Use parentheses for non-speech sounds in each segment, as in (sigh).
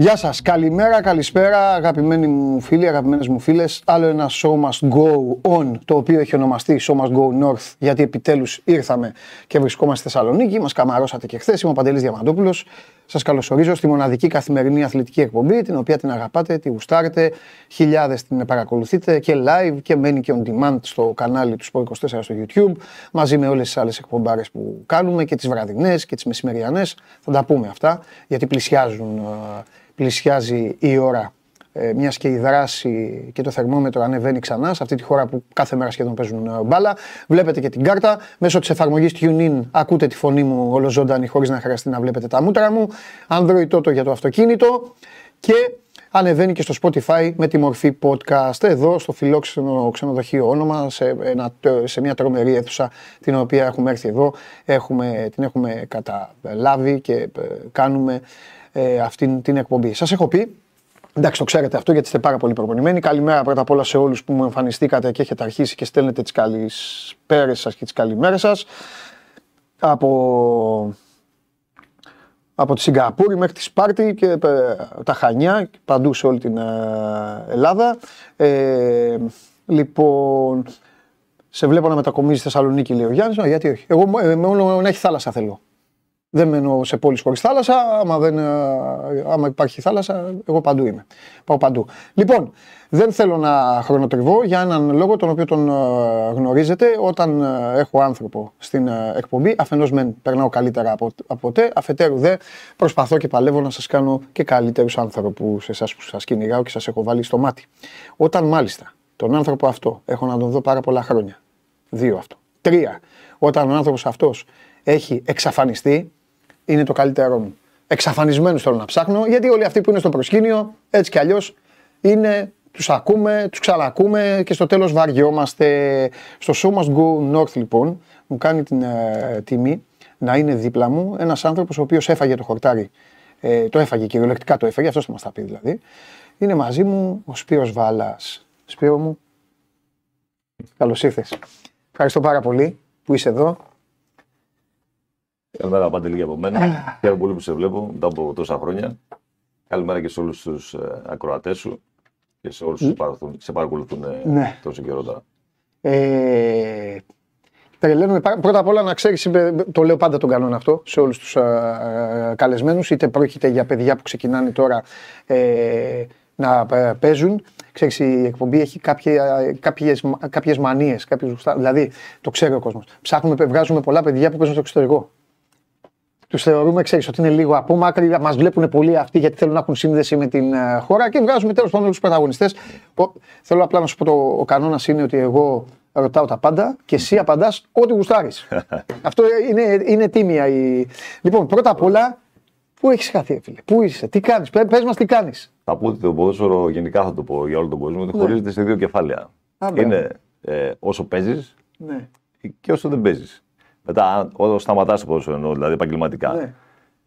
Γεια σας, καλημέρα, καλησπέρα αγαπημένοι μου φίλοι, αγαπημένες μου φίλες. Άλλο ένα show must go on, το οποίο έχει ονομαστεί show must go north, γιατί επιτέλους ήρθαμε και βρισκόμαστε στη Θεσσαλονίκη. Μας καμαρώσατε και χθες, είμαι ο Παντελής Διαμαντόπουλος. Σας καλωσορίζω στη μοναδική καθημερινή αθλητική εκπομπή, την οποία την αγαπάτε, τη γουστάρετε, χιλιάδες την παρακολουθείτε και live και μένει και on demand στο κανάλι του Sport24 στο YouTube, μαζί με όλες τις άλλες εκπομπάρες που κάνουμε και τις βραδινές και τις μεσημεριανές. Θα τα πούμε αυτά, γιατί πλησιάζουν ε, πλησιάζει η ώρα ε, μιας και η δράση και το θερμόμετρο ανεβαίνει ξανά σε αυτή τη χώρα που κάθε μέρα σχεδόν παίζουν ε, μπάλα. Βλέπετε και την κάρτα. Μέσω της εφαρμογής TuneIn ακούτε τη φωνή μου ολοζώντανη χωρίς να χρειαστεί να βλέπετε τα μούτρα μου. Android Toto για το αυτοκίνητο και ανεβαίνει και στο Spotify με τη μορφή podcast εδώ στο φιλόξενο ξενοδοχείο όνομα σε, ένα, σε μια τρομερή αίθουσα την οποία έχουμε έρθει εδώ έχουμε, την έχουμε καταλάβει και ε, κάνουμε ε, αυτή την εκπομπή. Σας έχω πει, εντάξει το ξέρετε αυτό γιατί είστε πάρα πολύ προπονημένοι. Καλημέρα πρώτα απ' όλα σε όλους που μου εμφανιστήκατε και έχετε αρχίσει και στέλνετε τις καλησπέρες σας και τις καλημέρες σας. Από, από τη Σιγκαπούρη μέχρι τη Σπάρτη και ε, τα Χανιά, παντού σε όλη την ε, Ελλάδα. Ε, λοιπόν, σε βλέπω να μετακομίζει Θεσσαλονίκη, λέει ο Γιάννης. Γιατί όχι. Εγώ ε, μόνο να έχει θάλασσα θέλω. Δεν μένω σε πόλεις χωρίς θάλασσα. Άμα, δεν, ε, άμα υπάρχει θάλασσα, εγώ παντού είμαι. Πάω παντού. Λοιπόν, δεν θέλω να χρονοτριβώ για έναν λόγο τον οποίο τον ε, γνωρίζετε. Όταν ε, έχω άνθρωπο στην εκπομπή, αφενός μεν περνάω καλύτερα από, από ποτέ, αφετέρου δε προσπαθώ και παλεύω να σας κάνω και καλύτερους άνθρωπους σε εσάς που σας κυνηγάω και σας έχω βάλει στο μάτι. Όταν μάλιστα τον άνθρωπο αυτό έχω να τον δω πάρα πολλά χρόνια. Δύο αυτό. Τρία. Όταν ο άνθρωπος αυτός έχει εξαφανιστεί, είναι το καλύτερό μου. Εξαφανισμένους θέλω να ψάχνω, γιατί όλοι αυτοί που είναι στο προσκήνιο, έτσι κι αλλιώς, είναι, τους ακούμε, τους ξανακούμε και στο τέλος βαριόμαστε. Στο Show Must Go North, λοιπόν, μου κάνει την ε, τιμή να είναι δίπλα μου ένας άνθρωπος ο οποίος έφαγε το χορτάρι. Ε, το έφαγε κυριολεκτικά το έφαγε, αυτός θα μας τα πει δηλαδή. Είναι μαζί μου ο Σπύρος Βάλας. Σπύρο μου, καλώς ήρθες. Ευχαριστώ πάρα πολύ που είσαι εδώ. Καλημέρα, Παντελή, από μένα. Χαίρομαι πολύ που σε βλέπω μετά από τόσα χρόνια. Καλημέρα και σε όλους τους ε, ακροατές σου και σε όλους που σε παρακολουθούν ε, ναι. τόσο καιρό τώρα. Ε, τρελαίνουμε. Πρώτα απ' όλα να ξέρεις, το λέω πάντα τον κανόνα αυτό σε όλους τους ε, καλεσμένους, είτε πρόκειται για παιδιά που ξεκινάνε τώρα ε, να παίζουν. Ξέρεις, η εκπομπή έχει κάποια, κάποιες, κάποιες μανίες, κάποιους, δηλαδή το ξέρει ο κόσμος. Ψάχνουμε, βγάζουμε πολλά παιδιά που παίζουν στο εξωτερικό τους θεωρούμε, ξέρεις, ότι είναι λίγο απόμακροι, μας βλέπουν πολύ αυτοί γιατί θέλουν να έχουν σύνδεση με την ε, χώρα και βγάζουμε τέλος πάντων τους πρωταγωνιστές. Θέλω απλά να σου πω: το, ο κανόνας είναι ότι εγώ ρωτάω τα πάντα και εσύ απαντάς ό,τι γουστάρεις. (laughs) Αυτό είναι, είναι τίμια. Η... Λοιπόν, πρώτα απ' όλα, πού έχεις χαθεί, φίλε, πού είσαι, τι κάνεις, πε μας τι κάνεις. Θα πω ότι το ποδόσφαιρο γενικά θα το πω για όλο τον κόσμο ότι ναι. χωρίζεται σε δύο κεφάλαια. είναι ε, όσο παίζεις ναι. και όσο δεν παίζεις. Μετά, όταν σταματάς το ποδόσφαιρο, δηλαδή επαγγελματικά. Ναι.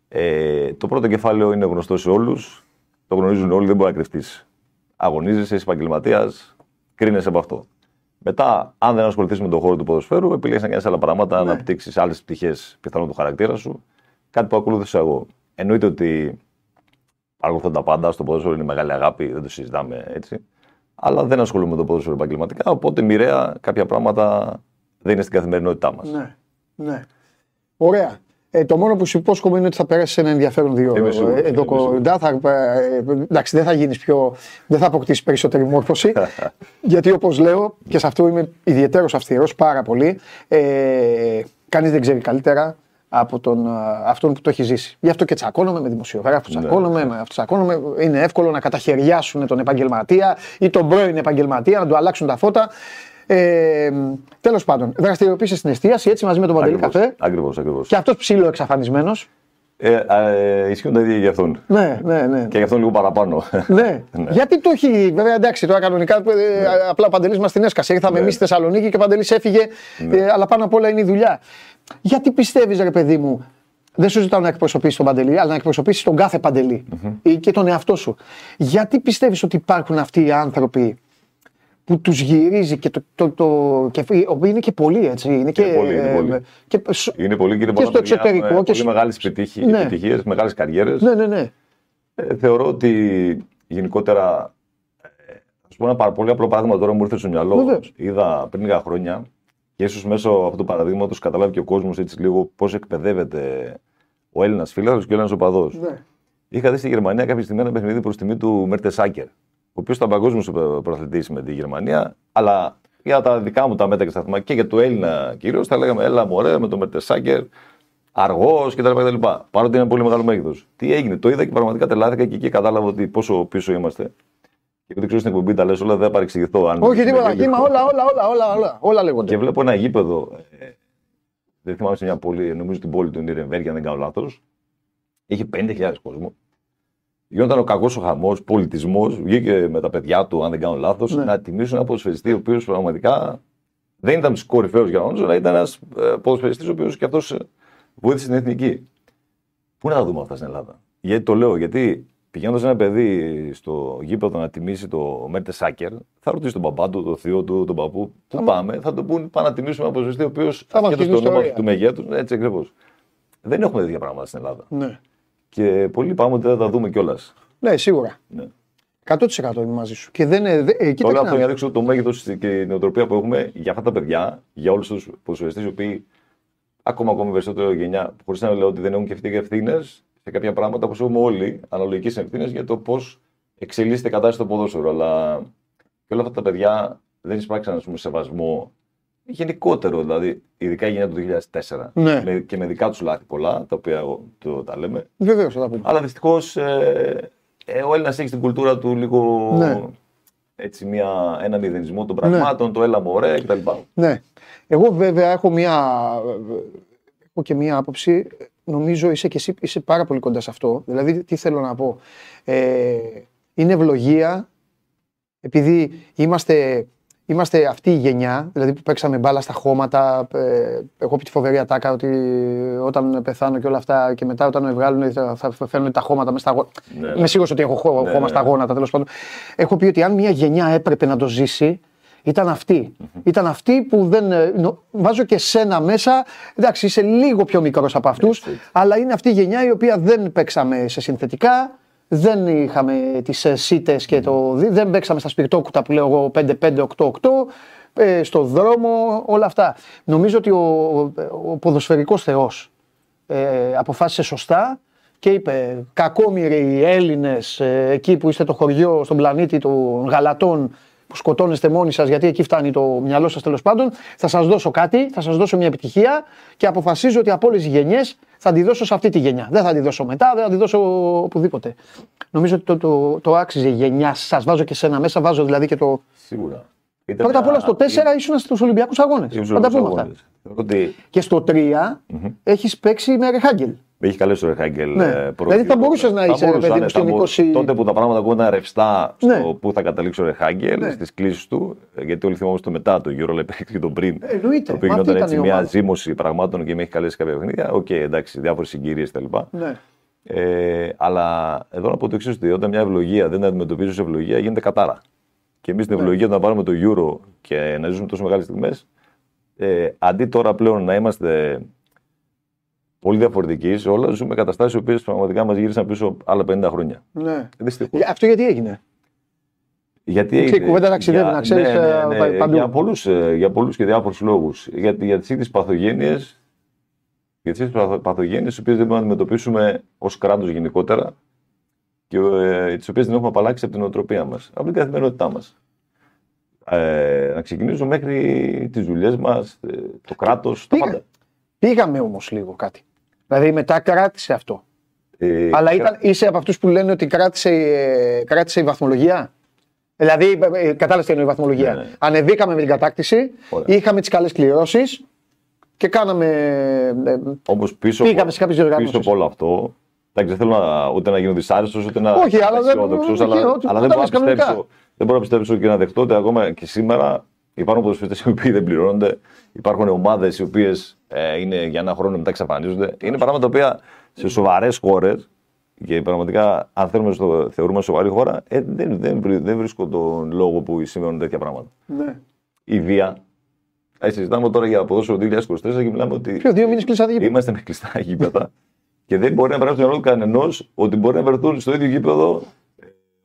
Ε, το πρώτο κεφάλαιο είναι γνωστό σε όλους. Το γνωρίζουν όλοι, δεν μπορεί να κρυφτείς. Αγωνίζεσαι, είσαι επαγγελματίας, κρίνεσαι από αυτό. Μετά, αν δεν ασχοληθείς με τον χώρο του ποδοσφαίρου, επιλέγεις να κάνεις άλλα πράγματα, ναι. να αναπτύξεις άλλες πτυχές πιθανόν του χαρακτήρα σου. Κάτι που ακολούθησα εγώ. Εννοείται ότι παρακολουθώ τα πάντα. Στο ποδόσφαιρο είναι μεγάλη αγάπη, δεν το συζητάμε έτσι. Αλλά δεν ασχολούμαι με το ποδόσφαιρο επαγγελματικά. Οπότε μοιραία κάποια πράγματα δεν είναι στην καθημερινότητά μας. Ναι. Ναι. Ωραία. Ε, το μόνο που σου υπόσχομαι είναι ότι θα περάσει ένα ενδιαφέρον δύο ε, εδώ κοντά. Θα, ε, εντάξει, δεν θα γίνεις πιο. δεν θα αποκτήσεις περισσότερη μόρφωση. (laughs) γιατί όπως λέω, και σε αυτό είμαι ιδιαίτερος αυστηρός πάρα πολύ, ε, κανείς δεν ξέρει καλύτερα από τον, αυτόν που το έχει ζήσει. Γι' αυτό και τσακώνομαι με δημοσιογράφους, ναι. τσακώνομαι με αυτό. Τσακώνομαι. Είναι εύκολο να καταχαιριάσουν τον επαγγελματία ή τον πρώην επαγγελματία, να του αλλάξουν τα φώτα. Ε, Τέλος πάντων, δραστηριοποίησε στην εστίαση έτσι μαζί με τον Παντελή Καφέ. Ακριβώς, ακριβώς. Και αυτός ψήλο εξαφανισμένος. Ε, ε, ισχύουν τα ίδια για αυτόν. Ναι, ναι, ναι. Και για αυτόν λίγο παραπάνω. Ναι. (laughs) ναι. Γιατί το έχει, βέβαια εντάξει, τώρα κανονικά ε, ναι. απλά ο Παντελής μας την έσκασε. Ήρθαμε ναι. εμείς στη Θεσσαλονίκη και ο Παντελής έφυγε, ναι. ε, αλλά πάνω απ' όλα είναι η δουλειά. Γιατί πιστεύεις, ρε παιδί μου, δεν σου ζητάω να εκπροσωπήσεις τον Παντελή, αλλά να εκπροσωπήσεις τον κάθε Παντελή mm-hmm. και τον εαυτό σου. Γιατί πιστεύεις ότι υπάρχουν αυτοί οι άνθρωποι που τους γυρίζει και, το, το, το, και είναι και πολύ έτσι. Είναι και, πολύ, είναι πολύ. Και, είναι πολύ και, και στο εξωτερικό. και πολύ μεγάλες ναι. επιτυχίες, μεγάλες καριέρες. Ναι, ναι, ναι. Ε, θεωρώ ότι γενικότερα. Ε, θα πω ένα πολύ απλό παράδειγμα τώρα μου ήρθε στο μυαλό. Βεβαίως. Είδα πριν λίγα χρόνια και ίσως μέσω αυτού του παραδείγματος καταλάβει και ο κόσμος έτσι λίγο πώς εκπαιδεύεται ο Έλληνας φίλαθρο και ο Έλληνας οπαδός. Ναι. Είχα δει στη Γερμανία κάποια στιγμή ένα παιχνίδι προς τιμή του Μέρτε Σάκερ, ο οποίος ήταν παγκόσμιος προαθλητής με τη Γερμανία, αλλά για τα δικά μου τα μέτρα και σταθμά και για το Έλληνα κυρίως θα λέγαμε Έλα μωρέ με το Μέρτε Σάκερ, αργός κτλ. Παρότι είναι πολύ μεγάλο μέγεθος. Τι έγινε, το είδα και πραγματικά τελάθηκα και εκεί κατάλαβα ότι πόσο πίσω είμαστε. Και δεν ξέρω στην εκπομπή τα λες όλα, δεν θα παρεξηγηθώ. Αν Όχι, τίποτα. Κύμα, όλα, όλα, όλα, όλα, όλα, όλα λέγονται. Και βλέπω ένα γήπεδο. Ε, δεν θυμάμαι σε μια πόλη, νομίζω την πόλη του Νιρεμβέργη, αν δεν κάνω λάθος. Είχε 50.000 κόσμο. Γινόταν ο κακός ο χαμός, πολιτισμός. Βγήκε με τα παιδιά του, αν δεν κάνω λάθος, ναι. να τιμήσουν ένα ποδοσφαιριστή ο οποίος πραγματικά δεν ήταν κορυφαίος για όντω, αλλά ήταν ένας ε, ποδοσφαιριστής ο οποίος και αυτός ε, βοήθησε την εθνική. Πού να τα δούμε αυτά στην Ελλάδα; Γιατί το λέω, γιατί πηγαίνοντας ένα παιδί στο γήπεδο να τιμήσει το Μέρτες Σάκερ, θα ρωτήσει τον παπά του, τον θείο του, τον παππού, πού πάμε, θα το πούνε πάμε να τιμήσουμε ένα ποδοσφαιριστή ο οποίος και το όνομα του μεγέθους, έτσι ακριβώς. Δεν έχουμε τέτοια πράγματα στην Ελλάδα. Ναι. Και πολύ πάμε ότι δεν θα τα δούμε κιόλας. Ναι, σίγουρα. Ναι. 100% είμαι μαζί σου. Και δεν, ε, ε, Όλα αυτό για να δείξω το μέγεθος και την νοοτροπία που έχουμε για αυτά τα παιδιά, για όλους τους ποδοσφαιριστές οι οποίοι ακόμα ακόμη περισσότερο γενιά, χωρίς να λέω ότι δεν έχουν και ευθύνες σε κάποια πράγματα όπως έχουμε όλοι αναλογικές ευθύνες για το πώς εξελίσσεται η κατάσταση στο ποδόσφαιρο. Αλλά και όλα αυτά τα παιδιά δεν εισπράξαν πούμε, σεβασμό γενικότερο, δηλαδή, ειδικά η γενιά του 2004 ναι. με, και με δικά τους λάθη πολλά, τα οποία το, τα λέμε. Βεβαίως θα τα πούμε. Αλλά δυστυχώς ε, ε, ο Έλληνας έχει στην κουλτούρα του λίγο Ναι. έτσι, μια, ένα μηδενισμό των πραγμάτων, το έλα μωρέ κτλ. Ναι. Εγώ βέβαια έχω μια, έχω και μια άποψη. Νομίζω είσαι και εσύ είσαι πάρα πολύ κοντά σε αυτό. Δηλαδή, τι θέλω να πω. Ε, είναι ευλογία επειδή είμαστε, είμαστε αυτή η γενιά, δηλαδή που παίξαμε μπάλα στα χώματα. Ε, έχω πει τη φοβερή ατάκα ότι όταν πεθάνω και όλα αυτά και μετά όταν με βγάλουν θα, θα φέρνουν τα χώματα μέσα στα γόνατα. Ναι, ναι. Είμαι σίγουρος ότι έχω χώ- Ναι, χώμα ναι. στα γόνατα τέλος πάντων. Έχω πει ότι αν μια γενιά έπρεπε να το ζήσει, ήταν αυτή. Ήταν αυτή που δεν. ε, νο- Βάζω και σένα μέσα. Εντάξει, είσαι λίγο πιο μικρός από αυτούς, Έτσι, έτσι. αλλά είναι αυτή η γενιά η οποία δεν παίξαμε σε συνθετικά. Δεν είχαμε τις σίτες και το. δι- Δεν παίξαμε στα σπιρτόκουτα που λέω εγώ 5-5-8-8. Ε, στο δρόμο, όλα αυτά. Νομίζω ότι ο, ο ποδοσφαιρικός θεός ε, αποφάσισε σωστά και είπε κακόμοιροι Έλληνες ε, εκεί που είστε το χωριό στον πλανήτη των γαλατών που σκοτώνεστε μόνοι σας γιατί εκεί φτάνει το μυαλό σας τέλος πάντων θα σας δώσω κάτι, θα σας δώσω μια επιτυχία και αποφασίζω ότι από όλες τις γενιές θα τη δώσω σε αυτή τη γενιά. Δεν θα τη δώσω μετά, δεν θα τη δώσω οπουδήποτε. Νομίζω ότι το, το, το άξιζε η γενιά σας. Βάζω και σένα μέσα, βάζω δηλαδή και το... Σίγουρα. Ήταν Πρώτα απ' όλα στο 4 ήταν- ήσουν στους Ολυμπιακούς Αγώνες. ήταν Θα τα στους πούμε αυτά. αγώνες. Θεωρώ ότι Και στο 3 έχεις παίξει με Ρεχάγκελ. Έχει καλέσει ο Ρεχάγκελ. Ναι. ε, Δηλαδή θα πρόεδρο. μπορούσες να Θα είσαι, ρε μπορούσα, παιδί ναι, μου, θα στην μπορούσα. 20 Τότε που τα πράγματα ακόμα ήταν ρευστά στο Ναι. πού θα καταλήξει ο Ρεχάγκελ, Ναι. στις κλήσεις του. ε, Γιατί όλοι θυμόμαστε το μετά το Euro, (laughs) αλλά υπήρχε και τον πριν. Εννοείται. Το οποίο Μα αυτή γινόταν ήταν έτσι η μια ομάδα. ζήμωση πραγμάτων και με έχει καλέσει κάποια παιχνίδια. Οκ, εντάξει, διάφορες συγκυρίες κτλ. Ναι. Ε, αλλά εδώ να πω το εξής: ότι όταν μια ευλογία δεν αντιμετωπίζεις ως ευλογία, γίνεται κατάρα. Και εμείς την ευλογία να πάρουμε το Euro και να ζήσουμε τόσο μεγάλες στιγμές, ε, αντί τώρα πλέον να είμαστε πολύ διαφορετικοί σε όλα, ζούμε καταστάσεις οι οποίες πραγματικά μας γύρισαν πίσω άλλα 50 χρόνια. ναι. Δυστυχώς. Για- Αυτό γιατί έγινε; Γιατί Ξέρεις, έγινε- κουβέντα ταξιδεύει, για- να ξέρεις, ναι, ναι, ε, ναι, παντού. Για πολλούς για πολλούς και διάφορους λόγους. Για, για τις ίδιες παθογένειες, για τις ίδιες παθογένειες, τις οποίες δεν μπορούμε να αντιμετωπίσουμε ως κράτος γενικότερα και ε, τις οποίες δεν έχουμε απαλλάξει από την οτροπία μας, από την καθημερινότητά μας. Ε, να ξεκινήσω μέχρι τις δουλειές μας, το κράτος, τα Πήγα. πάντα. Πήγαμε όμως λίγο κάτι. Δηλαδή μετά κράτησε αυτό. Ε, Αλλά κα- ήταν, είσαι από αυτούς που λένε ότι κράτησε, ε, κράτησε η βαθμολογία; Δηλαδή, ε, ε, κατάλαβες τι εννοεί η βαθμολογία. Ναι, ναι. Ανεβήκαμε με την κατάκτηση, Ωραία. είχαμε τις καλές κληρώσεις και κάναμε. ε, Όμως πίσω, Πήγαμε σε κάποιες διοργανώσεις. πίσω από όλο αυτό. Εντάξει, δεν θέλω να, ούτε να γίνω δυσάρεστος, ούτε να Όχι, αλλά δεν- αισιόδοξος, όχι, αλλά, ό,τι- αλλά ό,τι δεν, μπορώ να λες κανονικά. πιστέψω, δεν μπορώ να πιστέψω και να δεχτώ ότι ακόμα και σήμερα υπάρχουν ποδοσφαιριστές οι οποίοι δεν πληρώνονται. Υπάρχουν ομάδες οι οποίες ε, είναι για ένα χρόνο μετά εξαφανίζονται. Είναι πράγματα τα οποία σε σοβαρές χώρες και πραγματικά, αν θέλουμε να το θεωρούμε σοβαρή χώρα, ε, δεν, δεν, βρι- δεν βρίσκω τον λόγο που συμβαίνουν τέτοια πράγματα. ναι. Η βία. Ε, συζητάμε τώρα για ποδόσφαιρο 2024 και μιλάμε ότι Ποιο, δύο μήνες κλείσατε γήπεδο. Είμαστε με κλειστά γήπεδα Και δεν μπορεί να περάσει το μυαλό του κανενός ότι μπορεί να βρεθούν στο ίδιο γήπεδο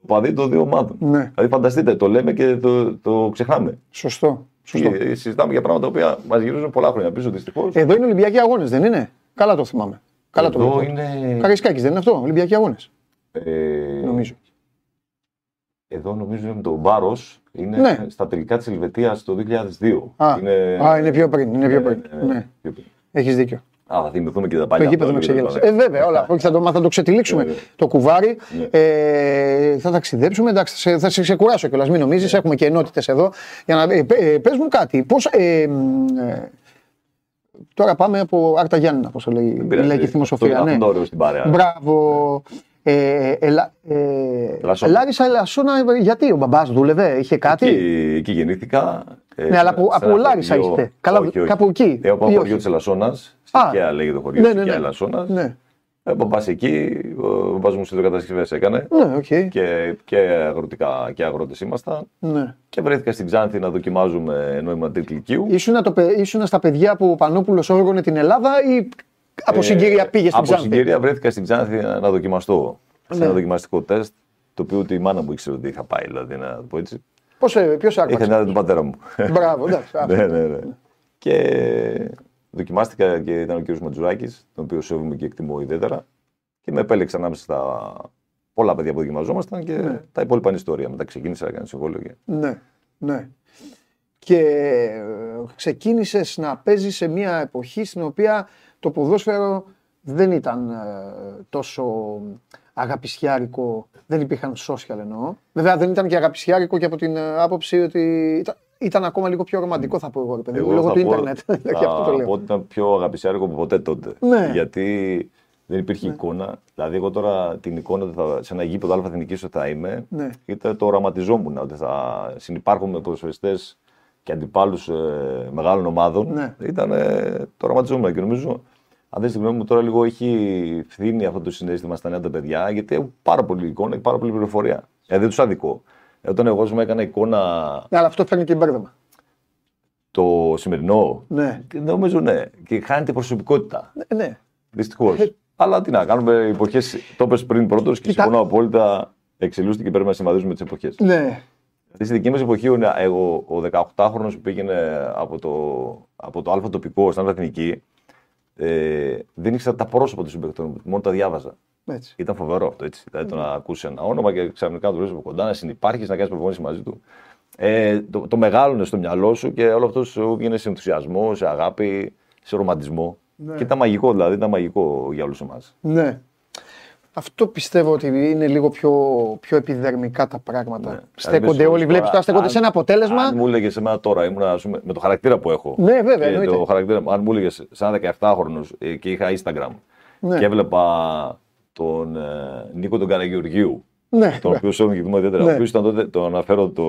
παδί των δύο ομάδων. Ναι. Δηλαδή, φανταστείτε, το λέμε και το, το ξεχνάμε. Σωστό. Σωστό. Και συζητάμε για πράγματα που μας γυρίζουν πολλά χρόνια πίσω δυστυχώς. Εδώ είναι Ολυμπιακοί αγώνες, δεν είναι; Καλά το θυμάμαι. Καλά Εδώ το είναι. Καρισκάκη δεν είναι αυτό, Ολυμπιακοί αγώνες. Ε... Νομίζω. Εδώ νομίζω είναι το Μπάρος. Είναι ναι. στα τελικά της Ελβετίας το 2002. Α, είναι... Α, είναι πιο πριν. Είναι πιο πριν. Ναι, ναι. ναι. Έχεις δίκιο. Α, θα θυμηθούμε και τα παλιά. Το γήπεδο με ξεγέλασε. Ε, βέβαια, όλα. Όχι, θα το, θα το ξετυλίξουμε ε, το κουβάρι. Ναι. Ε, θα ταξιδέψουμε. Εντάξει, θα σε, θα σε ξεκουράσω κιόλας. Μην νομίζεις, ναι. έχουμε και ενότητες εδώ. Για να, ε, ε, πες μου κάτι. Πώς, ε, ε, τώρα πάμε από Άρτα Γιάννηνα, πώς το λέει, η θυμοσοφία. Ναι. Αυτό στην παρέα. Μπράβο. Ε, ελα, ε, Λάρισα Ελασσόνα, γιατί ο μπαμπάς δούλευε, είχε κάτι; Εκεί, εκεί γεννήθηκα. Ε, ναι, αλλά από, από Λάρισα είστε. Καλά, όχι, όχι. κάπου εκεί. Εγώ από το χωριό της Ελασσόνας. Στην λέγεται το χωριός ναι, ναι, ναι. Ελασσόνας. Ναι. Ο μπαμπά εκεί, ο μπαμπά μου κατασκευές έκανε. Ναι, okay. και, και, αγροτικά, και αγρότες ήμασταν. Ναι. Και βρέθηκα στην Ξάνθη να δοκιμάζουμε νόημα τρικλικίου. Ήσουν, το, ήσουν στα παιδιά που ο Πανόπουλος όργωνε την Ελλάδα ή από συγκυρία πήγε στην Ξάνθη; Από συγκυρία βρέθηκα στην Ξάνθη να δοκιμαστώ. Σε ένα δοκιμαστικό τεστ, το οποίο ούτε η μάνα μου ήξερε ότι είχα πάει, δηλαδή να το πω έτσι. Ποιος άρπαξε. Είχα την του πατέρα μου. Μπράβο, εντάξει. ναι, ναι, ναι. Και δοκιμάστηκα και ήταν ο κ. Ματζουράκης, τον οποίο σέβομαι και εκτιμώ ιδιαίτερα. Και με επέλεξε ανάμεσα στα πολλά παιδιά που δοκιμαζόμασταν και ναι. τα υπόλοιπα είναι ιστορία. Μετά ξεκίνησα να κάνω συμβόλαιο. Και... Ναι, ναι. Και ε, ξεκίνησες να παίζεις σε μια εποχή στην οποία το ποδόσφαιρο δεν ήταν ε, τόσο αγαπησιάρικο, δεν υπήρχαν social εννοώ. Βέβαια δεν ήταν και αγαπησιάρικο και από την ε, άποψη ότι ήταν, ήταν ακόμα λίγο πιο ρομαντικό θα πω εγώ, παιδί μου, λόγω του ίντερνετ. (laughs) Θα ήταν πιο αγαπησιάρικο από ποτέ τότε. Ναι. Γιατί δεν υπήρχε ναι. εικόνα. Δηλαδή, εγώ τώρα την εικόνα ότι θα, σε ένα γήπεδο αλφα ότι θα είμαι, ναι. είτε το οραματιζόμουν ότι θα συνεπάρχουμε με ποδοσφαιριστές και αντιπάλους ε, μεγάλων ομάδων. Ναι. Ήταν, ε, το οραματιζόμουν και νομίζω αν δεν τη γνώμη μου, τώρα λίγο έχει φθήνει αυτό το συνέστημα στα νέα τα παιδιά, γιατί έχουν πάρα πολύ εικόνα και πάρα πολύ πληροφορία. Ε, δεν τους αδικό. Ε, όταν εγώ μου έκανα εικόνα. Ναι, αλλά αυτό φέρνει και μπέρδεμα. Το σημερινό; Ναι. Νομίζω ναι. Και χάνει προσωπικότητα. Ναι. ναι. Δυστυχώς. Ε... Αλλά τι να κάνουμε, εποχές. Το είπες πριν πρώτος και συμφωνώ απόλυτα. Εξελούστη και πρέπει να συμβαδίζουμε τις εποχές. Ναι. Στη δική μας εποχή, εγώ, ο 18χρονο που πήγαινε από το, από το Α τοπικό στην Α εθνική, ε, δεν ήξερα τα πρόσωπα των συμπεκτών μόνο τα διάβαζα. Έτσι. Ήταν φοβερό αυτό. Έτσι. Δηλαδή το να ακούσει ένα όνομα και ξαφνικά να το βλέπει από κοντά, να συνεπάρχεις, να κάνεις προπόνηση μαζί του. Ε, το, το μεγάλωνε στο μυαλό σου και όλο αυτό σου βγαίνει σε ενθουσιασμό, σε αγάπη, σε ρομαντισμό. Ναι. Και ήταν μαγικό δηλαδή, ήταν μαγικό για όλους εμάς. Ναι. Αυτό πιστεύω ότι είναι λίγο πιο, πιο επιδερμικά τα πράγματα. Ναι. Στέκονται όλοι. Βλέπεις τώρα στέκονται σε ένα αποτέλεσμα. Αν μου έλεγες εμένα τώρα, ήμουν πούμε, με το χαρακτήρα που έχω. Ναι, βέβαια. Και το χαρακτήρα, αν μου έλεγες σαν 17χρονο ε, και είχα Instagram ναι. και έβλεπα τον ε, Νίκο τον Καραγεωργίου. Ναι, τον οποίο σώμα και θυμάμαι ιδιαίτερα. Ναι. Ο οποίος ήταν τότε, το αναφέρω το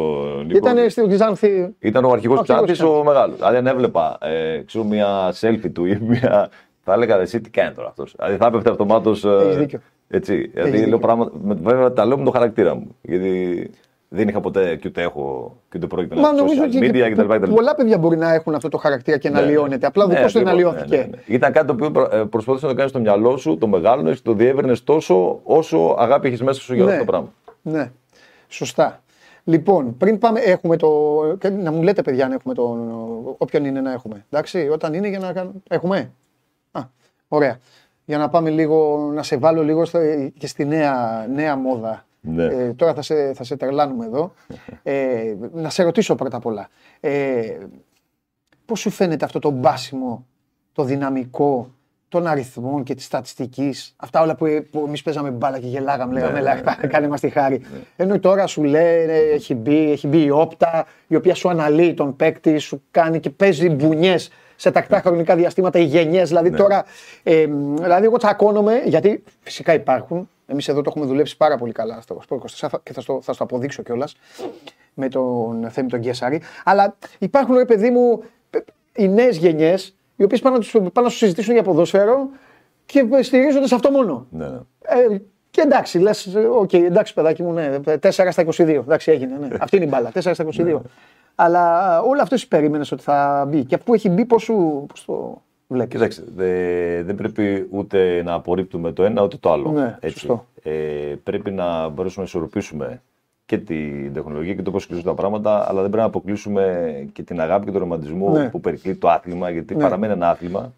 Νίκο. Ήταν στην Ξάνθη. Ήταν ο αρχηγός Ξάνθη ο μεγάλος. Δηλαδή, αν έβλεπα ε, ξέρω, μια selfie του ή μια. Θα έλεγα εσύ τι κάνει τώρα αυτός. Δηλαδή θα έπεφτε αυτομάτως. Ε, έτσι. Δηλαδή λέω πράγματα. Βέβαια τα λέω με το χαρακτήρα μου. Γιατί δεν είχα ποτέ και ούτε έχω και ούτε πρόκειται να κάνω social media κτλ. Πολλά παιδιά μπορεί να έχουν αυτό το χαρακτήρα και να ναι. λιώνεται. Απλά ναι, δεν δεν αλλοιώθηκε. Ναι, ναι, ναι. Ήταν κάτι το οποίο ε, προσπαθούσες να το κάνεις στο μυαλό σου, το μεγάλωνες και το διεύρυνες τόσο όσο αγάπη έχεις μέσα σου για αυτό το πράγμα. Ναι. Σωστά. Λοιπόν, πριν πάμε, έχουμε το. Να μου λέτε, παιδιά, αν έχουμε το. Όποιον είναι να έχουμε. Εντάξει, όταν είναι για να κάνουμε. Έχουμε; Α, ωραία για να πάμε λίγο, να σε βάλω λίγο και στη νέα, νέα μόδα. Ναι. Ε, τώρα θα σε, θα σε τρελάνουμε εδώ. Ε, να σε ρωτήσω πρώτα απ' όλα. Ε, πώς σου φαίνεται αυτό το μπάσιμο, το δυναμικό των αριθμών και τη στατιστική, αυτά όλα που, που εμείς παίζαμε μπάλα και γελάγαμε, λέγαμε, ναι, ναι, ναι. (laughs) κάνε μας τη χάρη. Ναι. Ενώ τώρα σου λέει, έχει μπει, έχει μπει η όπτα, η οποία σου αναλύει τον παίκτη, σου κάνει και παίζει μπουνιές σε τακτά χρονικά διαστήματα οι γενιές. Δηλαδή ναι. τώρα. Ε, δηλαδή, εγώ τσακώνομαι, γιατί φυσικά υπάρχουν. Εμείς εδώ το έχουμε δουλέψει πάρα πολύ καλά στο Sport 24 και θα στο, θα στο αποδείξω κιόλας με τον Θέμη τον Κιασάρη. Αλλά υπάρχουν, ρε παιδί μου, οι νέες γενιές, οι οποίες πάνε, πάνε να σου συζητήσουν για ποδόσφαιρο και στηρίζονται σε αυτό μόνο. Ναι. ναι. Ε, και εντάξει, λες, ok, okay, εντάξει, παιδάκι μου, ναι, 4 στα 22. Εντάξει, έγινε. Ναι. (laughs) Αυτή είναι η μπάλα, 4 στα 22. Αλλά όλο αυτός εσύ περίμενες ότι θα μπει. Και αφού έχει μπει, πώς το. Βλέπεις; Κοιτάξτε, δε, δεν πρέπει ούτε να απορρίπτουμε το ένα ούτε το άλλο. Ναι, έτσι. Σωστό. Ε, πρέπει να μπορέσουμε να ισορροπήσουμε και την τεχνολογία και το πώς χρησιμοποιούν τα πράγματα, αλλά δεν πρέπει να αποκλείσουμε και την αγάπη και τον ρομαντισμό ναι. που περικλεί το άθλημα, γιατί ναι. παραμένει ένα άθλημα.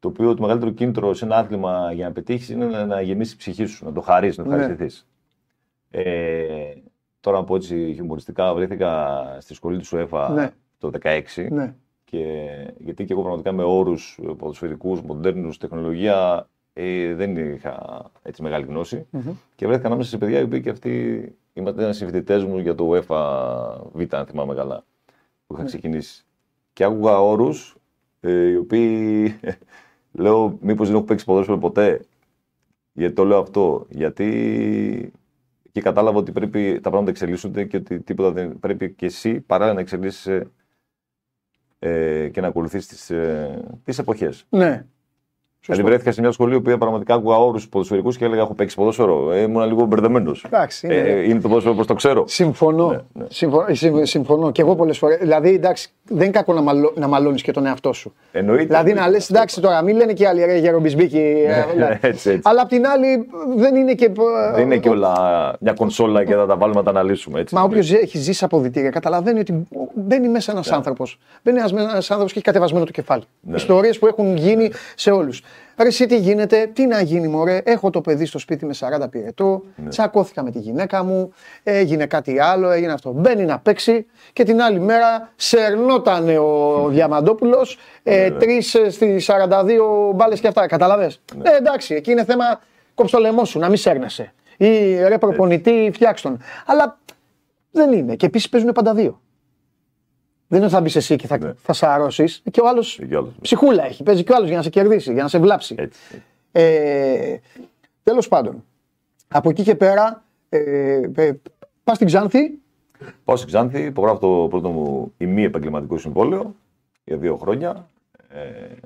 Το οποίο το μεγαλύτερο κίνητρο σε ένα άθλημα για να πετύχεις είναι να γεμίσεις η ψυχή σου, να το χαρείς, να ευχαριστηθεί. Ναι. Ε, τώρα, από έτσι χιουμοριστικά, βρέθηκα στη σχολή του ΣΟΕΦΑ ναι. το 2016. Ναι. Και, γιατί και εγώ πραγματικά με όρους ποδοσφαιρικούς, μοντέρνους, τεχνολογία ε, δεν είχα έτσι μεγάλη γνώση. Mm-hmm. Και βρέθηκα ανάμεσα σε παιδιά οι οποίοι και αυτοί ήταν συμφιλητέ μου για το UEFA Β, αν θυμάμαι καλά, που είχα ναι. ξεκινήσει. Και άκουγα όρους ε, οι οποίοι (laughs) λέω, μήπως δεν έχω παίξει ποδόσφαιρο ποτέ. Γιατί το λέω αυτό. Γιατί και κατάλαβα ότι πρέπει τα πράγματα εξελίσσονται και ότι τίποτα δεν πρέπει και εσύ παράλληλα να εξελίσσεσαι ε, και να ακολουθείς τις ε, τις εποχές. Ναι. Δηλαδή βρέθηκα σε μια σχολή που πραγματικά άκουγα όρους ποδοσφαιρικούς και έλεγα: Έχω παίξει ποδόσφαιρο. Ε, ήμουν λίγο μπερδεμένος. Είναι... Ε, είναι το ποδόσφαιρο όπως το ξέρω. Συμφωνώ. Ναι, ναι. Συμφωνώ, συμφωνώ. Και εγώ πολλές φορέ. Δηλαδή, εντάξει, δεν είναι κακό να, μαλω... να μαλώνεις και τον εαυτό σου. Εννοείται. Δηλαδή να λες: Εντάξει, τώρα μην λένε και άλλοι ρε Γερομπισμπίκη. Ε, ναι, (laughs) έτσι, έτσι. Αλλά απ' την άλλη δεν είναι και. Δεν είναι και όλα μια κονσόλα και θα τα βάλουμε να τα αναλύσουμε. Έτσι, Μα όποιος έχει ζήσει αποδητήρια καταλαβαίνει ότι μπαίνει μέσα ένας άνθρωπος. Μπαίνει ένα άνθρωπος και έχει κατεβασμένο το κεφάλι. Ιστορίες που έχουν γίνει σε όλους. Ρε εσύ τι γίνεται, τι να γίνει μωρέ, έχω το παιδί στο σπίτι με 40 πυρετό, ναι. τσακώθηκα με τη γυναίκα μου, έγινε κάτι άλλο, έγινε αυτό. Μπαίνει να παίξει και την άλλη μέρα σερνότανε ο Διαμαντόπουλος, ε, ναι, τρεις ε, στις 42 μπάλες και αυτά, καταλαβες; Ναι. Ε, εντάξει, εκεί είναι θέμα κόψε το λαιμό σου, να μην σέρνεσαι. Ή ρε προπονητή, φτιάξ Αλλά δεν είναι. Και επίσης παίζουν πάντα δύο. Δεν είναι ότι θα μπεις εσύ και θα, ναι. θα σαρώσει. Και ο άλλος ψυχούλα έχει. Παίζει και ο άλλος για να σε κερδίσει, για να σε βλάψει. Έτσι. Ε, Τέλος πάντων, από εκεί και πέρα ε, ε, πας στην Ξάνθη. Πάω στην Ξάνθη, υπογράφω το πρώτο μου ημί επαγγελματικό συμβόλαιο για δύο χρόνια. Ε,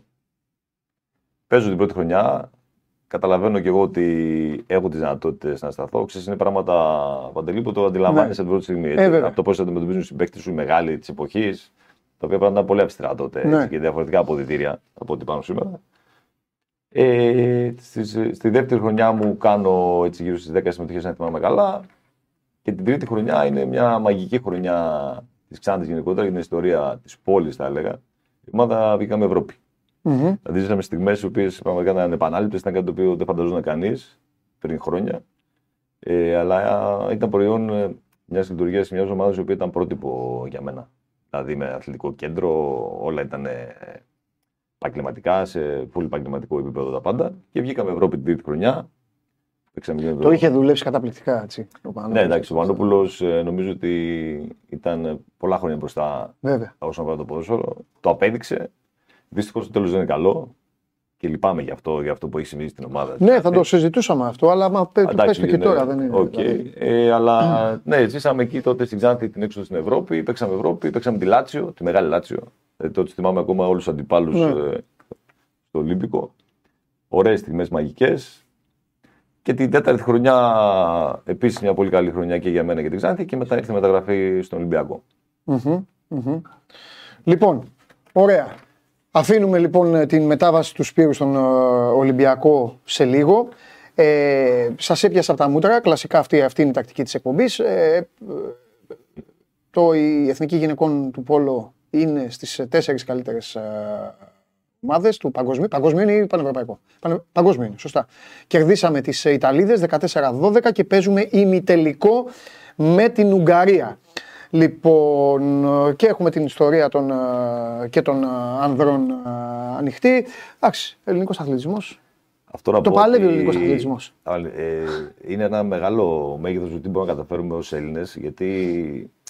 παίζω την πρώτη χρονιά. Καταλαβαίνω και εγώ ότι έχω τις δυνατότητες να σταθώ. Ξέρεις, είναι πράγματα παντελή που το αντιλαμβάνεσαι ναι. την πρώτη στιγμή. Ε, από το πώς αντιμετωπίζουν οι συμπαίκτε σου οι μεγάλοι της εποχής, τα οποία πράγματα ήταν πολύ αυστηρά τότε ναι. και διαφορετικά αποδητήρια από ό,τι πάνω σήμερα. Ε, στη, στη, δεύτερη χρονιά μου κάνω έτσι γύρω στις 10 συμμετοχές, αν θυμάμαι καλά. Και την τρίτη χρονιά είναι μια μαγική χρονιά της Ξάντη γενικότερα για την ιστορία της πόλης, θα έλεγα. Η ομάδα βγήκαμε Ευρώπη. Mm-hmm. Δηλαδή, ζήσαμε στιγμές οι οποίες πραγματικά ήταν επανάληπτες, ήταν κάτι το οποίο δεν φανταζόταν κανείς πριν χρόνια. Ε, αλλά ήταν προϊόν ε, μιας λειτουργίας μιας ομάδας η οποία ήταν πρότυπο για μένα. Δηλαδή με αθλητικό κέντρο, όλα ήταν ε, επαγγελματικά, σε πολύ επαγγελματικό επίπεδο τα πάντα. Και βγήκαμε Ευρώπη την τρίτη χρονιά. Το είχε δουλέψει καταπληκτικά έτσι. Ο ναι, εντάξει, ο Πανόπουλο ε, νομίζω ότι ήταν πολλά χρόνια μπροστά Βέβαια. όσον αφορά το ποδόσφαιρο. Το απέδειξε. Δυστυχώς το τέλος δεν είναι καλό. Και λυπάμαι για αυτό, για αυτό που έχει συμβεί στην ομάδα. Ναι, θα το συζητούσαμε αυτό, αλλά μα πες το και τώρα. Δεν είναι, okay. δηλαδή. ε, αλλά ναι, ζήσαμε εκεί τότε στην Ξάνθη την έξοδο στην Ευρώπη. Παίξαμε Ευρώπη, παίξαμε τη Λάτσιο, τη μεγάλη Λάτσιο. Ε, τότε θυμάμαι ακόμα όλους τους αντιπάλους ναι. ε, στο Ολύμπικο. Ωραίες στιγμές μαγικές. Και την τέταρτη χρονιά, επίσης μια πολύ καλή χρονιά και για μένα και την Ξάνθη. Και μετά ήρθε η μεταγραφή στον Ολυμπιακό. Mm-hmm, mm-hmm. Λοιπόν, ωραία. Αφήνουμε λοιπόν την μετάβαση του Σπύρου στον ε, Ολυμπιακό σε λίγο. Ε, Σας έπιασα από τα μούτρα. Κλασικά αυτή, αυτή είναι η τακτική της εκπομπής. Ε, το, η Εθνική Γυναικών του Πόλο είναι στις τέσσερις καλύτερες ε, ομάδες του παγκοσμίου. Παγκοσμίου ή πανευρωπαϊκό; Πανε, παγκοσμίου είναι, σωστά. Κερδίσαμε τις Ιταλίδες 14-12 και παίζουμε ημιτελικό με την Ουγγαρία. Λοιπόν, και έχουμε την ιστορία των, ε, και των ε, ανδρών ε, ανοιχτή. Εντάξει, ελληνικός αθλητισμός. Αυτό το παλεύει ο ελληνικός αθλητισμός. είναι ένα μεγάλο μέγεθος του τι μπορούμε να καταφέρουμε ως Έλληνες, γιατί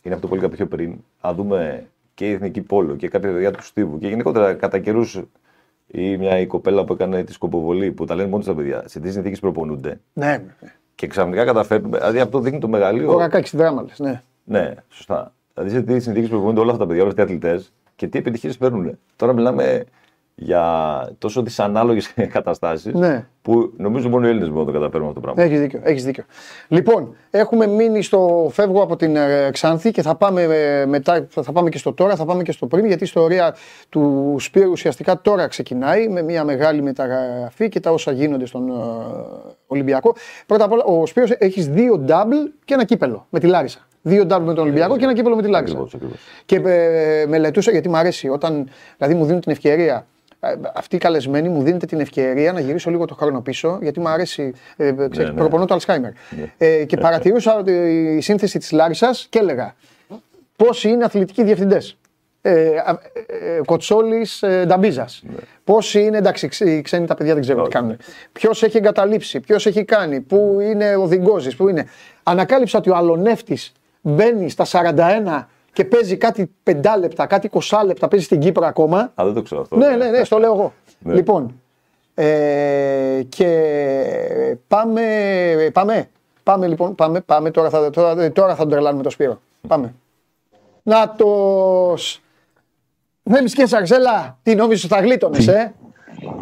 είναι αυτό που έλεγα πιο πριν. Αν δούμε και η εθνική πόλο και κάποια παιδιά του Στίβου και γενικότερα κατά καιρούς ή μια η κοπέλα που έκανε τη σκοποβολή που τα λένε μόνο στα παιδιά, σε τι συνθήκες προπονούνται. Ναι. Και ξαφνικά καταφέρνουμε. Δηλαδή αυτό δείχνει το μεγαλείο. Ο Κακάκης δράμα, ναι. Ναι, σωστά. Δηλαδή σε τι συνθήκες που όλα αυτά τα παιδιά, όλες οι αθλητές και τι επιτυχίες παίρνουν. Τώρα μιλάμε για τόσο δυσανάλογες (laughs) καταστάσεις ναι. που νομίζω μόνο οι Έλληνες μπορούν να το καταφέρουν αυτό το πράγμα. Έχεις δίκιο, έχεις δίκιο. Λοιπόν, έχουμε μείνει στο φεύγω από την ε, Ξάνθη και θα πάμε, ε, μετά, θα πάμε και στο τώρα, θα πάμε και στο πριν, γιατί η ιστορία του Σπύρου ουσιαστικά τώρα ξεκινάει με μια μεγάλη μεταγραφή και τα όσα γίνονται στον ε, Ολυμπιακό. Πρώτα απ' όλα, ο Σπύρος έχεις δύο double και ένα κύπελο με τη Λάρισα. Δύο double με τον Ολυμπιακό και ένα κύπελο με τη Λάρισα. Και ε, μελετούσα γιατί μου αρέσει όταν δηλαδή μου δίνουν την ευκαιρία ε, αυτοί οι καλεσμένοι μου δίνετε την ευκαιρία να γυρίσω λίγο το χρόνο πίσω, γιατί μου αρέσει. Ε, ε ξέρεις, ναι, ναι. προπονώ το Αλσχάιμερ. Ναι. Ε, και παρατηρούσα η σύνθεση της Λάρισας και έλεγα πόσοι είναι αθλητικοί διευθυντές; Ε, ε, ε Κοτσόλης ε, Νταμπίζας. Ναι. Πόσοι είναι, εντάξει, οι ξένοι τα παιδιά δεν ξέρουν τι κάνουν. Ποιος έχει εγκαταλείψει, ποιος έχει κάνει, πού είναι ο Διγκόζης, πού είναι. Ανακάλυψα ότι ο Αλονεύτης μπαίνει στα 41 και παίζει κάτι πεντάλεπτα, κάτι 20 λεπτά, παίζει στην Κύπρο ακόμα. Α, δεν το ξέρω αυτό. Ναι, ναι, ναι, στο λέω εγώ. Ναι. Λοιπόν, ε, και πάμε, πάμε, πάμε λοιπόν, πάμε, πάμε, τώρα θα, τώρα, τώρα θα τον τρελάνουμε το Σπύρο. Πάμε. Νάτος! Δεν μισκές Αρζέλα, τι νόμιζες ότι θα γλίτωνες, ε;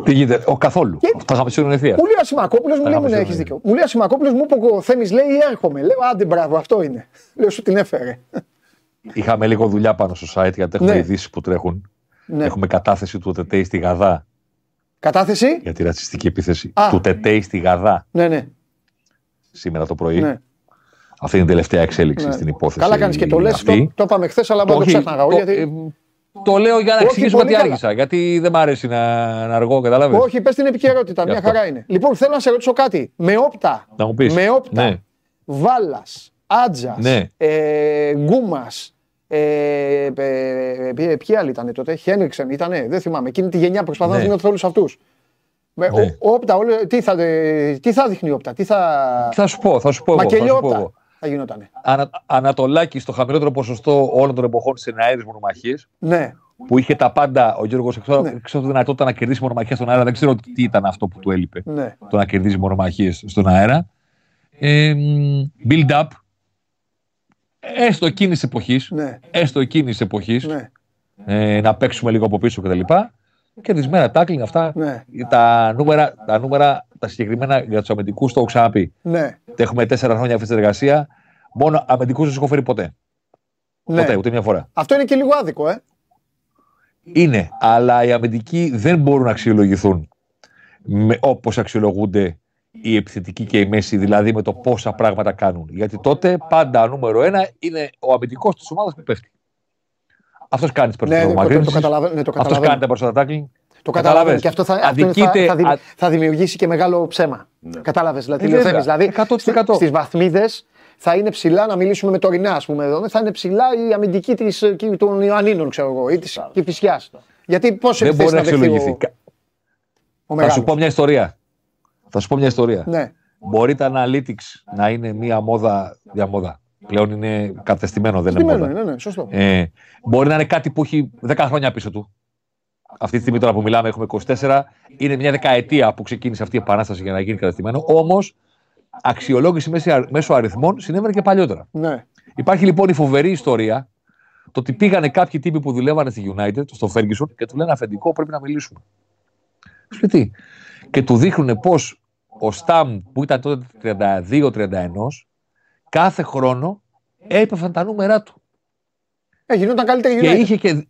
Τι γίνεται, ο καθόλου. Και... Θα είχαμε σίγουρα ευθεία. Μου λέει ο Ασημακόπουλο, μου λέει μου έχει δίκιο. Μου λέει ο Ασημακόπουλο, μου είπε ο Θέμη, λέει έρχομαι. Λέω άντε μπράβο, αυτό είναι. Λέω σου την έφερε. Είχαμε λίγο δουλειά πάνω στο site γιατί έχουμε ναι. ειδήσεις που τρέχουν. Ναι. Έχουμε κατάθεση του Τετέι στη Γαδά. Κατάθεση; Για τη ρατσιστική επίθεση. Α. Του Τετέι στη Γαδά. Ναι, ναι. Σήμερα το πρωί. Ναι. Αυτή είναι η τελευταία εξέλιξη ναι. στην υπόθεση. Καλά κάνεις και το λες. Το, το είπαμε χθες, αλλά δεν το ξέχναγα. γιατί... Ε, το λέω για να εξηγήσω ότι άργησα. Γιατί δεν μ' αρέσει να, να αργώ, κατάλαβε. Όχι, πες την επικαιρότητα. Μια χαρά είναι. Λοιπόν, θέλω να σε ρωτήσω κάτι. Με όπτα. Να μου πεις. Με όπτα. Ναι. Βάλας. Άτζας. Ναι. Ε, Γκούμας. Ε, ε, ε, ποιοι άλλοι ήταν τότε, Χένριξεν ήταν, δεν θυμάμαι. Εκείνη τη γενιά προσπαθώ ναι. να δίνω όλους αυτούς. Ναι. όπτα, τι, θα, τι θα δείχνει όπτα, τι θα. Θα σου πω, θα σου πω. Μακελιόπτα θα γινότανε. Ανα, Ανατολάκι στο χαμηλότερο ποσοστό όλων των εποχών στι εναέρειε μονομαχίε. Ναι. Που είχε τα πάντα ο Γιώργος εκτό ναι. τη δυνατότητα να κερδίσει μονομαχίε στον αέρα. Δεν ξέρω τι ήταν αυτό που του έλειπε. Ναι. Το να κερδίσει μονομαχίες στον αέρα. Ε, build up. Έστω εκείνης τη εποχής. Ναι. Έστω εκείνης τη εποχής. Ναι. Ε, να παίξουμε λίγο από πίσω κτλ. Και μέρα τάκλινγκ αυτά. Ναι. Τα, νούμερα, τα νούμερα, τα συγκεκριμένα για τους αμυντικούς, το έχω ξαναπεί. Ναι. Έχουμε τέσσερα χρόνια αυτής της εργασίας. Μόνο αμυντικούς δεν σου έχω φέρει ποτέ. Ναι. Ποτέ, ούτε μια φορά. Αυτό είναι και λίγο άδικο, ε. Είναι, αλλά οι αμυντικοί δεν μπορούν να αξιολογηθούν όπως αξιολογούνται οι επιθετικοί και οι μέση, δηλαδή με το πόσα πράγματα κάνουν. Γιατί τότε πάντα νούμερο ένα είναι ο αμυντικός της ομάδας που πέφτει. Αυτός κάνει τις περισσότερε ναι, το, καταλαβαίνω. Ναι, Αυτός κάνει τα περισσότερα τάκλινγκ. Το καταλαβαίνω. Και αυτό θα, Αδικείται, θα, θα, θα, δημιουργήσει και μεγάλο ψέμα. Ναι. Κατάλαβες. Δηλαδή, ε, δηλαδή στις βαθμίδες θα είναι ψηλά να μιλήσουμε με τωρινά, ας πούμε εδώ. Θα είναι ψηλά η αμυντική της, των Ιωαννίνων, ξέρω εγώ, ή της Κυφυσιά. Γιατί πώς Δεν μπορεί να αξιολογηθεί. Θα σου πω μια ιστορία. Θα σου πω μια ιστορία. Ναι. Μπορεί τα analytics να είναι μια μόδα διαμόδα. Πλέον είναι κατεστημένο, δεν είναι μόδα. Ναι, ναι, σωστό. Ε, μπορεί να είναι κάτι που έχει 10 χρόνια πίσω του. Αυτή τη στιγμή τώρα που μιλάμε έχουμε 24. Είναι μια δεκαετία που ξεκίνησε αυτή η επανάσταση για να γίνει κατεστημένο. Όμως αξιολόγηση μέσω αριθμών συνέβαινε και παλιότερα. Ναι. Υπάρχει λοιπόν η φοβερή ιστορία το ότι πήγανε κάποιοι τύποι που δουλεύανε στη United, στο Ferguson, και του λένε αφεντικό πρέπει να μιλήσουμε. Σπίτι. Και του δείχνουν πώ ο Σταμ που ήταν τότε 32-31 κάθε χρόνο έπεφταν τα νούμερά του. Ε, γινόταν καλύτερη Και είχε, και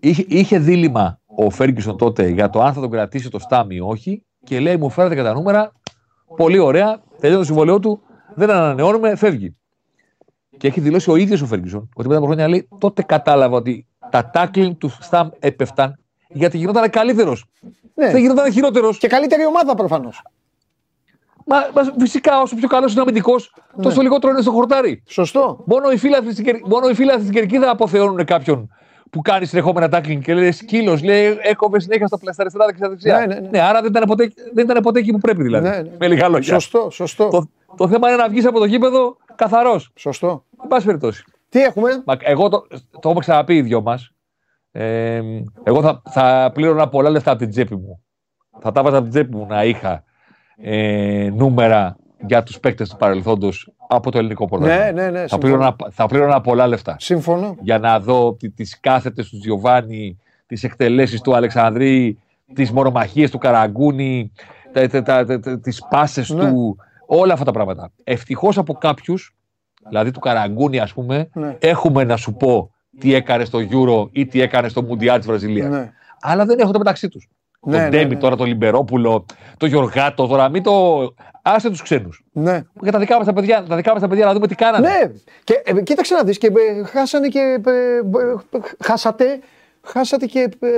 είχε, είχε δίλημα ο Φέργκισον τότε για το αν θα τον κρατήσει το Στάμι ή όχι και λέει μου φέρατε και τα νούμερα, πολύ ωραία, τελειώνει το συμβολέο του, δεν ανανεώνουμε, φεύγει. Και έχει δηλώσει ο ίδιος ο Φέργκισον ότι μετά από χρόνια λέει τότε κατάλαβα ότι τα tackling του Σταμ έπεφταν γιατί γινόταν καλύτερος. Ναι. Δεν γινόταν χειρότερος. Και καλύτερη ομάδα προφανώς. Μα, μα, φυσικά, όσο πιο καλός είναι ο αμυντικός, ναι. τόσο λιγότερο είναι στο χορτάρι. Σωστό. Μόνο οι φίλοι στην Κερκίδα αποθεώνουν κάποιον που κάνεις συνεχόμενα tackling και λέει σκύλος, λέει έκοβε συνέχεια στο πλαστά αριστερά δεξιά δεξιά. Ναι, ναι, ναι. ναι, άρα δεν ήταν, ποτέ, δεν ήταν ποτέ εκεί που πρέπει δηλαδή. Ναι, ναι. Με λίγα λόγια. Σωστό, σωστό. Το, το θέμα είναι να βγεις από το γήπεδο καθαρός. Σωστό. Εν πάση περιπτώσει. Τι έχουμε; Μα, εγώ το, το έχουμε ξαναπεί οι δυο μας. Ε, εγώ θα, θα πλήρωνα πολλά λεφτά από την τσέπη μου. Θα τα βάζα από την τσέπη μου να είχα ε, νούμερα για τους παίκτες του παρελθόντος από το ελληνικό πρωτάθλημα. Ναι, ναι, ναι. Θα πλήρωνα, θα πλήρωνα πολλά λεφτά. Σύμφωνο. Για να δω τι κάθετες του Γιωβάνι, τις εκτελέσεις του Αλεξανδρή, τις μορομαχίε του Καραγκούνη, τις πάσες ναι. του. Όλα αυτά τα πράγματα. Ευτυχώς από κάποιους, δηλαδή του Καραγκούνη, ας πούμε, ναι. έχουμε να σου πω τι έκανε στο Euro ή τι έκανε στο Μουντιάλ της Βραζιλίας. Ναι. Αλλά δεν έχουν το μεταξύ τους. Ναι, τον ναι, Ντέμι ναι. τώρα, τον Λιμπερόπουλο, τον Γιωργάτο τώρα, μην το. Άσε τους ξένους. Ναι. Για τα δικά μας τα παιδιά, τα δικά μας τα παιδιά να δούμε τι κάνανε. Ναι. Και ε, κοίταξε να δεις και ε, χάσανε και. Ε, ε, χάσατε. Χάσατε και, ε,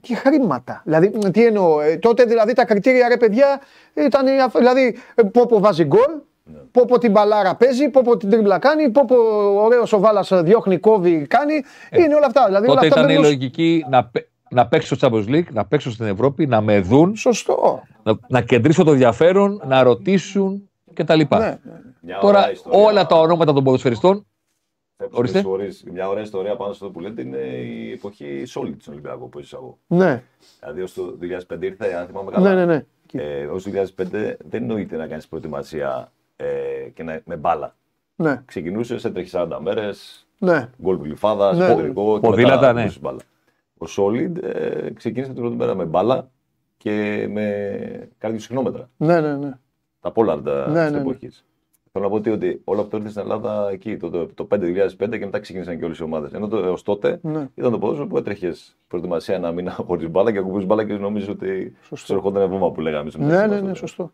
και χρήματα. Δηλαδή, τι εννοώ, ε, τότε δηλαδή τα κριτήρια ρε παιδιά ήταν. Δηλαδή, πόπο βάζει γκολ, ναι. Πόπο την μπαλάρα παίζει, πόπο την τρίμπλα κάνει, πόπο ωραίος ο Βάλας διώχνει, κόβει, κάνει. είναι όλα αυτά. Δηλαδή, τότε όλα αυτά ήταν η λογική να, να παίξω στο Champions League, να παίξω στην Ευρώπη, να με δουν. Σωστό. Να, να κεντρήσω το ενδιαφέρον, να ρωτήσουν κτλ. Ναι, ναι. Τώρα όλα τα ονόματα των ποδοσφαιριστών. Ορίστε. Μια ωραία ιστορία πάνω στο που λέτε είναι η εποχή Solid στον Ολυμπιακό που είσαι εγώ. Ναι. Δηλαδή ως το 2005 ήρθε, αν θυμάμαι καλά. Ναι, ναι, ναι. Ε, ως το 2005 δεν εννοείται να κάνεις προετοιμασία ε, και να, με μπάλα. Ναι. Ξεκινούσες, έτρεχες 40 μέρες. Ναι. Γκολ γλυφάδα, ναι. ποδηλικό. Ποδήλατα, ναι. Μπάλα. Ο Solid ε, ξεκίνησε την πρώτη μέρα με μπάλα και με καρδιοσυχνόμετρα. Ναι, ναι, ναι. Τα Pollard ναι, ναι, εποχής. Θέλω να πω ότι, ότι όλο αυτό ήρθε στην Ελλάδα εκεί, το, το, το 2005 και μετά ξεκίνησαν και όλες οι ομάδες. Ενώ το, έως τότε ναι. ήταν το ποδόσφαιρο που έτρεχες προετοιμασία ένα μήνα (laughs) χωρίς μπάλα και ακουμπούσε μπάλα και νομίζω ότι σου ερχόταν βήμα που λέγαμε. Ναι, ναι, ναι, σωστό.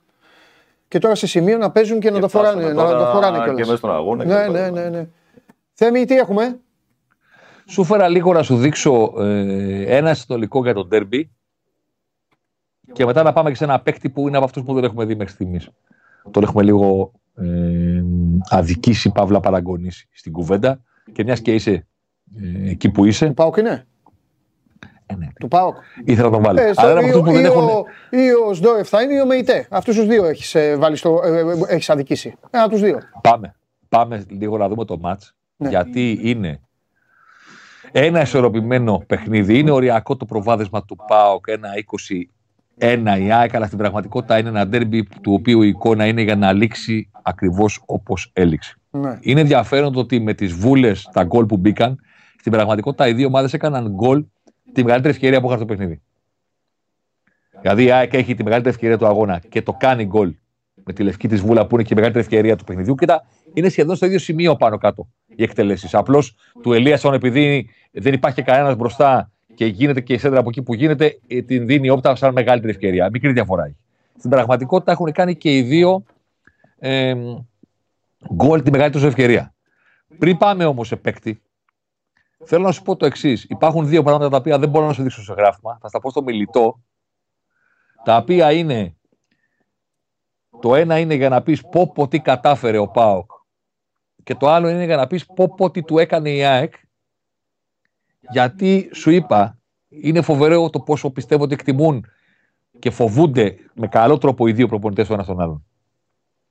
Και τώρα σε σημείο να παίζουν και, και να το φοράνε, να το φοράνε κιόλας. Και μέσα στον αγώνα. Ναι, ναι, ναι, ναι. Θέμη, τι έχουμε; Σου φέρα λίγο να σου δείξω ε, ένα συνολικό για τον τέρμπι και μετά να πάμε και σε ένα παίκτη που είναι από αυτούς που δεν έχουμε δει μέχρι στιγμής. Τον έχουμε λίγο ε, αδικήσει, παύλα παραγωνίσει στην κουβέντα και μιας και είσαι ε, εκεί που είσαι. Του Πάοκ είναι; Ε, ναι. Του Πάοκ. Ήθελα να τον βάλω. Ε, Αλλά από που δεν έχουν. Ή ο Σντόρεφ θα είναι ή ο Μεϊτέ. Αυτούς τους δύο έχεις ε, ε, έχεις αδικήσει. Ένα τους δύο. Πάμε. Πάμε λίγο να δούμε το μάτ. Ναι. Γιατί είναι ένα ισορροπημένο παιχνίδι. Είναι οριακό το προβάδισμα του ΠΑΟΚ, ένα 21 η ΑΕΚ, αλλά στην πραγματικότητα είναι ένα ντέρμπι του οποίου η εικόνα είναι για να λήξει ακριβώς όπως έληξε. Ναι. Είναι ενδιαφέρον το ότι με τις βούλες, τα γκολ που μπήκαν, στην πραγματικότητα οι δύο ομάδες έκαναν γκολ τη μεγαλύτερη ευκαιρία που είχαν στο παιχνίδι. Δηλαδή η ΑΕΚ έχει τη μεγαλύτερη ευκαιρία του αγώνα και το κάνει γκολ με τη λευκή της βούλα που είναι και η μεγαλύτερη ευκαιρία του παιχνιδιού. Κοίτα, είναι σχεδόν στο ίδιο σημείο πάνω κάτω οι εκτελέσεις. Απλώς του Ελίασον, επειδή δεν υπάρχει κανένας μπροστά και γίνεται και η σέντρα από εκεί που γίνεται, ε, την δίνει όπτα σαν μεγαλύτερη ευκαιρία. Μικρή διαφορά έχει. Στην πραγματικότητα έχουν κάνει και οι δύο ε, γκολ τη μεγαλύτερη ευκαιρία. Πριν πάμε όμως σε παίκτη, θέλω να σου πω το εξής. Υπάρχουν δύο πράγματα τα οποία δεν μπορώ να σου δείξω σε γράφημα. Θα στα πω στο μιλητό. Τα οποία είναι. Το ένα είναι για να πεις πω πω τι κατάφερε ο Πάοκ. Και το άλλο είναι για να πεις πω πω τι του έκανε η ΑΕΚ γιατί σου είπα, είναι φοβερό το πόσο πιστεύω ότι εκτιμούν και φοβούνται με καλό τρόπο οι δύο προπονητές ο ένα τον άλλον.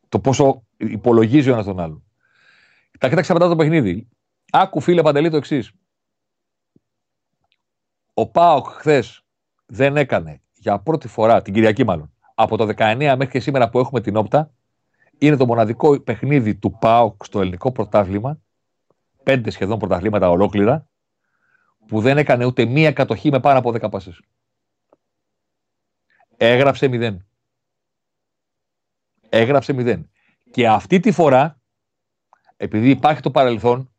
Το πόσο υπολογίζει ο ένας τον άλλον. Τα κοίταξα μετά το παιχνίδι. Άκου φίλε Παντελή το εξής. Ο Πάοκ χθες δεν έκανε για πρώτη φορά, την Κυριακή μάλλον, από το 19 μέχρι και σήμερα που έχουμε την όπτα, είναι το μοναδικό παιχνίδι του ΠΑΟΚ στο ελληνικό πρωτάθλημα, πέντε σχεδόν πρωταθλήματα ολόκληρα, που δεν έκανε ούτε μία κατοχή με πάνω από 10 πάσες. Έγραψε 0. Έγραψε 0. Και αυτή τη φορά, επειδή υπάρχει το παρελθόν,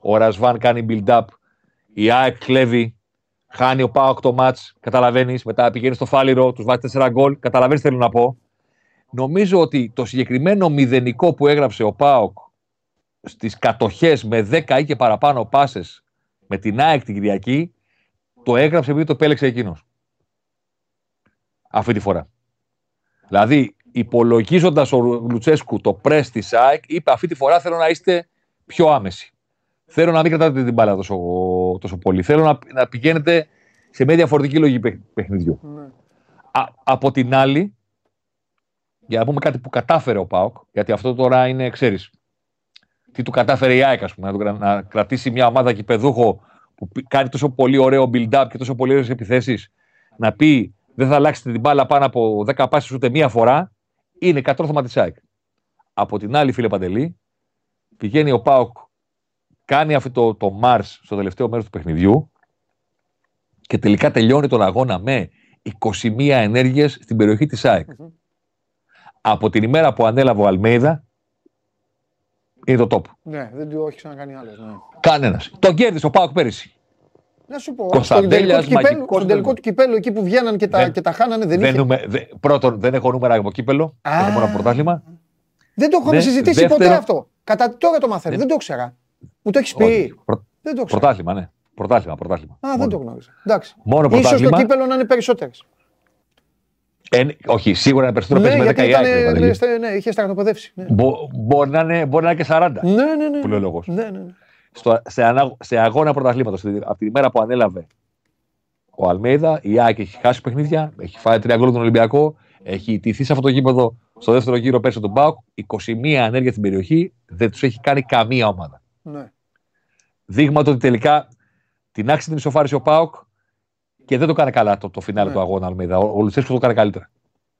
ο Ρασβάν κάνει build-up, η ΑΕΚ κλέβει, χάνει ο Πάοκ το μάτς, καταλαβαίνεις, μετά πηγαίνει στο φάληρο, τους βάζει 4 γκολ, καταλαβαίνεις θέλω να πω. Νομίζω ότι το συγκεκριμένο μηδενικό που έγραψε ο Πάοκ στις κατοχές με 10 ή και παραπάνω πάσες με την ΑΕΚ την Κυριακή, το έγραψε επειδή το επέλεξε εκείνος. Αυτή τη φορά. Δηλαδή, υπολογίζοντας ο Λουτσέσκου το πρε της ΑΕΚ, είπε αυτή τη φορά θέλω να είστε πιο άμεση. Θέλω να μην κρατάτε την μπάλα τόσο, τόσο πολύ. Θέλω να, να πηγαίνετε σε μια διαφορετική λογική παιχνιδιού. Ναι. από την άλλη, για να πούμε κάτι που κατάφερε ο Πάοκ, γιατί αυτό τώρα είναι, ξέρεις, τι του κατάφερε η ΑΕΚ, πούμε, να, να κρατήσει μια ομάδα κυπεδούχο που κάνει τόσο πολύ ωραίο build-up και τόσο πολύ ωραίες επιθέσεις, να πει δεν θα αλλάξετε την μπάλα πάνω από 10 πάσει ούτε μία φορά, είναι κατόρθωμα της ΑΕΚ. Από την άλλη, φίλε Παντελή, πηγαίνει ο Πάοκ, κάνει αυτό το, το Mars στο τελευταίο μέρος του παιχνιδιού και τελικά τελειώνει τον αγώνα με 21 ενέργειες στην περιοχή της ΑΕΚ. Από την ημέρα που ανέλαβε ο Αλμέιδα, είναι το top. Ναι, δεν του έχει ξανακάνει άλλο. Ναι. Κανένας. Τον κέρδισε ο Πάοκ πέρυσι. Να σου πω, στον τελικό, του κυπέλου, στον τελικό του κυπέλου, εκεί που βγαίναν και τα, δεν, και τα χάνανε, δεν, δεν είχε. Νούμε, δε, πρώτον, δεν έχω νούμερα από κύπελο, έχω μόνο πρωτάθλημα. Δεν το έχουμε συζητήσει δεύτερο, ποτέ αυτό. Κατά τώρα το μαθαίνω, δεν το ήξερα. Μου το έχεις πει. Προ, δεν το ήξερα. Πρωτάθλημα, ναι. Πρωτάθλημα, πρωτάθλημα. Α, δεν το γνώριζα. Εντάξει. Μόνο πρωτάθλημα. Ίσως το κύπελο να είναι περισσότερες. Ε, όχι, σίγουρα είναι περισσότερο ναι, παίζει με 10 η δηλαδή. Ναι, είχε στρατοπεδεύσει. Ναι. Μπο, μπορεί, να είναι, μπορεί να είναι και 40. Ναι, ναι, ναι. Που λέει ο λόγος. Ναι, ναι, ναι. σε, ανα, σε αγώνα πρωταθλήματος, από την ημέρα που ανέλαβε ο Αλμέιδα, η Άκη έχει χάσει παιχνίδια, έχει φάει τρία γκολ τον Ολυμπιακό, έχει τηθεί σε αυτό το γήπεδο στο δεύτερο γύρο πέρσι τον Μπάουκ, 21 ανέργεια στην περιοχή, δεν τους έχει κάνει καμία ομάδα. Ναι. Δείγμα το ότι τελικά την άξιζε την ισοφάριση ο Πάουκ και δεν το κάνει καλά το, το φινάλε ναι. του αγώνα Αλμίδα. Ο, ο Λουτσέσκο το κάνει καλύτερα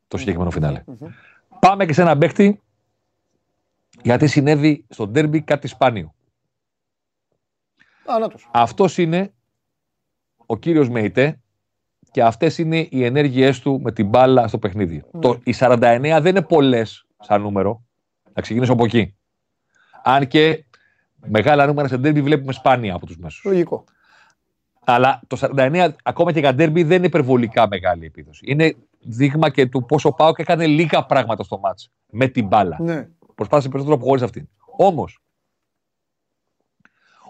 το συγκεκριμένο φινάλε. Mm-hmm. Πάμε και σε ένα παίκτη γιατί συνέβη στο ντέρμπι κάτι σπάνιο. Αυτός είναι ο κύριος Μεϊτέ και αυτές είναι οι ενέργειές του με την μπάλα στο παιχνίδι. Mm. Το, οι 49 δεν είναι πολλές σαν νούμερο. Να ξεκινήσω από εκεί. Αν και μεγάλα νούμερα σε ντέρμπι βλέπουμε σπάνια από τους μέσους. Λογικό. Αλλά το 49, ακόμα και για ντέρμπι, δεν είναι υπερβολικά μεγάλη επίδοση. Είναι δείγμα και του πόσο πάω και έκανε λίγα πράγματα στο μάτς με την μπάλα. Ναι. Προσπάθησε περισσότερο από χωρίς αυτήν. Όμως,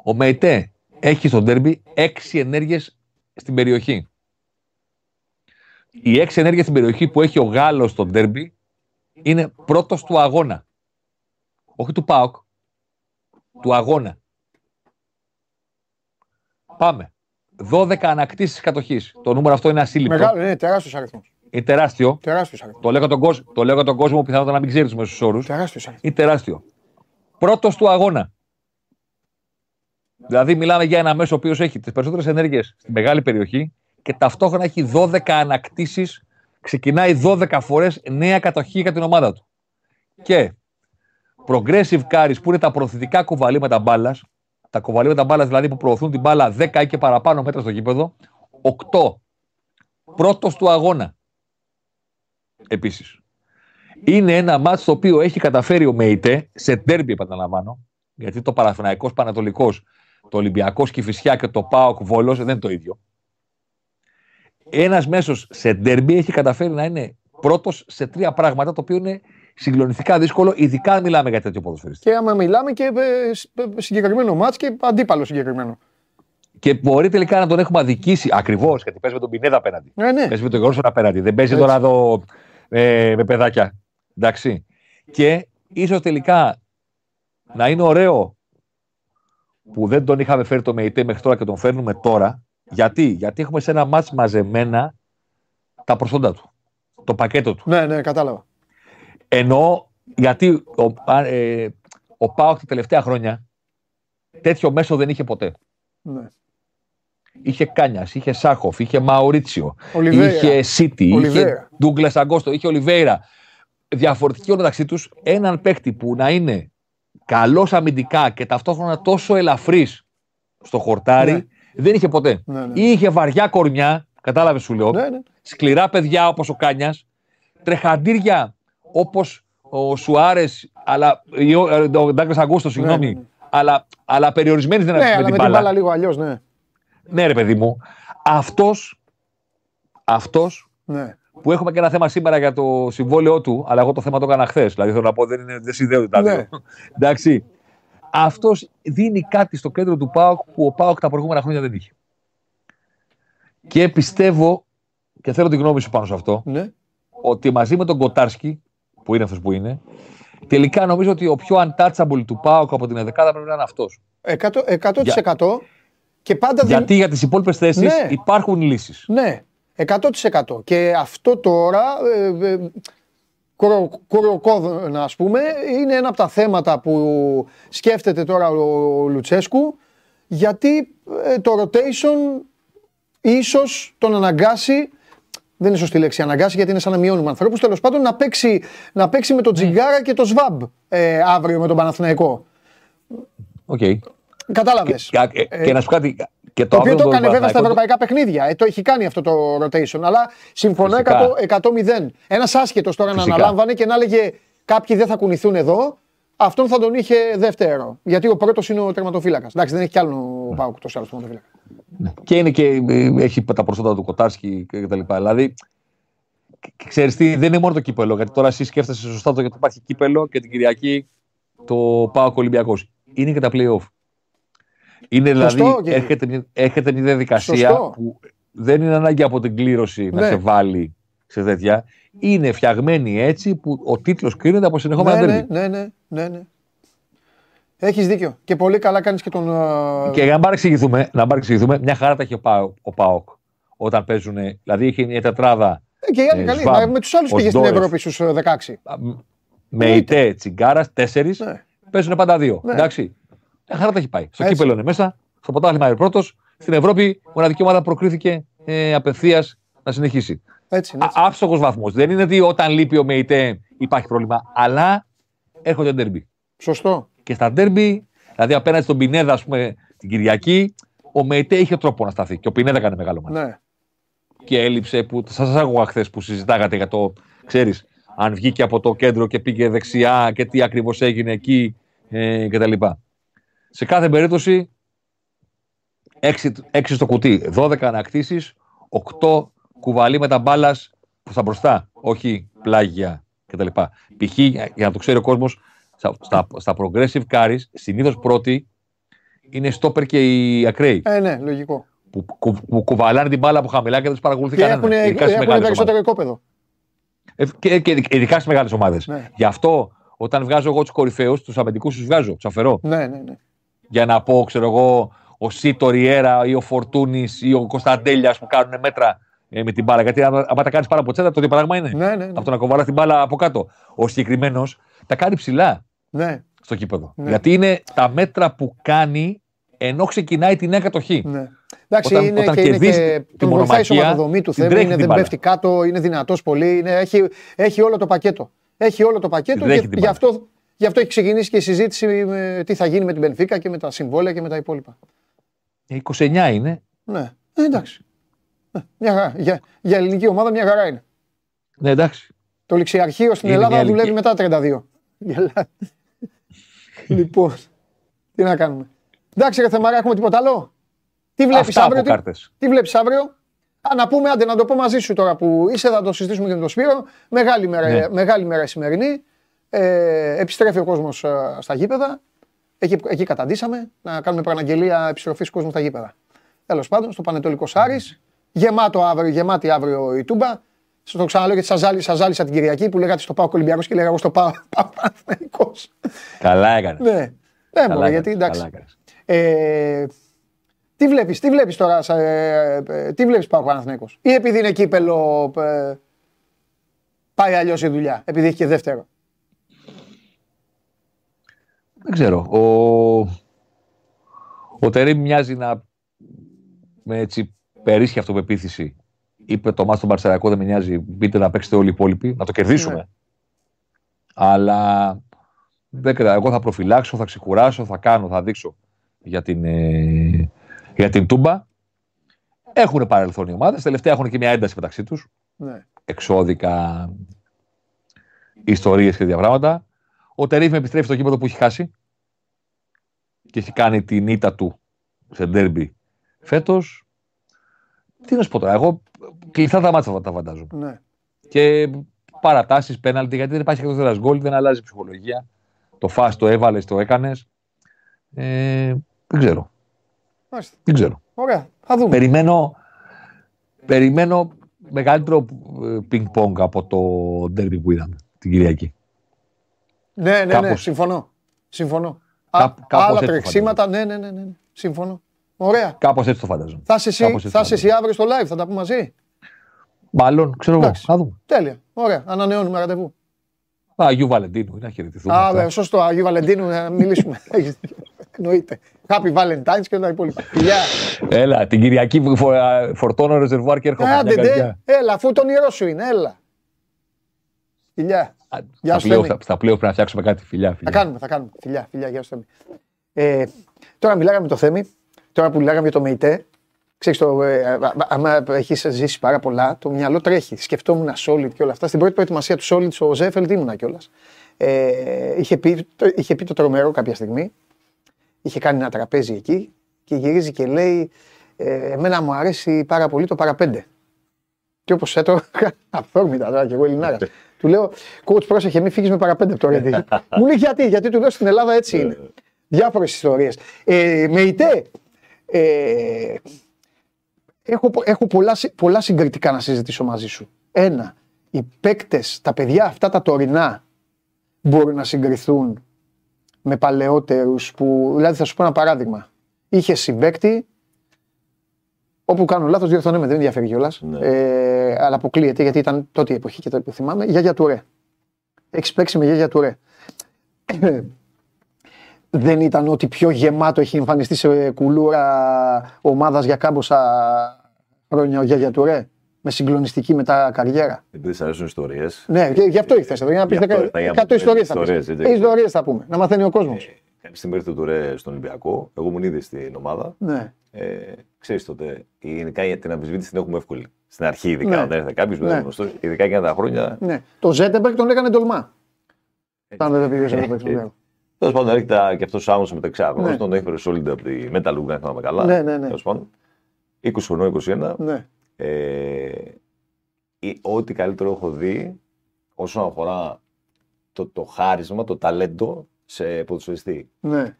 ο Μεϊτέ έχει στο ντέρμπι έξι ενέργειες στην περιοχή. Οι έξι ενέργειες στην περιοχή που έχει ο Γάλλος στο ντέρμπι είναι πρώτος του αγώνα. Όχι του ΠΑΟΚ, του αγώνα. Πάμε. 12 ανακτήσεις κατοχής. Το νούμερο αυτό είναι ασύλληπτο. Μεγάλο, είναι τεράστιος αριθμός. Είναι τεράστιο. Τεράστιος αριθμός. Το λέω τον κόσμο, το λέω τον κόσμο πιθανότατα να μην ξέρει τους μέσους όρους. Τεράστιος αριθμός. Είναι τεράστιο. Πρώτος του αγώνα. Δηλαδή, μιλάμε για ένα μέσο ο οποίος έχει τις περισσότερες ενέργειες στην μεγάλη περιοχή και ταυτόχρονα έχει 12 ανακτήσεις. Ξεκινάει 12 φορές νέα κατοχή για την ομάδα του. Και progressive carries που είναι τα προωθητικά κουβαλήματα μπάλας, τα κουβαλήματα μπάλας δηλαδή που προωθούν την μπάλα 10 ή και παραπάνω μέτρα στο γήπεδο, 8. Πρώτος του αγώνα. Επίσης. Είναι ένα μάτσο το οποίο έχει καταφέρει ο Μέιτε σε τέρμπι, επαναλαμβάνω, γιατί το Παραθυναϊκό Πανατολικός, το Ολυμπιακός Κηφισιά και το Πάοκ Βόλος δεν είναι το ίδιο. Ένας μέσος σε τέρμπι έχει καταφέρει να είναι πρώτος σε τρία πράγματα, το οποίο είναι συγκλονιστικά δύσκολο, ειδικά αν μιλάμε για τέτοιο ποδοσφαιριστή. Και άμα μιλάμε και ε, συγκεκριμένο μάτς και αντίπαλο συγκεκριμένο. Και μπορεί τελικά να τον έχουμε αδικήσει ακριβώς γιατί παίζει με τον Πινέδα απέναντι. Ναι, ναι. Παίζει με τον Γιώργο απέναντι. Δεν παίζει τώρα εδώ ε, με παιδάκια. Εντάξει. Και ίσως τελικά να είναι ωραίο που δεν τον είχαμε φέρει το ΜΕΙΤΕ μέχρι τώρα και τον φέρνουμε τώρα. Γιατί, Γιατί έχουμε σε ένα μάτς μαζεμένα τα προσόντα του. Το πακέτο του. Ναι, ναι, κατάλαβα. Ενώ γιατί ο, ε, ο Πάοκ τα τελευταία χρόνια τέτοιο μέσο δεν είχε ποτέ. Ναι. Είχε Κάνιας, είχε Σάχοφ, είχε Μαουρίτσιο, είχε Σίτι, είχε Ντούγκλας Αγκόστο, είχε Ολιβέηρα. Διαφορετικοί μεταξύ τους έναν παίκτη που να είναι καλός αμυντικά και ταυτόχρονα τόσο ελαφρύς στο χορτάρι ναι. δεν είχε ποτέ. Ναι, ναι. Είχε βαριά κορμιά, κατάλαβες σου λέω. Σκληρά παιδιά όπως ο Κάνιας, τρεχαντήρια όπως ο Σουάρες, αλλά. Ο Ντάγκρα Αγκούστο, συγγνώμη. Ναι, ναι, ναι. Αλλά, αλλά περιορισμένης δεν είναι ναι, με την μπάλα. λίγο αλλιώς, ναι. Ναι, ρε παιδί μου. Αυτός. Αυτός, ναι. που έχουμε και ένα θέμα σήμερα για το συμβόλαιό του, αλλά εγώ το θέμα το έκανα χθες. Δηλαδή θέλω να πω δεν, είναι, δεν συνδέονται τα δύο. Εντάξει. Αυτός δίνει κάτι στο κέντρο του ΠΑΟΚ που ο ΠΑΟΚ τα προηγούμενα χρόνια δεν είχε. Και πιστεύω, και θέλω την γνώμη σου πάνω σε αυτό, ναι. ότι μαζί με τον Κοτάρσκι που είναι αυτός που είναι. Τελικά νομίζω ότι ο πιο untouchable του Πάουκ από την 11 πρέπει να είναι αυτός. 100%, 100%, για... και πάντα Γιατί για τις υπόλοιπες θέσεις ναι. υπάρχουν λύσεις. Ναι, 100%. Και αυτό τώρα. Ε, ε, Κοροκόδωνα, ας πούμε, είναι ένα από τα θέματα που σκέφτεται τώρα ο Λουτσέσκου γιατί ε, το rotation ίσως τον αναγκάσει δεν είναι σωστή λέξη αναγκάσει γιατί είναι σαν να μειώνουμε ανθρώπους. Τέλος πάντων να παίξει, να παίξει με τον ναι. Τζιγκάρα και τον Σβάμπ ε, αύριο με τον Παναθηναϊκό. Ok. Okay. Κατάλαβες. Και, και, ε, και, να σου κάτι. Και το, το οποίο το έκανε βέβαια στα ευρωπαϊκά παιχνίδια. Ε, το έχει κάνει αυτό το rotation. Αλλά συμφωνώ 100-0. Ένας άσχετος τώρα Φυσικά. να αναλάμβανε και να έλεγε κάποιοι δεν θα κουνηθούν εδώ. Αυτόν θα τον είχε δεύτερο. Γιατί ο πρώτος είναι ο τερματοφύλακας. Εντάξει, δεν έχει κι άλλο ναι. πάω ούτω άλλος τερματοφύλακα. Ναι. Και είναι και ε, έχει τα προσόντα του Κοτάρσκι κτλ. Δηλαδή, ξέρεις τι, δεν είναι μόνο το κύπελο. Γιατί τώρα εσύ σκέφτεσαι σωστά το γιατί υπάρχει κύπελο και την Κυριακή το πάω Ολυμπιακός. Είναι και τα playoff. Είναι δηλαδή, έρχεται, έρχεται μια διαδικασία Σωστό. που δεν είναι ανάγκη από την κλήρωση ναι. να σε βάλει σε τέτοια. Είναι φτιαγμένη έτσι που ο τίτλος κρίνεται από συνεχόμενα ναι, ναι, ναι, ναι, ναι, ναι. Έχεις δίκιο. Και πολύ καλά κάνεις και τον. Και για να παρεξηγηθούμε, να παρεξηγηθούμε μια χαρά τα έχει ο, Πάοκ όταν παίζουν. Δηλαδή έχει μια τετράδα. Ε, και η καλή. με τους άλλους πήγε στην Ευρώπη στους 16. Με ητέ, τσιγκάρα, τέσσερις. Ναι. Παίζουν πάντα δύο. Ναι. Εντάξει. Μια χαρά τα έχει πάει. Στο Έτσι. κύπελο είναι μέσα. Στο ποτάθλημα είναι πρώτος. Στην Ευρώπη, μοναδική ομάδα προκρίθηκε ε, απευθείας να συνεχίσει. Έτσι, Άψογος βαθμός. Δεν είναι ότι όταν λείπει ο ΜΕΙΤΕ υπάρχει πρόβλημα, αλλά έρχονται ντέρμπι. Σωστό. Και στα ντέρμπι, δηλαδή απέναντι στον Πινέδα, ας πούμε, την Κυριακή, ο ΜΕΙΤΕ είχε τρόπο να σταθεί. Και ο Πινέδα έκανε μεγάλο μάτι. Ναι. Και έλειψε που. Σα άκουγα χθες που συζητάγατε για το. ξέρεις, αν βγήκε από το κέντρο και πήγε δεξιά και τι ακριβώς έγινε εκεί ε, κτλ. Σε κάθε περίπτωση 6, 6 στο κουτί, 12 ανακτήσεις, 8 κουβαλή με τα μπάλας που θα μπροστά, όχι πλάγια κτλ. Π.χ. για να το ξέρει ο κόσμος, στα, στα progressive carries συνήθως πρώτοι είναι στόπερ και οι ακραίοι. Ε, ναι, λογικό. Που, που, που κουβαλάνε την μπάλα από χαμηλά και δεν τους παρακολουθεί κανένας. Έχουν, έχουν περισσότερο οικόπεδο. Ε, και, και, ειδικά στις μεγάλες ομάδες. Ναι. Γι' αυτό όταν βγάζω εγώ τους κορυφαίους, τους αμυντικούς τους βγάζω, τους αφαιρώ. Ναι, ναι, ναι. Για να πω, ξέρω εγώ, ο Σίτο Ριέρα ή ο Φορτούνης ή ο Κωνσταντέλιας που κάνουν μέτρα ε, με την μπάλα. Γιατί άμα, τα κάνεις πάρα από τσέντα, το ίδιο πράγμα είναι. Ναι, ναι, ναι. Από το να κοβάλα την μπάλα από κάτω. Ο συγκεκριμένος τα κάνει ψηλά ναι. στο κήπεδο. Ναι. Γιατί είναι τα μέτρα που κάνει ενώ ξεκινάει την νέα κατοχή. Ναι. Εντάξει, όταν, είναι, όταν και είναι και τον βοηθάει η σωματοδομή του θέμα, είναι, δεν πέφτει κάτω, είναι δυνατός πολύ, είναι, έχει, έχει όλο το πακέτο. Έχει όλο το πακέτο και γι' αυτό, γι' αυτό έχει ξεκινήσει και η συζήτηση με τι θα γίνει με την Πενφύκα και με τα συμβόλαια και με τα υπόλοιπα. 29 ε, είναι. Ναι, ε, εντάξει. Ε, μια Για, για ελληνική ομάδα μια χαρά είναι. Ναι, εντάξει. Το ληξιαρχείο στην είναι Ελλάδα δουλεύει μετά 32. Λοιπόν, τι να κάνουμε. Εντάξει, ρε Θεμαρά, έχουμε τίποτα άλλο; Τι βλέπεις αύριο. Τι, τι βλέπεις αύριο; Α, να πούμε, άντε να το πω μαζί σου τώρα που είσαι, θα το συζητήσουμε και με τον Σπύρο. Μεγάλη μέρα, ναι. μεγάλη μέρα η σημερινή. Ε, επιστρέφει ο κόσμος ε, στα γήπεδα. Εκεί, εκεί καταντήσαμε να κάνουμε προαναγγελία επιστροφής κόσμου στα γήπεδα. Τέλος πάντων, στο Πανετολικό Σάρις. Γεμάτο αύριο, γεμάτη αύριο η Τούμπα. Στο το ξαναλέω γιατί σας ζάλισα την Κυριακή που λέγατε στο Πάο Ολυμπιακός και λέγα εγώ στο Πάο (laughs) Παναθηναϊκό. Καλά έκανες. Ναι, ναι, μόνο γιατί εντάξει. Ε, τι βλέπεις, τι βλέπεις τώρα, ε, ε, τι βλέπεις Πάο Παναθηναϊκός; Ή επειδή είναι κύπελο ε, πάει αλλιώς η δουλειά, επειδή έχει και δεύτερο; Δεν ξέρω. Ο, ο Τερήμ μοιάζει να με έτσι περίσχυ αυτοπεποίθηση. Είπε το Μάστο Μπαρσερακό δεν με νοιάζει, μπείτε να παίξετε όλοι οι υπόλοιποι, να το κερδίσουμε. Ναι. Αλλά δεν ξέρω, εγώ θα προφυλάξω, θα ξεκουράσω, θα κάνω, θα δείξω για την, ε, για την Τούμπα. Έχουν παρελθόν οι ομάδες. Τελευταία έχουν και μια ένταση μεταξύ τους. Ναι. Εξώδικα, ιστορίες και τέτοια πράγματα. Ο Τερίφ με επιστρέφει στο γήπεδο που έχει χάσει και έχει κάνει την ήττα του σε ντέρμπι φέτος. Τι να σου πω τώρα, εγώ κλειστά τα μάτια τα φαντάζομαι. Ναι. Και παρατάσεις, πέναλτι, γιατί δεν υπάρχει εκτό ένα γκολ, δεν αλλάζει ψυχολογία. Το φά, το έβαλες, το έκανες. Ε, δεν ξέρω. Μάλιστα. Δεν ξέρω. Ωραία. Θα δούμε. Περιμένω, περιμένω μεγαλύτερο πινκ-πονγκ από το ντέρμπι που είδαμε την Κυριακή. Ναι, ναι, ναι κάπως... ναι, συμφωνώ. Συμφωνώ. Κά, άλλα τρεξίματα, ναι, ναι, ναι, ναι, συμφωνώ. Ωραία. Κάπως έτσι το φαντάζομαι. Θα είσαι εσύ, θα εσύ αύριο στο live, θα τα πούμε μαζί. Μάλλον, ξέρω εγώ. Θα δούμε. Τέλεια. Ωραία. Ανανεώνουμε ραντεβού. Αγίου Βαλεντίνου, να χαιρετηθούμε. Α, σωστό. Αγίου Βαλεντίνου, να μιλήσουμε. (laughs) Εννοείται. Happy Valentine's και τα υπόλοιπα. Φιλιά. Έλα, την Κυριακή που φορτώνω ρεζερβουάρ και έρχομαι. Άντε, ντε. Έλα, αφού τον όνειρό σου είναι, έλα. Φιλιά. Γεια σου, στα, στα πλοίο πρέπει να φτιάξουμε κάτι. Φιλιά, φιλιά. Θα κάνουμε, θα κάνουμε. Φιλιά, φιλιά, γεια σου, ε, Τώρα μιλάγαμε με το Θέμη τώρα που λέγαμε για το ΜΕΙΤΕ, ξέρεις, το, ε, άμα έχεις ζήσει πάρα πολλά, το μυαλό τρέχει. Σκεφτόμουν Solid και όλα αυτά. Στην πρώτη προετοιμασία του Solid, ο Ζέφελτ ήμουνα κιόλας. Ε, είχε, πει, είχε πει το τρομερό κάποια στιγμή. Είχε κάνει ένα τραπέζι εκεί και γυρίζει και λέει: ε, Εμένα μου αρέσει πάρα πολύ το παραπέντε. Και όπως έτρωγα, (laughs) αυθόρμητα τώρα και εγώ Ελληνάρα. του λέω: Coach, πρόσεχε, μην φύγεις με παραπέντε από το Ρέντι. μου λέει γιατί, γιατί του λέω στην Ελλάδα έτσι είναι. Διάφορες ιστορίες. Ε, με ητέ. Ε, έχω, έχω πολλά, πολλά συγκριτικά να συζητήσω μαζί σου. Ένα, οι παίκτες, τα παιδιά αυτά τα τωρινά μπορούν να συγκριθούν με παλαιότερους που. Δηλαδή, θα σου πω ένα παράδειγμα. Είχε συμπέκτη. Όπου κάνω λάθος, διορθώνε με, δεν ενδιαφέρει κιόλας. Ναι. Ε, αλλά αποκλείεται γιατί ήταν τότε η εποχή και το θυμάμαι. Γιάγια Τουρέ. Έχεις παίξει με Γιάγια Τουρέ. Δεν ήταν ότι πιο γεμάτο έχει εμφανιστεί σε κουλούρα ομάδας για κάμποσα χρόνια ο Γιάγια Τουρέ με συγκλονιστική μετά καριέρα. Επειδή σα αρέσουν ιστορίες. Ναι, γι' αυτό ήρθες εδώ. Για να πεις 100 ιστορίες θα πεις. Ιστορίες θα πούμε. Να μαθαίνει ο κόσμος. Ε, Κάποια στιγμή ήρθε το Τουρέ στον Ολυμπιακό. Εγώ ήμουν ήδη στην ομάδα. Ναι. Ε, Ξέρεις τότε, γενικά την αμφισβήτηση την έχουμε εύκολη. Στην αρχή, ειδικά, ναι. όταν ήρθε κάποιο ναι. γνωστός, ειδικά για τα χρόνια. Ναι. Το Ζέτεμπεργκ τον έκανε τολμά. Ήταν δεν πήγε Ζέτεμπεργκ. Τέλος πάντων, έρχεται και αυτός ο άμεσο μεταξύ άγνωστων. Ναι. Τον έφερε Σόλιντα από τη Μεταλλούγκ, αν θυμάμαι καλά. Ναι, ναι, ναι. Τέλος πάντων. 20 χρονών, 21. Ναι. Ε, ό,τι καλύτερο έχω δει όσον αφορά το, το χάρισμα, το ταλέντο σε ποδοσφαιριστή. Ναι.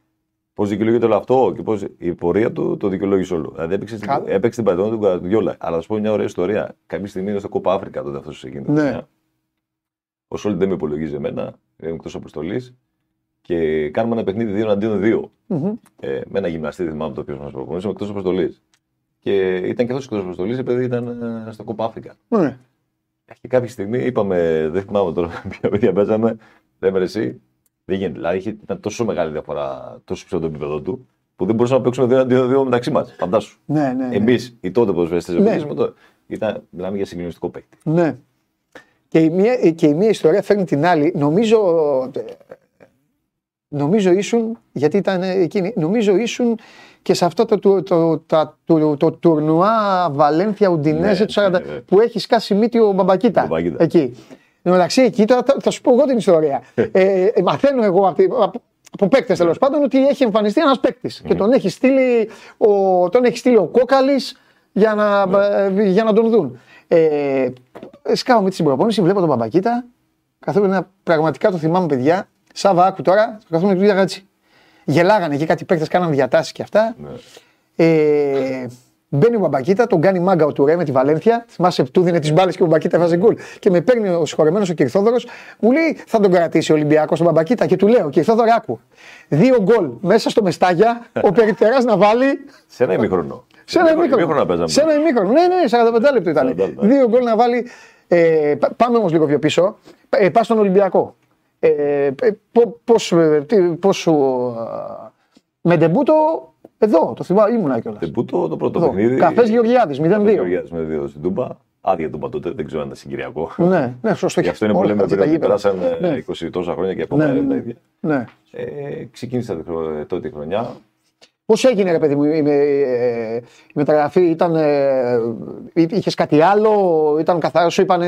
Πώς δικαιολογείται όλο αυτό και πώς η πορεία του το δικαιολόγησε όλο. Δηλαδή έπαιξε, έπαιξε την πατρόνα του Γκουαρδιόλα. Αλλά θα σου πω μια ωραία ιστορία. Κάποια στιγμή είναι στο Κόπα Αφρικα τότε αυτός σε εκείνη. Ναι. Ο Σόλι δεν με υπολογίζει εμένα, είμαι εκτός αποστολής. Και κάνουμε ένα παιχνίδι 2 εναντίον 2. Mm-hmm. Ε, με ένα γυμναστή, δεν θυμάμαι το οποίο μας προπονούσε, εκτός αποστολής. Και ήταν και αυτός εκτός αποστολής επειδή ήταν ε, στο Κόπα Αφρικα. Ναι. Και κάποια στιγμή είπαμε, δεν θυμάμαι τώρα (laughs) ποια παιδιά παίζαμε, λέμε εσύ, δεν γίνεται. Δηλαδή ήταν τόσο μεγάλη διαφορά, τόσο ψηλό το επίπεδο του, που δεν μπορούσαμε να παίξουμε δύο αντί δύο μεταξύ μας. Φαντάσου. Ναι, ναι, ναι. Εμείς, οι τότε ποδοσφαιριστέ, ναι. τότε. Ήταν, μιλάμε για συγκλονιστικό παίκτη. Ναι. Και η, μία, και η μία ιστορία φέρνει την άλλη. Νομίζω, νομίζω ήσουν, γιατί ήταν εκείνη, νομίζω ήσουν και σε αυτό το, το, το, το, το, το τουρνουά Βαλένθια Ουντινέζε ναι, ναι, που έχει σκάσει μύτη ο Μπαμπακίτα. Εκεί. Εν μεταξύ, εκεί τώρα θα, θα, σου πω εγώ την ιστορία. (laughs) ε, ε μαθαίνω εγώ από, από, από παίκτες τέλος πάντων ότι έχει εμφανιστεί ένας παίκτης και τον έχει στείλει ο, τον έχει στείλει ο Κόκαλης για, να, ναι. για να τον δουν. Ε, σκάω με την προπόνηση, βλέπω τον Μπαμπακίτα. Καθόλου πραγματικά το θυμάμαι, παιδιά. Σάβα, άκου τώρα, καθόλου με του έτσι. Γελάγανε εκεί κάτι παίκτες, κάναν διατάσεις και αυτά. Ναι. Ε, Μπαίνει ο Μπαμπακίτα, τον κάνει μάγκα ο Τουρέ με τη Βαλένθια. Θυμάσαι του δίνει τις μπάλες και ο Μπαμπακίτα βάζει γκολ. Και με παίρνει ο συγχωρεμένος ο Κυρθόδωρο, μου λέει θα τον κρατήσει ο Ολυμπιακός τον Μπαμπακίτα. Και του λέω, Κυρθόδωρο, άκου. Δύο γκολ μέσα στο Μεστάγια, ο Περιπτερά να βάλει. Σε ένα ημίχρονο. Σε ένα ημίχρονο. Σε ένα ημίχρονο. Ναι, ναι, 45 λεπτό ήταν. Δύο γκολ να βάλει. Ε, πάμε όμως λίγο πιο πίσω. Ε, Πας στον Ολυμπιακό. Ε, ε Πώ σου. Με ντεμπούτο εδώ, το θυμάμαι, ήμουν κιόλας. Τεμπούτο το πρώτο Εδώ. παιχνίδι. Καφές Γεωργιάδης, 0-2. Γεωργιάδης με 2 στην Τούμπα. Άδεια Τούμπα τότε, δεν ξέρω αν ήταν συγκυριακό. Ναι, ναι, σωστό. Γι' αυτό είναι που λέμε πριν ότι περάσαν ναι. 20 τόσα χρόνια και ακόμα ναι, είναι τα ίδια. Ναι. Ε, ξεκίνησα τότε η χρονιά. Πώς έγινε, ρε παιδί μου, η, η μεταγραφή, ήταν. Ε, είχες κάτι άλλο, ήταν καθαρό, σου είπαν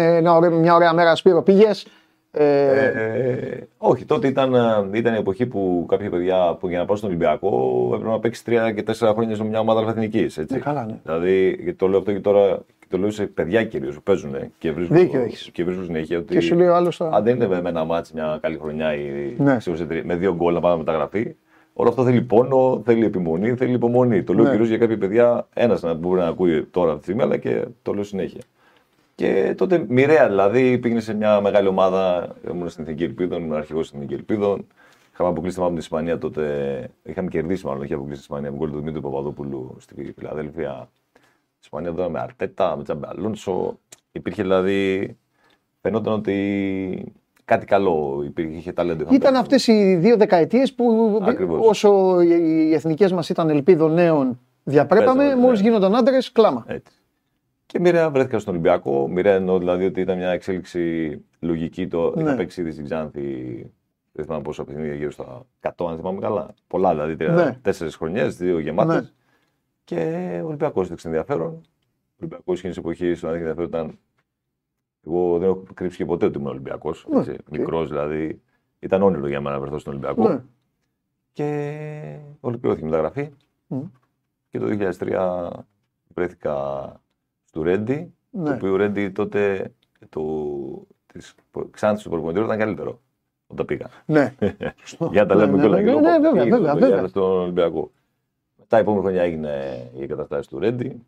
μια ωραία μέρα Σπύρο, πήγες. Ε, ε, όχι, τότε ήταν, ε, ήταν η εποχή που κάποια παιδιά που για να πάω στον Ολυμπιακό έπρεπε να παίξεις τρία και τέσσερα χρόνια σε μια ομάδα αλφαθηνική. Ναι, καλά, ναι. Δηλαδή, γιατί το λέω αυτό και τώρα το λέω σε παιδιά κυρίως που παίζουν και βρίσκουν, Δίκιο και βρίσκουν συνέχεια. Ότι και σου λέει άλλος. Θα... Αν δεν είναι με ένα μάτσο μια καλή χρονιά ή ναι. με δύο γκολ να πάμε μεταγραφή, όλο αυτό θέλει πόνο, θέλει επιμονή, θέλει υπομονή. Το λέω ναι. κυρίως για κάποια παιδιά, ένας να μπορεί να ακούει τώρα αυτή τη στιγμή, αλλά και το λέω συνέχεια. Και τότε μοιραία δηλαδή πήγαινε σε μια μεγάλη ομάδα. Ήμουν στην Εθνική Ελπίδων, ήμουν αρχηγός στην Εθνική Ελπίδων. Είχαμε αποκλείσει με την Ισπανία τότε. Είχαμε κερδίσει μάλλον, είχε αποκλείσει την Ισπανία με γκολ του Δημήτρη Παπαδόπουλου στη Φιλαδέλφια. Η Ισπανία εδώ με Αρτέτα, με Τζαμπε Αλόνσο. Υπήρχε δηλαδή. Φαινόταν ότι κάτι καλό υπήρχε, είχε ταλέντο. Ήταν αυτές οι δύο δεκαετίες που Ακριβώς. όσο οι εθνικές μας ήταν ελπίδων νέων διαπρέπαμε, μόλις ναι. γίνονταν άντρες, κλάμα. Έτσι. Και μοιραία βρέθηκα στον Ολυμπιακό. Μοιραία εννοώ δηλαδή ότι ήταν μια εξέλιξη λογική. Το ναι. είχα παίξει ήδη στην Ξάνθη. Δεν θυμάμαι πόσο παιχνίδια, γύρω στα 100, αν θυμάμαι καλά. Πολλά δηλαδή. Ναι. Τέσσερις χρονιές, δύο γεμάτες. Ναι. Και ο Ολυμπιακός έδειξε ενδιαφέρον. Ο Ολυμπιακός εκείνης της εποχής, στον ενδιαφέρον ήταν. Εγώ δεν έχω κρύψει και ποτέ ότι είμαι Ολυμπιακός. Ναι, Μικρός δηλαδή. Ήταν όνειρο για μένα να βρεθώ στον Ολυμπιακό. Ναι. Και ολοκληρώθηκε η μεταγραφή. Mm. Και το 2003 βρέθκα στο Ρέντι. Ναι. Το οποίο ο Ρέντι τότε το, της ξάνθης τους προπονητήριου ήταν καλύτερο όταν πήγα. Ναι. (laughs) για τα λέμε ναι, ναι, ναι, ναι, βέβαια, βέβαια, Στον Ολυμπιακό. Μετά η επόμενη χρονιά έγινε η εγκαταστάση του Ρέντι.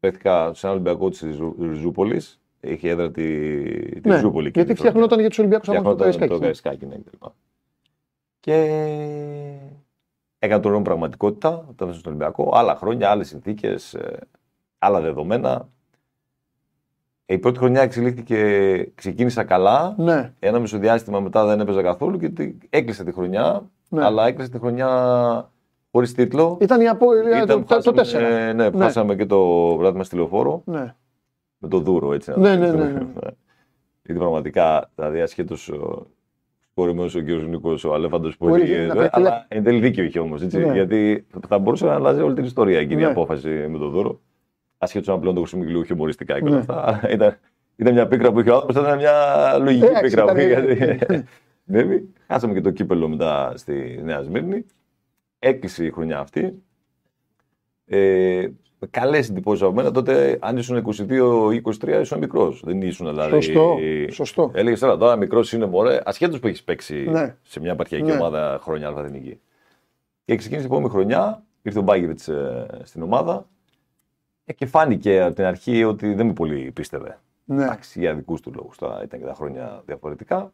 Πέθηκα σε ένα Ολυμπιακό της Ριζούπολης. Είχε έδρα τη, τη ναι, Ριζούπολη. Γιατί φτιαχνόταν για τους Ολυμπιακούς από το Καρισκάκι. Ναι, και έκανε τον νόμο πραγματικότητα όταν στον Ολυμπιακό. Άλλα χρόνια, άλλες συνθήκες, ε, άλλα δεδομένα. Η πρώτη χρονιά εξελίχθηκε, ξεκίνησα καλά. Ναι. Ένα μισοδιάστημα μετά δεν έπαιζα καθόλου και έκλεισε τη χρονιά. Ναι. Αλλά έκλεισε τη χρονιά χωρίς τίτλο. Ήταν η απόλυτη το, το, το 4. ναι, ναι, φτάσαμε και το βράδυ μας στη λεωφόρο. Ναι. Με το δούρο έτσι. Ναι, ναι, ναι, ναι. Γιατί πραγματικά, δηλαδή ασχέτως κορυμένο ο κ. Νικό, ο Αλέφαντος πολύ. Αλλά εν τέλει δίκιο είχε όμως. Ναι. Γιατί θα μπορούσε να αλλάζει όλη την ιστορία εκείνη η απόφαση με το δούρο ασχέτως αν πλέον το χρησιμοποιούν χιουμοριστικά και όλα ναι. αυτά. Ήταν, ήταν μια πίκρα που είχε ο άνθρωπος, ήταν μια λογική πίκρα που είχε. Βέβαια, χάσαμε και το κύπελο μετά στη Νέα Σμύρνη. Έκλεισε η χρονιά αυτή. Ε, Καλές εντυπώσεις από μένα. Τότε, αν ήσουν 22 ή 23, ήσουν μικρός. Δεν ήσουν δηλαδή. Σωστό. Σωστό. Έλεγες τώρα, τώρα μικρός είναι μωρέ, ασχέτως που έχεις παίξει ναι. σε μια επαρχιακή ναι. ομάδα χρόνια αλφαδενική. Και ξεκίνησε την επόμενη χρονιά, ήρθε ο Μπάγκεβιτ ε, στην ομάδα ε, και φάνηκε από την αρχή ότι δεν με πολύ πίστευε. Ναι. Εντάξει, για δικούς του λόγους. Τώρα ήταν και τα χρόνια διαφορετικά.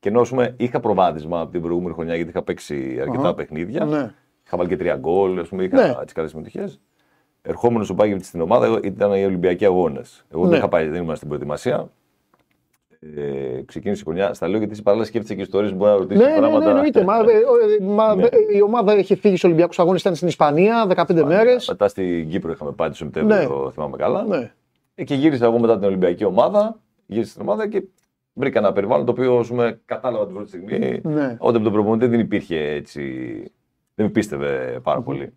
Και ενώ πούμε, είχα προβάδισμα από την προηγούμενη χρονιά γιατί είχα παίξει αρκετά uh-huh. παιχνίδια. Ναι. Είχα βάλει και τρία γκολ, ας πούμε, είχα ναι. τις καλές συμμετοχές. Ερχόμενος ο Μπάγκεβιτ στην ομάδα ήταν οι Ολυμπιακοί Αγώνες. Εγώ ναι. δεν είχα πάει, δεν ήμουν στην προετοιμασία ε, ξεκίνησε η χρονιά. Στα λέω γιατί παράλληλα σκέφτεσαι και ιστορίε που μπορεί να ρωτήσεις. Ναι, ναι, ναι, εννοείται. μα, ε, μα, ναι. Η ομάδα είχε φύγει στους Ολυμπιακούς Αγώνες, ήταν στην Ισπανία 15 μέρες. Μετά στην Κύπρο είχαμε πάει το Σεπτέμβριο, ναι. το θυμάμαι καλά. Ναι. Ε, και γύρισα εγώ μετά την Ολυμπιακή ομάδα. Γύρισα στην ομάδα και βρήκα ένα περιβάλλον το οποίο πούμε, κατάλαβα την πρώτη στιγμή. Ναι. Όταν με τον προπονητή δεν υπήρχε έτσι. Δεν με πίστευε πάρα πολύ.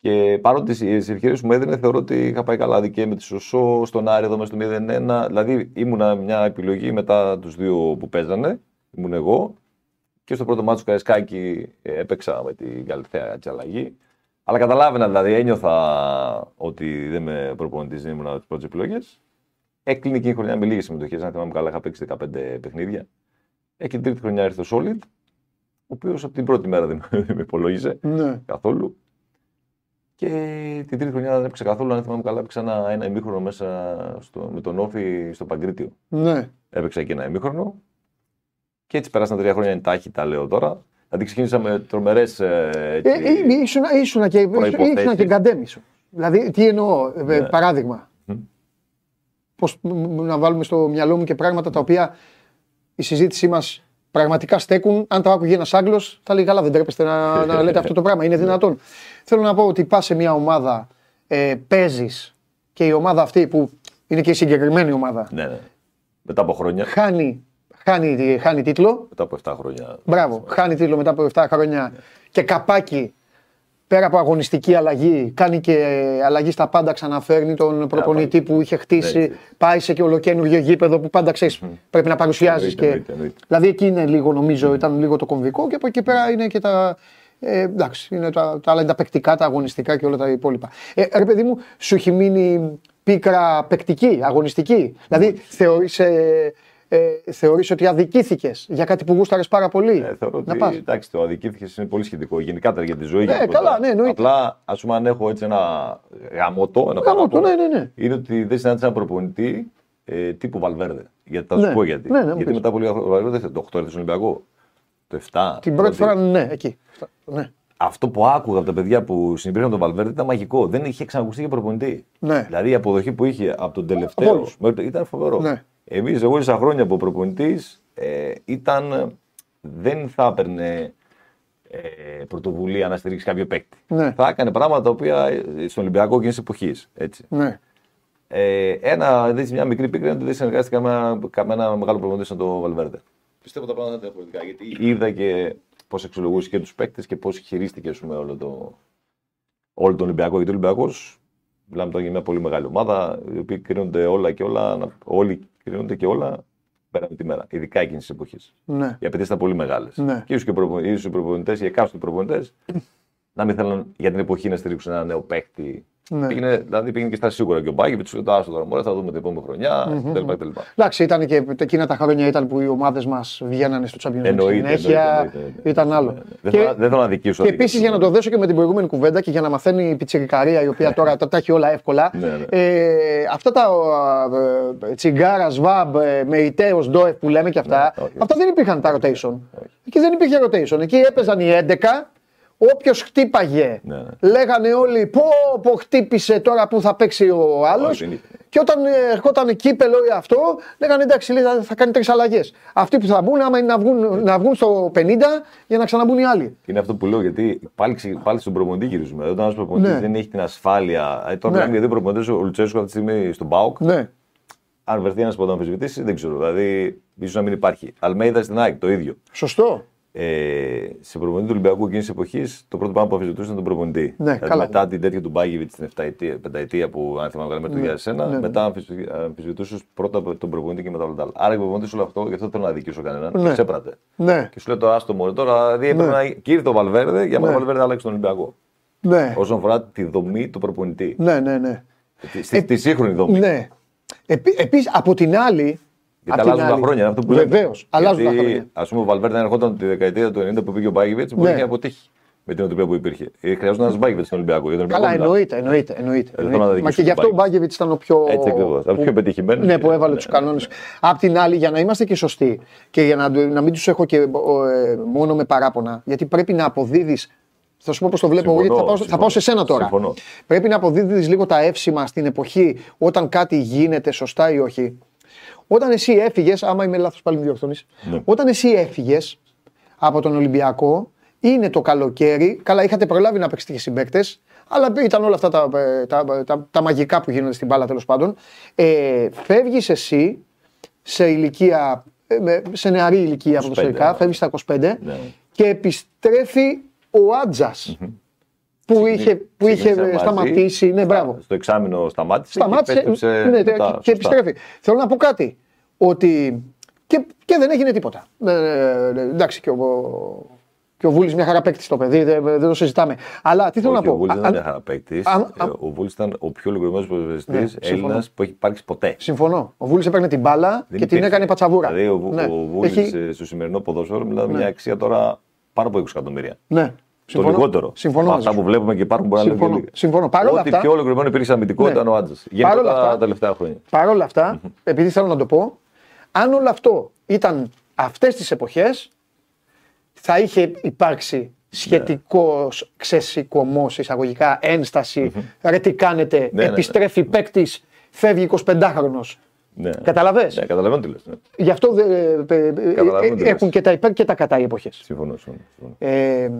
Και παρότι τι ευκαιρίε που μου έδινε, θεωρώ ότι είχα πάει καλά και με τη Σωσό, στον Άρη εδώ μέσα στο 0-1. Δηλαδή ήμουνα μια επιλογή μετά τους δύο που παίζανε. Ήμουν εγώ. Και στο πρώτο μάτσο Καρεσκάκη ε, έπαιξα με την Καλυθέα έτσι αλλαγή. Αλλά καταλάβαινα, δηλαδή ένιωθα ότι δεν με προπονητής, δεν ήμουν από τις πρώτες επιλογές. Έκλεινε εκείνη η χρονιά με λίγες συμμετοχές. Αν θυμάμαι καλά, είχα παίξει 15 παιχνίδια. Έχει την τρίτη χρονιά ήρθε ο Solid, ο οποίος από την πρώτη μέρα δεν (laughs) με υπολόγιζε ναι. καθόλου. Και την τρίτη χρονιά δεν έπαιξα καθόλου. Αν θυμάμαι καλά, έπαιξα ένα, ένα ημίχρονο μέσα στο, με τον Όφη στο Παγκρίτιο. Ναι. Έπαιξα και ένα ημίχρονο. Και έτσι περάσαν τρία χρόνια εντάχει, τα λέω τώρα. Δηλαδή ξεκίνησα με τρομερές. Ε, ε, ε, ήσουν και, και γκαντέμι. Δηλαδή, τι εννοώ, ε, ναι. παράδειγμα. Mm. Πώς να βάλουμε στο μυαλό μου και πράγματα τα οποία η συζήτησή μας πραγματικά στέκουν. Αν το άκουγε ένας Άγγλος, θα λέει καλά, δεν τρέπεστε να, να λέτε αυτό το πράγμα. Είναι δυνατόν. Θέλω να πω ότι πας σε μια ομάδα, ε, παίζεις και η ομάδα αυτή που είναι και η συγκεκριμένη ομάδα. Ναι, ναι. Μετά από χρόνια. Χάνει, χάνει, χάνει τίτλο. Μετά από 7 χρόνια. Μπράβο. Χάνει τίτλο μετά από 7 χρόνια. Και καπάκι πέρα από αγωνιστική αλλαγή, κάνει και αλλαγή στα πάντα, ξαναφέρνει τον προπονητή που είχε χτίσει, ναι, πάει σε και ολοκένουργιο γήπεδο που πάντα ξέρεις πρέπει να παρουσιάζεις. Και... Δηλαδή εκεί είναι λίγο, νομίζω, ήταν λίγο το κομβικό και από εκεί πέρα είναι και τα. Ε, εντάξει, είναι τα, τα άλλα είναι τα παικτικά, τα αγωνιστικά και όλα τα υπόλοιπα. Ε, ρε παιδί μου, σου έχει μείνει πίκρα παικτική, αγωνιστική; Δηλαδή, θεωρείς ε, ε, θεωρείς ότι αδικήθηκες για κάτι που γούσταρες πάρα πολύ; Ε, θεωρώ ότι, πας. εντάξει, το αδικήθηκες είναι πολύ σχετικό, γενικά για τη ζωή. Ναι, καλά, ναι, εννοείται. Απλά, ας πούμε, αν έχω έτσι ένα γαμότο, ένα γαμότο, ναι, ναι, ναι. είναι ότι δεν συνάντησα ένα προπονητή ε, τύπου Βαλβέρδε. Γιατί θα σου ναι, πω γιατί. Ναι, ναι, γιατί μετά από λίγο Βαλβέρδε, το 8 έρθει Ολυμπιακό. Το 7. Την πρώτη φορά, ναι, εκεί. Ναι. Αυτό που άκουγα από τα παιδιά που συνεπήρχαν τον Βαλβέρδε ήταν μαγικό. Δεν είχε ξανακουστεί για προπονητή. Ναι. Δηλαδή η αποδοχή που είχε από τον τελευταίο ήταν φοβερό. Ναι. Εμείς, εγώ ήρθα χρόνια από προπονητής, ε, ήταν. Δεν θα έπαιρνε ε, πρωτοβουλία να στηρίξει κάποιο παίκτη. Ναι. Θα έκανε πράγματα τα οποία ε, στον Ολυμπιακό εκείνης εποχής. Ναι. Ε, ένα, δεις, μια μικρή πίκρα είναι ότι δεν συνεργάστηκε με ένα μεγάλο προπονητή σαν το Βαλβέρντε. Πιστεύω τα πράγματα είναι διαφορετικά γιατί είδα και πώς αξιολογούσε και τους παίκτες και πώς χειρίστηκε πούμε, όλο το, όλο τον Ολυμπιακό. Γιατί ο Ολυμπιακός, μιλάμε τώρα για μια πολύ μεγάλη ομάδα, οι οποίοι κρίνονται όλα και όλα, όλοι κρίνονται και όλα πέρα με τη μέρα. Ειδικά εκείνη τη εποχή. Ναι. Οι απαιτήσεις ήταν πολύ μεγάλες. Ναι. Και ίσως και οι προπονητές, οι εκάστοτε προπονητές, να μην θέλουν για την εποχή να στηρίξουν ένα νέο παίχτη ναι. Πήγαινε, δηλαδή πήγαινε και στα σίγουρα και ο Μπάγκεβιτς του το άστο τώρα. θα δούμε την επόμενη χρονιά κτλ. Εντάξει, ήταν και εκείνα τα χρόνια ήταν που οι ομάδες μας βγαίνανε στο Champions League. Συνέχεια ήταν άλλο. Δεν θέλω να δικήσω. Και επίσης για να το δέσω και με την προηγούμενη κουβέντα και για να μαθαίνει η πιτσιρικαρία η οποία (laughs) τώρα τα έχει όλα εύκολα. Ναι, ναι. Ε, αυτά τα ε, τσιγκάρα, σβάμπ, ε, μεϊτέος, ντόεφ που λέμε και αυτά, αυτά δεν υπήρχαν τα rotation. Εκεί δεν υπήρχε rotation. Εκεί έπαιζαν οι 11 Όποιος χτύπαγε, ναι, ναι. λέγανε όλοι πω, πω χτύπησε τώρα που θα παίξει ο άλλος. Και όταν ε, ερχόταν κύπελο ή αυτό, λέγανε εντάξει, θα κάνει τρεις αλλαγές. Αυτοί που θα μπουν, άμα είναι να βγουν, να βγουν στο 50 για να ξαναμπούν οι άλλοι. Είναι αυτό που λέω, γιατί πάλι, πάλι στον προπονητή γυρίζουμε. Όταν ένας προπονητής ναι. δεν έχει την ασφάλεια. Ε, τώρα ναι. μιλάμε για δύο προπονητές, ο Λουτσέσκο αυτή τη στιγμή στον Μπάουκ. Ναι. Αν βρεθεί ένας που τον αμφισβητήσει, δεν ξέρω. Δηλαδή, ίσως να μην υπάρχει. Αλμέιδα στην ΑΕΚ το ίδιο. Σωστό ε, σε προπονητή του Ολυμπιακού εκείνης της εποχής, το πρώτο πράγμα που αφισβητούσε ήταν τον προπονητή. Ναι, δηλαδή, καλά. Μετά την τέτοια του Μπάγκεβιτ στην 7 πενταετία που αν θυμάμαι καλά με το 2001, ναι, ναι, ναι. μετά αμφισβητούσε πρώτα τον προπονητή και μετά όλα τα άλλα. Άρα η προπονητής όλο αυτό, γι' αυτό θέλω να δικήσω κανέναν. Ναι. Και ξέπρατε. Ναι. Και σου λέει τώρα άστο μόνο τώρα, δηλαδή ναι. να κύριε το Βαλβέρδε για να ναι. Βαλβέρδε άλλαξε τον Ολυμπιακό. Ναι. Όσον αφορά τη δομή του προπονητή. Ναι, ναι, ναι. Τη, ε, τη σύγχρονη δομή. Ναι. Επίσης, από την άλλη, γιατί αλλάζουν τα χρόνια. Αυτό που Βεβαίως. Αλλάζουν τα χρόνια. Α πούμε, ο Βαλβέρντε αν ερχόταν τη δεκαετία του 90 που πήγε ο Μπάγκεβιτς, μπορεί ναι. να αποτύχει με την οτροπία που υπήρχε. Ε, χρειάζονταν ένας Μπάγκεβιτς στον Ολυμπιακό. Καλά, εννοείται. εννοείται, εννοείται, εννοείται. Μα και γι' αυτό ο Μπάγκεβιτς ήταν ο πιο. Έτσι ακριβώς. Από πιο πετυχημένο. Ναι, που έβαλε τους κανόνες. Απ' την άλλη, για να είμαστε και σωστοί και για να, να μην τους έχω και ε, μόνο με παράπονα, γιατί πρέπει να αποδίδει θα σου πω πώς το βλέπω εγώ, γιατί θα πάω, θα πάω σε σένα τώρα. Συμφωνώ. Πρέπει να αποδίδεις λίγο τα εύσημα στην εποχή όταν κάτι γίνεται σωστά ή όχι. Όταν εσύ έφυγες, άμα είμαι λάθος πάλι με διορθώνεις, ναι. όταν εσύ έφυγες από τον Ολυμπιακό, είναι το καλοκαίρι. Καλά, είχατε προλάβει να παίξετε και συμπαίκτες, αλλά ήταν όλα αυτά τα, τα, τα, τα, μαγικά που γίνονται στην μπάλα τέλος πάντων. Ε, Φεύγεις εσύ σε ηλικία, ε, σε νεαρή ηλικία ποδοσφαιρικά, φεύγεις στα 25 ναι. και επιστρέφει ο ατζα που είχε, που είχε σταματήσει. Ναι, μπράβο. Στο εξάμεινο σταμάτησε. Σταμάτησε και, ναι, και, και επιστρέφει. Θέλω να πω κάτι. Ότι. Και, και δεν έγινε τίποτα. Ε, ε, εντάξει, και ο, και ο Βούλης μια χαρά παίκτης στο παιδί, δεν, δεν το συζητάμε. Αλλά τι θέλω Όχι, να πω. Ο Βούλης δεν ήταν μια χαρά παίκτης. Ε, ο Βούλης ήταν ο πιο λιγομένο ποδοσφαιριστής ναι, Έλληνας που έχει υπάρξει ποτέ. Συμφωνώ. Ο Βούλης έπαιρνε την μπάλα και την έκανε πατσαβούρα. Δηλαδή ο, ναι. ο Βούλης έχει... στο σημερινό ποδόσφαιρο μιλάμε ναι. μια αξία τώρα πάνω από 20 εκατομμύρια. Ναι. Συμφωνώ. Το λιγότερο. Συμφωνώ. Αυτά που βλέπουμε και υπάρχουν μπορεί να είναι πιο Συμφωνώ. Παρ' όλα Ό,τι πιο ολοκληρωμένο υπήρχε αμυντικό ναι. ήταν ο Άντζα. Γενικά τα τελευταία χρόνια. Παρ' όλα αυτά, επειδή θέλω να το πω, αν όλο αυτό ήταν αυτές τις εποχές, θα είχε υπάρξει σχετικός ναι. ξεσηκωμός, εισαγωγικά ένσταση. Ρε τι κάνετε, ναι, ναι, ναι. επιστρέφει ναι, παίκτης, φεύγει 25χρονο. Ναι. Καταλαβες; Ναι, καταλαβαίνω τι λες. Ναι. Γι' αυτό ε, ε, ε, έχουν και τα υπέρ και τα κατά οι εποχές. Συμφωνώ. συμφωνώ. Ε,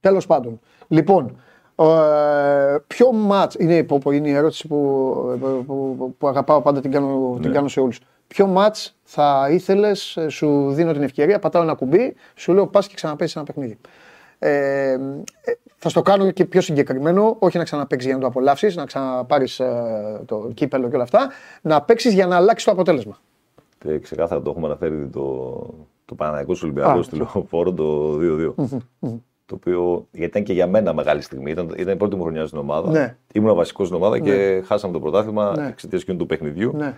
τέλος πάντων. Λοιπόν, ε, ποιο μάτς, είναι, είναι η ερώτηση που, που, που, αγαπάω πάντα την κάνω, την ναι. κάνω σε όλους. Ποιο μάτς θα ήθελες, σου δίνω την ευκαιρία, πατάω ένα κουμπί, σου λέω πας και ξαναπέσεις ένα παιχνίδι. Ε, θα στο κάνω και πιο συγκεκριμένο, όχι να ξαναπέξεις για να το απολαύσεις, να ξαναπάρεις ε, το κύπελο και όλα αυτά, να παίξεις για να αλλάξεις το αποτέλεσμα. Και ξεκάθαρα το έχουμε αναφέρει το, το Παναναϊκό Ολυμπιακό στη Λεωφόρο το 2-2. Το οποίο γιατί ήταν και για μένα μεγάλη στιγμή. Ήταν, ήταν η πρώτη μου χρονιά στην ομάδα. Ναι. Ήμουν βασικός στην ομάδα και ναι. χάσαμε το πρωτάθλημα ναι. εξαιτίας εκείνου του παιχνιδιού. Ναι.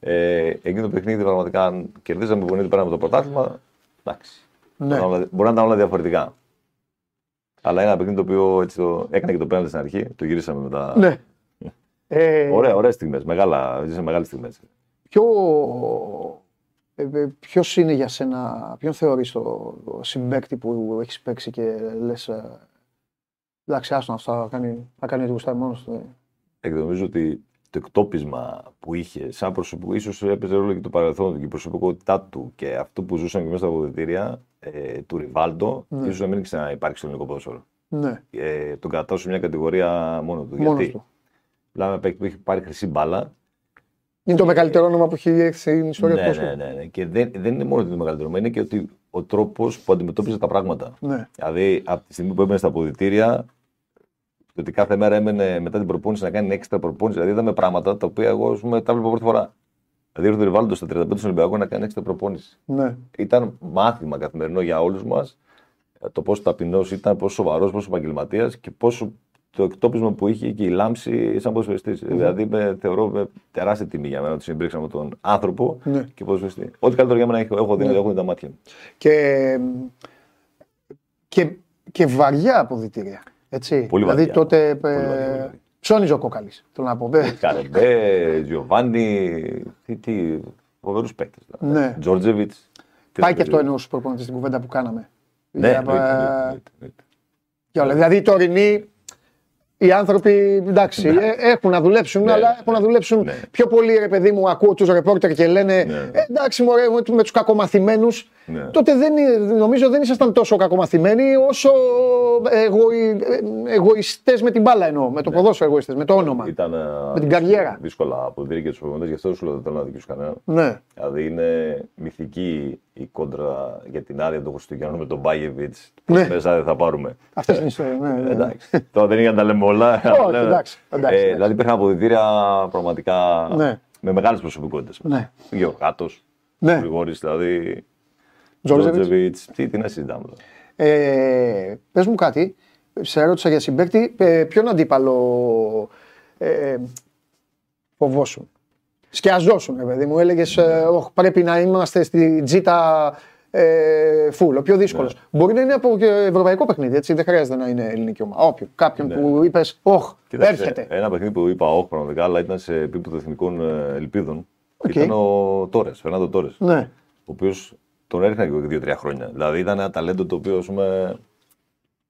Ε, εκείνο το παιχνίδι πραγματικά, αν κερδίζαμε πονίδι πέραμε το πρωτάθλημα, εντάξει. Ναι. Μπορεί να ήταν όλα διαφορετικά. Αλλά ένα παιχνίδι το οποίο έτσι το έκανε και το πέναλτι στην αρχή, το γυρίσαμε μετά. Ναι. (laughs) ε, ωραία, ωραίες στιγμές, μεγάλα, ζήσαμε μεγάλες στιγμές. Ποιο, ε, ε, ποιος είναι για σένα, ποιον θεωρείς το, το συμπέκτη που έχεις παίξει και λες ε, εντάξει άστον αυτό θα κάνει, θα κάνει γουστάρι μόνος του. Εκδομίζω ότι το εκτόπισμα που είχε σαν προσωπικό, ίσως έπαιζε ρόλο και το παρελθόν του και η προσωπικότητά του και αυτό που ζούσαν και μέσα στα αποδητήρια ε, του Ριβάλντο, ναι. ίσως να μην ξαναυπάρξει στο ελληνικό ποδόσφαιρο. Ναι. Ε, τον κρατάω σε μια κατηγορία μόνο του. Μόνος γιατί του. μιλάμε παίκτη που έχει πάρει χρυσή μπάλα. Είναι το μεγαλύτερο όνομα που έχει έρθει στην ιστορία ναι, του ναι, ναι, ναι. Και δεν, δεν είναι μόνο το μεγαλύτερο, είναι και ότι ο τρόπος που αντιμετώπιζε τα πράγματα. Ναι. Δηλαδή, από τη στιγμή που έμπαινε στα αποδητήρια, Το ότι κάθε μέρα έμενε μετά την προπόνηση να κάνει έξτρα προπόνηση. Δηλαδή είδαμε πράγματα τα οποία εγώ πούμε, τα βλέπω πρώτη φορά. Δηλαδή ήρθε ο Ριβάλντος στα 35 του Ολυμπιακού να κάνει έξτρα προπόνηση. Ναι. Ήταν μάθημα καθημερινό για όλους μας το πόσο ταπεινός ήταν, πόσο σοβαρός, πόσο επαγγελματίας και πόσο το εκτόπισμα που είχε και η λάμψη σαν ποδοσφαιριστή. Mm-hmm. Δηλαδή με, θεωρώ με τεράστια τιμή για μένα ότι συμπήξα με τον άνθρωπο ναι. και ποδοσφαιριστή. Ό,τι καλύτερο για μένα έχω, έχω δει, ναι. έχω δει τα μάτια μου. Και, και, και βαριά αποδητήρια. Έτσι. Πολύ δηλαδή βαριά. τότε. Ε, ψώνιζε ο κόκαλης. Θέλω να πω. Καρεμπέ, Τζιοβάνι. Τι, τι φοβερούς παίκτες. Ναι. Τζόρτζεβιτ. Πάει και αυτό εννοώ στου προπονητέ στην κουβέντα που κάναμε. Ναι, για, ναι, ναι, για όλα. Δηλαδή οι τωρινοί οι άνθρωποι εντάξει, ναι. Ε, έχουν να δουλέψουν, ναι, αλλά έχουν να δουλέψουν ναι. πιο πολύ. Ρε παιδί μου, ακούω τους ρεπόρτερ και λένε ναι. ε, εντάξει, μωρέ, με τους κακομαθημένους. Ναι. Τότε δεν, νομίζω δεν ήσασταν τόσο κακομαθημένοι όσο εγωι, εγωιστές με την μπάλα εννοώ. Με το ναι. ποδόσφαιρο εγωιστές, με το όνομα. Ήταν, με την καριέρα. Δύσκολα από την και τους προπονητές, γι' αυτό σου λέω δεν θέλω να δικήσω κανέναν. Ναι. Δηλαδή είναι μυθική η κόντρα για την άδεια των Χριστουγεννών με τον Μπάγεβιτς. Ναι. Μέσα δεν θα πάρουμε. Αυτή είναι η ιστορία. Ναι, ναι. Εντάξει. Τώρα δεν είναι να τα λέμε όλα. Όχι, εντάξει. εντάξει, ε, δηλαδή υπήρχαν αποδητήρια πραγματικά ναι. με μεγάλες προσωπικότητες. Ναι. Γεωργάτος, ναι. Γρηγόρης δηλαδή. Τζόρτζεβιτς. Τι, τι να συζητάμε. Ε, Πες μου κάτι. Σε ερώτησα για συμπέκτη. Ε, ποιον αντίπαλο ε, φοβόσουν; Σκιαζόσουν, παιδί μου. Έλεγες, ε, πρέπει να είμαστε στη τζίτα ε, φουλ, ο πιο δύσκολος. Ναι. Μπορεί να είναι από ευρωπαϊκό παιχνίδι, έτσι. Δεν χρειάζεται να είναι ελληνική ομάδα. Όποιο. Κάποιον ναι. που είπες, Ωχ, έρχεται. Ένα παιχνίδι που είπα, Όχι, πραγματικά, αλλά ήταν σε επίπεδο εθνικών ε, ελπίδων. Okay. Ήταν ο Τόρες, Φερνάντο Τόρες. Ναι. Ο οποίος τον έριχνα και δύο-τρία χρόνια. Δηλαδή ήταν ένα ταλέντο το οποίο, ας πούμε.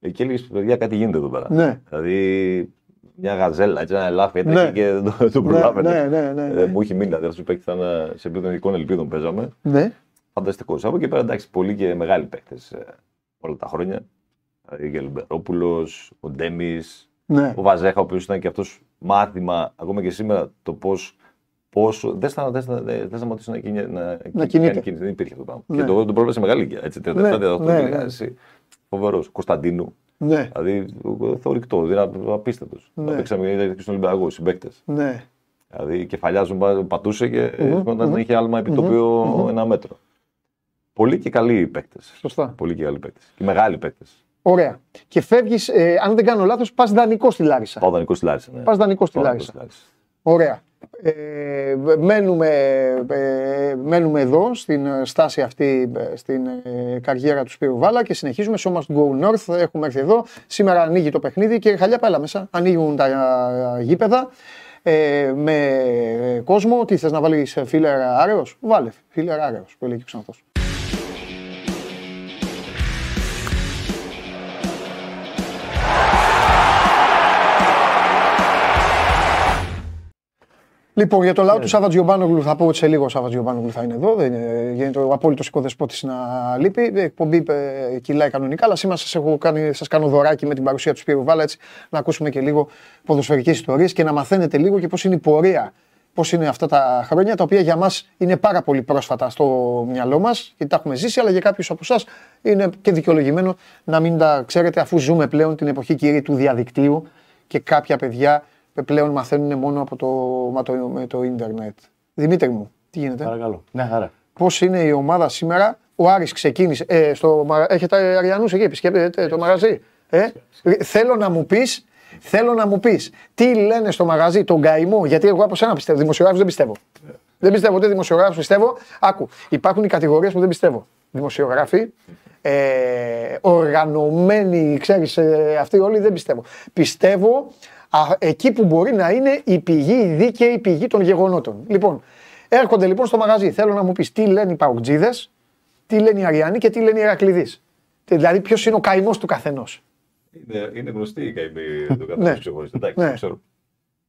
Εκεί έλεγες παιδιά, κάτι γίνεται εδώ πέρα. Ναι. Δηλαδή μια γαζέλα, έτσι, ένα ελάφι έτρεχε ναι. και δεν το, το προλάβαινε. Ναι, ναι, ναι, ναι. Ε, μου είχε μείνει, δηλαδή αυτός που ήταν σε επίπεδο εθνικών ελπίδων παίζαμε. Ναι. Φανταστικός. Από εκεί πέρα εντάξει, πολύ και μεγάλοι παίχτε ε, όλα τα χρόνια. Δηλαδή, ο Γελμπερόπουλο, ο Ντέμις, ναι. ο Βαζέχα, ο οποίος ήταν και αυτός μάθημα ακόμα και σήμερα το πώς. Πόσο, δεν σταματήσει να, κινεί, να, να κινείται. Δεν υπήρχε αυτό το πράγμα. Ναι. Και το, τον πρόβλημα σε μεγάλη ηλικία. 37-38 ναι, ναι, ναι. Φοβερός. Κωνσταντίνου. Ναι. Δηλαδή θορυκτό, δηλαδή απίστευτος. Ναι. Παίξαμε και στον Ολυμπιακό, συμπαίκτες. Ναι. Δηλαδή κεφαλιάζουν, πατούσε και mm-hmm, όταν mm-hmm. είχε άλμα επιτόπιο mm-hmm. ένα μέτρο. Πολύ και καλοί παίκτες. Σωστά. Πολύ και καλοί παίκτες. Και μεγάλοι παίκτες. Ωραία. Και φεύγεις, ε, αν δεν κάνω λάθος, πας δανεικό στη Λάρισα. Πάω δανεικό στη Λάρισα. Ναι. Πας δανεικό στη Λάρισα. Ωραία. Ε, μένουμε, ε, μένουμε εδώ στην στάση αυτή στην ε, καριέρα του Σπύρου Βάλα και συνεχίζουμε So Must Go North. Έχουμε έρθει εδώ. Σήμερα ανοίγει το παιχνίδι και χαλιά πέλα μέσα. Ανοίγουν τα γήπεδα ε, με κόσμο. Τι θες να βάλεις φίλερ άρεος. Βάλε φίλερ άρεος που έλεγε και ο Λοιπόν, για το λαό του ναι. Σάββατ Γιωμπάνογλου θα πω ότι σε λίγο ο Σάββατ Γιωμπάνογλου θα είναι εδώ. Δεν είναι, γίνεται ο απόλυτος οικοδεσπότης να λείπει. Η εκπομπή ε, κυλάει κανονικά, αλλά σήμερα σας σας κάνω δωράκι με την παρουσία του Σπύρου Βάλα έτσι, να ακούσουμε και λίγο ποδοσφαιρικές ιστορίες και να μαθαίνετε λίγο και πώς είναι η πορεία. Πώς είναι αυτά τα χρόνια, τα οποία για μας είναι πάρα πολύ πρόσφατα στο μυαλό μας, γιατί τα έχουμε ζήσει, αλλά για κάποιους από εσάς είναι και δικαιολογημένο να μην τα ξέρετε, αφού ζούμε πλέον την εποχή κύριε του διαδικτύου και κάποια παιδιά πλέον μαθαίνουν μόνο από το, με, το, με το ίντερνετ. Δημήτρη μου, τι γίνεται; Παρακαλώ. Ναι, χαρά. Πώς είναι η ομάδα σήμερα; Ο Άρης ξεκίνησε. Ε, στο, έχετε Αριανούς εκεί, επισκέπτεται το μαγαζί; Ε, θέλω να μου πεις, θέλω να μου πεις, τι λένε στο μαγαζί, τον καημό, γιατί εγώ από σένα πιστεύω. Δημοσιογράφου δεν πιστεύω. Δεν πιστεύω ούτε δημοσιογράφου πιστεύω. Άκου, υπάρχουν οι κατηγορίες που δεν πιστεύω. Δημοσιογράφοι, ε, οργανωμένοι, ξέρεις, ε, αυτοί όλοι δεν πιστεύω. Πιστεύω εκεί που μπορεί να είναι η πηγή, η δίκαιη πηγή των γεγονότων. Λοιπόν, έρχονται λοιπόν στο μαγαζί. Θέλω να μου πεις τι λένε οι παουτζίδες, τι λένε οι Αριανοί και τι λένε οι Ερακλειδείς. Δηλαδή, ποιος είναι ο καημός του καθενός. Είναι, είναι γνωστή η καημή του καθενός. Εντάξει, ναι. ξέρω.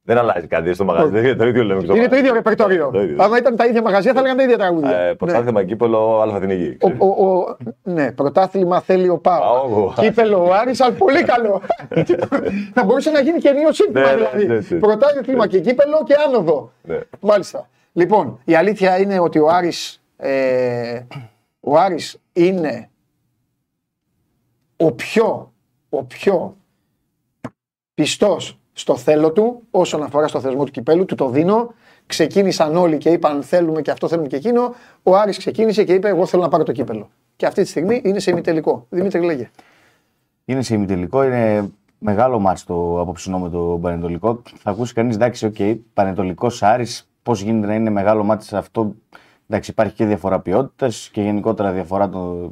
Δεν αλλάζει κάτι στο μαγαζί. Δεν το ίδιο λέμε. Είναι το ίδιο ρεπερτόριο. Αν ήταν τα ίδια μαγαζιά θα λέγανε τα ίδια τραγούδια. Ε, πρωτάθλημα ναι. κύπελο Αλφαθηνική. Ναι, πρωτάθλημα θέλει ο Πάο. Κύπελο ο Άρης, αλλά πολύ (laughs) καλό. Θα μπορούσε να γίνει και νέο σύνθημα ναι, ναι, δηλαδή. Πρωτάθλημα και κύπελο και άνοδο. Μάλιστα. Λοιπόν, η αλήθεια είναι ότι ο Άρης, ε, ο Άρης είναι ο πιο, ο πιο Πιστός στο θέλω του, όσον αφορά στο θεσμό του κυπέλου, του το δίνω. Ξεκίνησαν όλοι και είπαν θέλουμε και αυτό θέλουμε και εκείνο. Ο Άρης ξεκίνησε και είπε: Εγώ θέλω να πάρω το κύπελο. Και αυτή τη στιγμή είναι σε ημιτελικό. Δημήτρη, λέγε. Είναι σε ημιτελικό, είναι μεγάλο μάτς το απόψινό με το Πανετολικό. Θα ακούσει κανείς, εντάξει, ok, okay, Πανετολικός Άρης, πώς γίνεται να είναι μεγάλο μάτς αυτό. Εντάξει, υπάρχει και διαφορά ποιότητας και γενικότερα διαφορά το...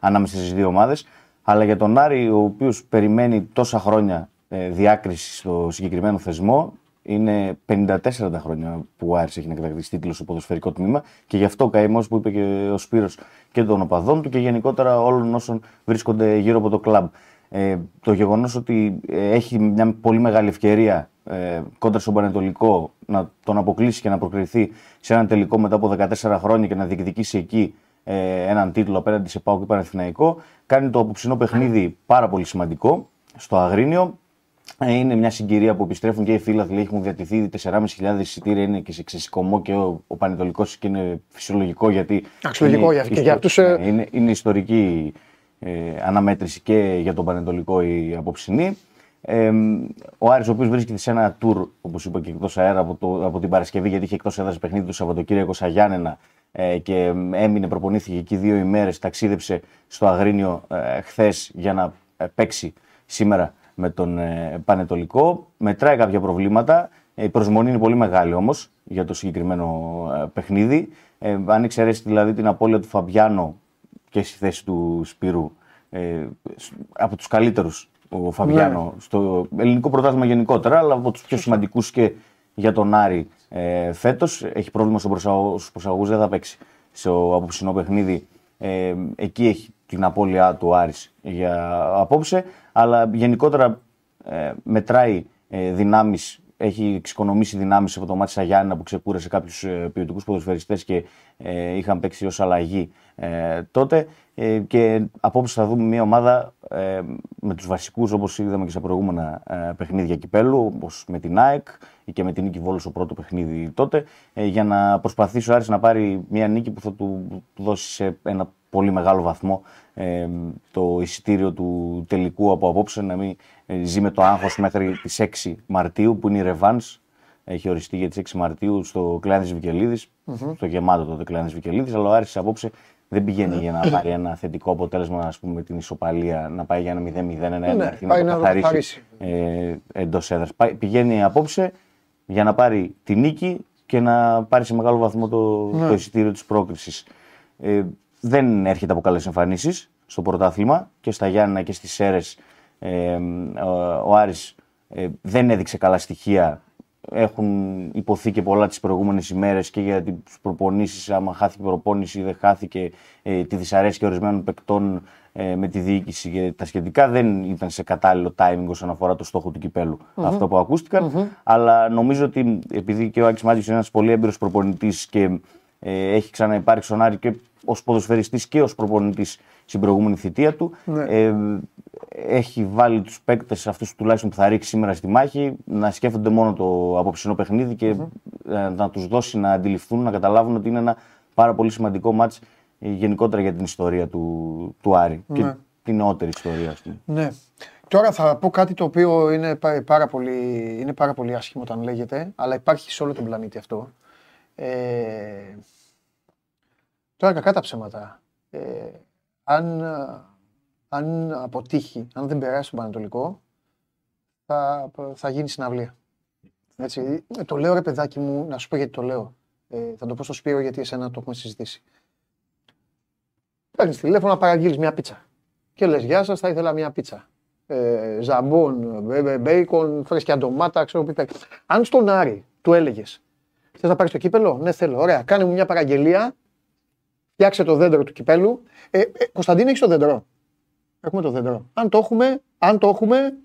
ανάμεσα στις δύο ομάδες. Αλλά για τον Άρη, ο οποίος περιμένει τόσα χρόνια ε, διάκριση στο συγκεκριμένο θεσμό, είναι 54 τα χρόνια που ο Άρης έχει να κατακτήσει τίτλος στο ποδοσφαιρικό τμήμα και γι' αυτό ο καημός που είπε και ο Σπύρος και των οπαδών του και γενικότερα όλων όσων βρίσκονται γύρω από το κλαμπ. Ε, το γεγονός ότι ε, έχει μια πολύ μεγάλη ευκαιρία ε, κόντρα στον Πανετολικό να τον αποκλείσει και να προκριθεί σε έναν τελικό μετά από 14 χρόνια και να διεκδικήσει εκεί ε, έναν τίτλο απέναντι σε Πάο και Πανεθναϊκό κάνει το απόψινό παιχνίδι πάρα πολύ σημαντικό στο Αγρίνιο. Ε, είναι μια συγκυρία που επιστρέφουν και οι φίλαθλοι. Έχουν διατηθεί 4.500 εισιτήρια. Είναι και σε ξεσηκωμό και ο, ο Πανετολικό και είναι φυσιολογικό γιατί. Αξιολογικό για, και για αυτούς. Ναι, είναι, είναι ιστορική ε, αναμέτρηση και για τον Πανετολικό η απόψινή. Ε, ο Άρης ο οποίος βρίσκεται σε ένα tour, όπως είπα και εκτός αέρα από, το, από την Παρασκευή, γιατί είχε εκτός έδρας παιχνίδι το Σαββατοκύριακο Σαγιάννενα ε, και έμεινε, προπονήθηκε εκεί δύο ημέρες, ταξίδεψε στο Αγρίνιο ε, χθες για να ε, παίξει σήμερα με τον ε, Πανετολικό. Μετράει κάποια προβλήματα. Η προσμονή είναι πολύ μεγάλη όμως για το συγκεκριμένο παιχνίδι. Ε, αν εξαιρέσει δηλαδή την απώλεια του Φαμπιάνο και στη θέση του Σπύρου, ε, από τους καλύτερους ο Φαβιάνο ναι. στο ελληνικό πρωτάθλημα γενικότερα, αλλά από τους πιο σημαντικούς και για τον Άρη ε, φέτος. Έχει πρόβλημα στους προσαγωγούς, δεν θα παίξει στο απόψινό παιχνίδι. Ε, εκεί έχει την απώλειά του Άρης για απόψε, αλλά γενικότερα ε, μετράει ε, δυνάμεις έχει εξοικονομήσει δυνάμεις από το μάτι Σαγιάννα που ξεκούρασε κάποιους ε, ποιοτικούς ποδοσφαιριστές και ε, είχαν παίξει ως αλλαγή ε, τότε. Ε, και απόψε θα δούμε μια ομάδα ε, με τους βασικούς όπως είδαμε και στα προηγούμενα ε, παιχνίδια κυπέλου, όπως με την ΑΕΚ ή και με την νίκη Βόλου στο πρώτο παιχνίδι τότε, ε, για να προσπαθήσει ο Άρης να πάρει μια νίκη που θα του, του δώσει σε ένα πολύ μεγάλο βαθμό ε, το εισιτήριο του τελικού από απόψε να μην ε, ζει με το άγχος μέχρι τις 6 Μαρτίου που είναι η Ρεβάνς έχει οριστεί για τις 6 Μαρτίου στο Κλάνης Βικελίδης, mm-hmm. στο γεμάτο τότε Κλάνης Βικελίδης, αλλά ο Άρης απόψε δεν πηγαίνει για να πάρει ένα θετικό αποτέλεσμα, ας πούμε, με την ισοπαλία, να πάει για ένα 0-0, ένα 1 ναι, να, να το καθαρίσει ε, εντός έδρας. Πηγαίνει απόψε για να πάρει τη νίκη και να πάρει σε μεγάλο βαθμό το, ναι. το εισιτήριο της πρόκρισης. Ε, δεν έρχεται από καλές εμφανίσεις στο πρωτάθλημα και στα Γιάννα και στις Σέρες. Ε, ο Άρης ε, δεν έδειξε καλά στοιχεία. Έχουν υποθεί και πολλά τις προηγούμενες ημέρες και για τις προπονήσεις. Άμα χάθηκε η προπόνηση, δεν χάθηκε ε, τη δυσαρέσκεια ορισμένων παικτών ε, με τη διοίκηση και τα σχετικά. Δεν ήταν σε κατάλληλο timing όσον αφορά το στόχο του κυπελου αυτό που ακούστηκαν. Αλλά νομίζω ότι επειδή και ο Άκης Μάτζη είναι ένας πολύ έμπειρος προπονητής και ε, έχει ξαναυπάρξει στον Άρη και ως ποδοσφαιριστής και ως προπονητής στην προηγούμενη θητεία του. Ναι. Ε, έχει βάλει τους παίκτες αυτούς τουλάχιστον που θα ρίξει σήμερα στη μάχη να σκέφτονται μόνο το απόψινό παιχνίδι και mm-hmm. να τους δώσει να αντιληφθούν, να καταλάβουν ότι είναι ένα πάρα πολύ σημαντικό μάτς ε, γενικότερα για την ιστορία του, του Άρη ναι. και την νεότερη ιστορία. Ας πούμε. Ναι. Τώρα θα πω κάτι το οποίο είναι πάρα, πολύ, είναι πάρα πολύ άσχημο όταν λέγεται, αλλά υπάρχει σε όλο τον πλανήτη αυτό. Ε, τώρα κακά τα ψέματα. Ε, αν, αν αποτύχει, αν δεν περάσει τον Πανατολικό, θα, θα γίνει συναυλία. Έτσι, ε, το λέω ρε παιδάκι μου, να σου πω γιατί το λέω. Ε, θα το πω στο Σπύρο γιατί εσένα το έχουμε συζητήσει. Παίρνεις τηλέφωνο να παραγγείλεις μια πίτσα. Και λες: Γεια σας, θα ήθελα μια πίτσα. Ε, ζαμπόν, μπέικον, φρέσκια ντομάτα, ξέρω τι Αν στον Άρη του έλεγες Θες να πάρεις το κύπελο, Ναι, θέλω. Ωραία. Κάνε μου μια παραγγελία. Φτιάξε το δέντρο του κυπέλου. Ε, ε, Κωνσταντίνε, έχεις το δέντρο. Έχουμε το δέντρο. Αν το έχουμε, αν το έχουμε,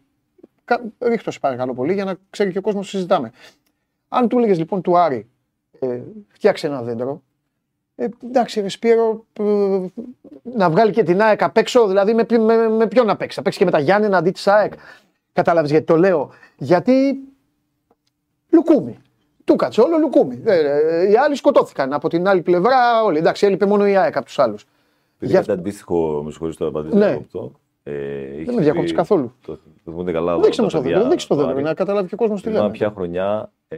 ρίχτω σε παρακαλώ πολύ για να ξέρει και ο κόσμος συζητάμε. Αν του έλεγες λοιπόν του Άρη, ε, φτιάξε ένα δέντρο. Ε, εντάξει, ρε Σπύρο, ε, να βγάλει και την ΑΕΚ απ' έξω, δηλαδή με, με, με ποιον να παίξει. Θα παίξει και με τα Γιάννενα αντί της ΑΕΚ. Κατάλαβες γιατί το λέω. Γιατί λουκούμι. Του κάτσε όλο λουκούμι. Ε, ε, οι άλλοι σκοτώθηκαν. Από την άλλη πλευρά όλοι. Εντάξει, έλειπε μόνο η ΑΕΚ από τους άλλους. Πήγα Για... αντίστοιχο, με συγχωρείτε το απαντήσω. Ναι. Ε, δεν με διακόψεις καθόλου. Το, το, το καλά, δείξε το δέντρο, δείξε το δέντρο, να καταλάβει και ο κόσμος τι λέμε. Ποια χρονιά. Ε...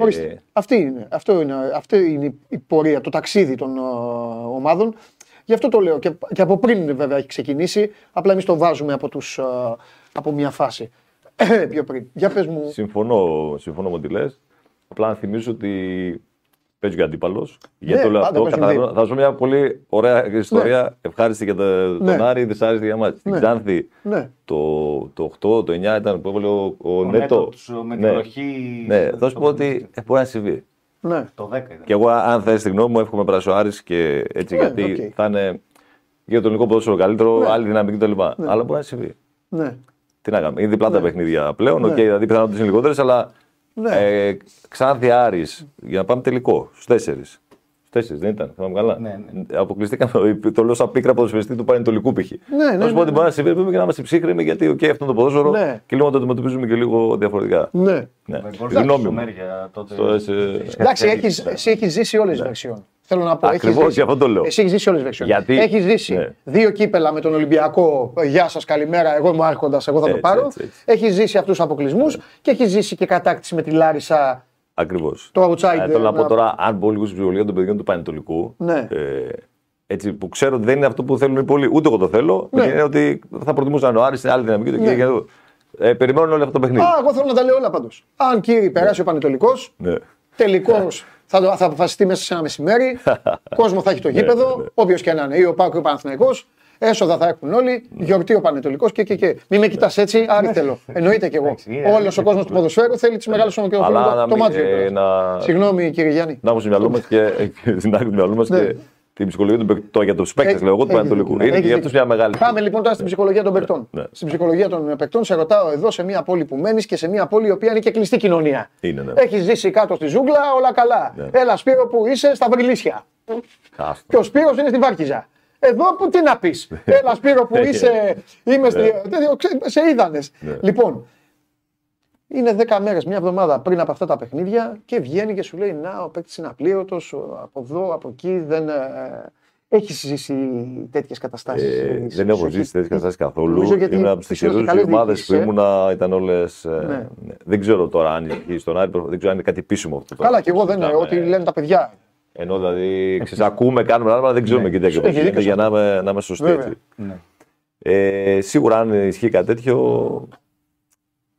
Αυτή, είναι, αυτό είναι, αυτή είναι η πορεία, το ταξίδι των uh, ομάδων. Γι' αυτό το λέω. Και, και από πριν βέβαια έχει ξεκινήσει. Απλά εμείς το βάζουμε από, τους, uh, από μια φάση. Πιο πριν. Για πες μου. Συμφωνώ, συμφωνώ με ό,τι λες. Απλά να θυμίσω ότι παίζει και αντίπαλος. Γιατί το λέω αυτό. Θα ζω μια πολύ ωραία ιστορία. Ναι. Ευχάριστη για τον ναι. Άρη, δυσάρεστη για μας. Στην ναι. Ξάνθη ναι. το, το 8, το 9 ήταν που έβαλε ο, ο, ο Νέτο. Με την ροχή. Ναι, θα σου πω ότι μπορεί να συμβεί. Ναι. Το 10 ήταν. Και εγώ, αν θες τη γνώμη μου, εύχομαι πράσινο Άρης και έτσι γιατί θα είναι για το ελληνικό ποδόσφαιρο καλύτερο, άλλη δυναμική κτλ. Αλλά μπορεί να συμβεί. Ναι. Τι να κάνουμε. Είναι διπλά τα παιχνίδια πλέον. Οκ, δηλαδή πιθανότητες είναι λιγότερες, αλλά ναι. Ε, Ξάνθη Άρης, για να πάμε τελικό, στους τέσσερις. Τέσσερις δεν ήταν, θυμάμαι καλά. Ναι, ναι. Αποκλειστήκαμε, το λέω σαν πίκρα ποδοσφαιριστή του Πανετολικού π.χ. Ναι, ναι, να σου πω ότι μπορεί να συμβεί και να είμαστε ψύχραιμοι γιατί okay, αυτό το ποδόσφαιρο ναι. και λίγο να το αντιμετωπίζουμε και λίγο διαφορετικά. Ναι. ναι. Γνώμη μου. Εντάξει, εσύ έχεις ζήσει όλες τις βερσιόν. Θέλω να πω. Ακριβώς γι' αυτό το λέω. Εσύ έχεις ζήσει όλες τις βερσιόν. Γιατί... Έχεις ζήσει ναι. δύο κύπελα με τον Ολυμπιακό. Γεια σας, καλημέρα. Εγώ είμαι άρχοντας, εγώ θα το πάρω. Έχεις ζήσει αυτούς τους αποκλεισμούς και έχεις ζήσει και κατάκτηση με τη Λάρισα Ακριβώς. Το outsider. Ε, θέλω να, πω τώρα, αν πω λίγο στην ψυχολογία των παιδιών του Πανετολικού. Ναι. Ε, έτσι, που ξέρω ότι δεν είναι αυτό που θέλουν οι πολλοί, ούτε εγώ το θέλω. Ναι. Είναι ότι θα προτιμούσαν ο Άρης, άλλη δυναμική. Ναι. Και, ε, περιμένουν όλο αυτό το παιχνίδι. Α, εγώ θέλω να τα λέω όλα πάντως. Αν κύριε περάσει ο Πανετολικός, ναι. τελικώ θα, θα αποφασιστεί μέσα σε ένα μεσημέρι. (laughs) κόσμο θα έχει το ναι, γήπεδο, ναι, όποιος και να είναι, ή ο Πάκο ή ο Παναθηναϊκός, Έσοδα θα έχουν όλοι, γιορτή ο Πανετολικός και, και, και. Μην με κοιτάς έτσι, άρη θέλω. Εννοείται και εγώ. Όλος ο κόσμος του ποδοσφαίρου θέλει τις μεγάλες ομοκαιροφωνίε. Το μάτι. Ε, Συγγνώμη κύριε Γιάννη. Να έχουμε στο μυαλό μας και (laughs) στην άκρη του μυαλού μα και την ψυχολογία των παικτών για τους παίκτες, λέω εγώ, του Πανετολικού. Είναι και για αυτού μια μεγάλη. Πάμε λοιπόν τώρα στην ψυχολογία των παικτών. Ναι. Στην ψυχολογία των παικτών, σε ρωτάω εδώ σε μια πόλη που μένεις και σε μια πόλη η οποία είναι και κλειστή κοινωνία. Ναι. Έχεις ζήσει κάτω στη ζούγκλα, όλα καλά. Έλα Σπύρο που είσαι στα Βρυλίσια. Και ο Σπύρος είναι στη Βάρκιζα. Εδώ που τι να πεις. Έλα Σπύρο που είσαι. Είμαι στη... Σε είδανε. Λοιπόν, είναι 10 μέρες, μια εβδομάδα πριν από αυτά τα παιχνίδια και βγαίνει και σου λέει Να, ο παίκτης είναι απλήρωτος, από εδώ, από εκεί. Δεν, ε, έχει ζήσει τέτοιες καταστάσεις. Ε, δεν έχω ζήσει τέτοιες καταστάσεις καθόλου. γιατί Ήμουν από τι τυχερέ ομάδε που ήμουν, ήταν όλες. Ε, ναι. ναι. Δεν ξέρω τώρα αν ισχύει στον Άρη, δεν ξέρω αν είναι κάτι επίσημο αυτό. Καλά, και εγώ δεν είναι. Ό,τι λένε τα παιδιά. Ενώ δηλαδή ξεσακούμε, κάνουμε αλλά δεν ξέρουμε ναι. και τέτοιο. Για να είμαι, να είμαι σωστή έτσι. Ναι. Ε, σίγουρα αν ισχύει κάτι τέτοιο,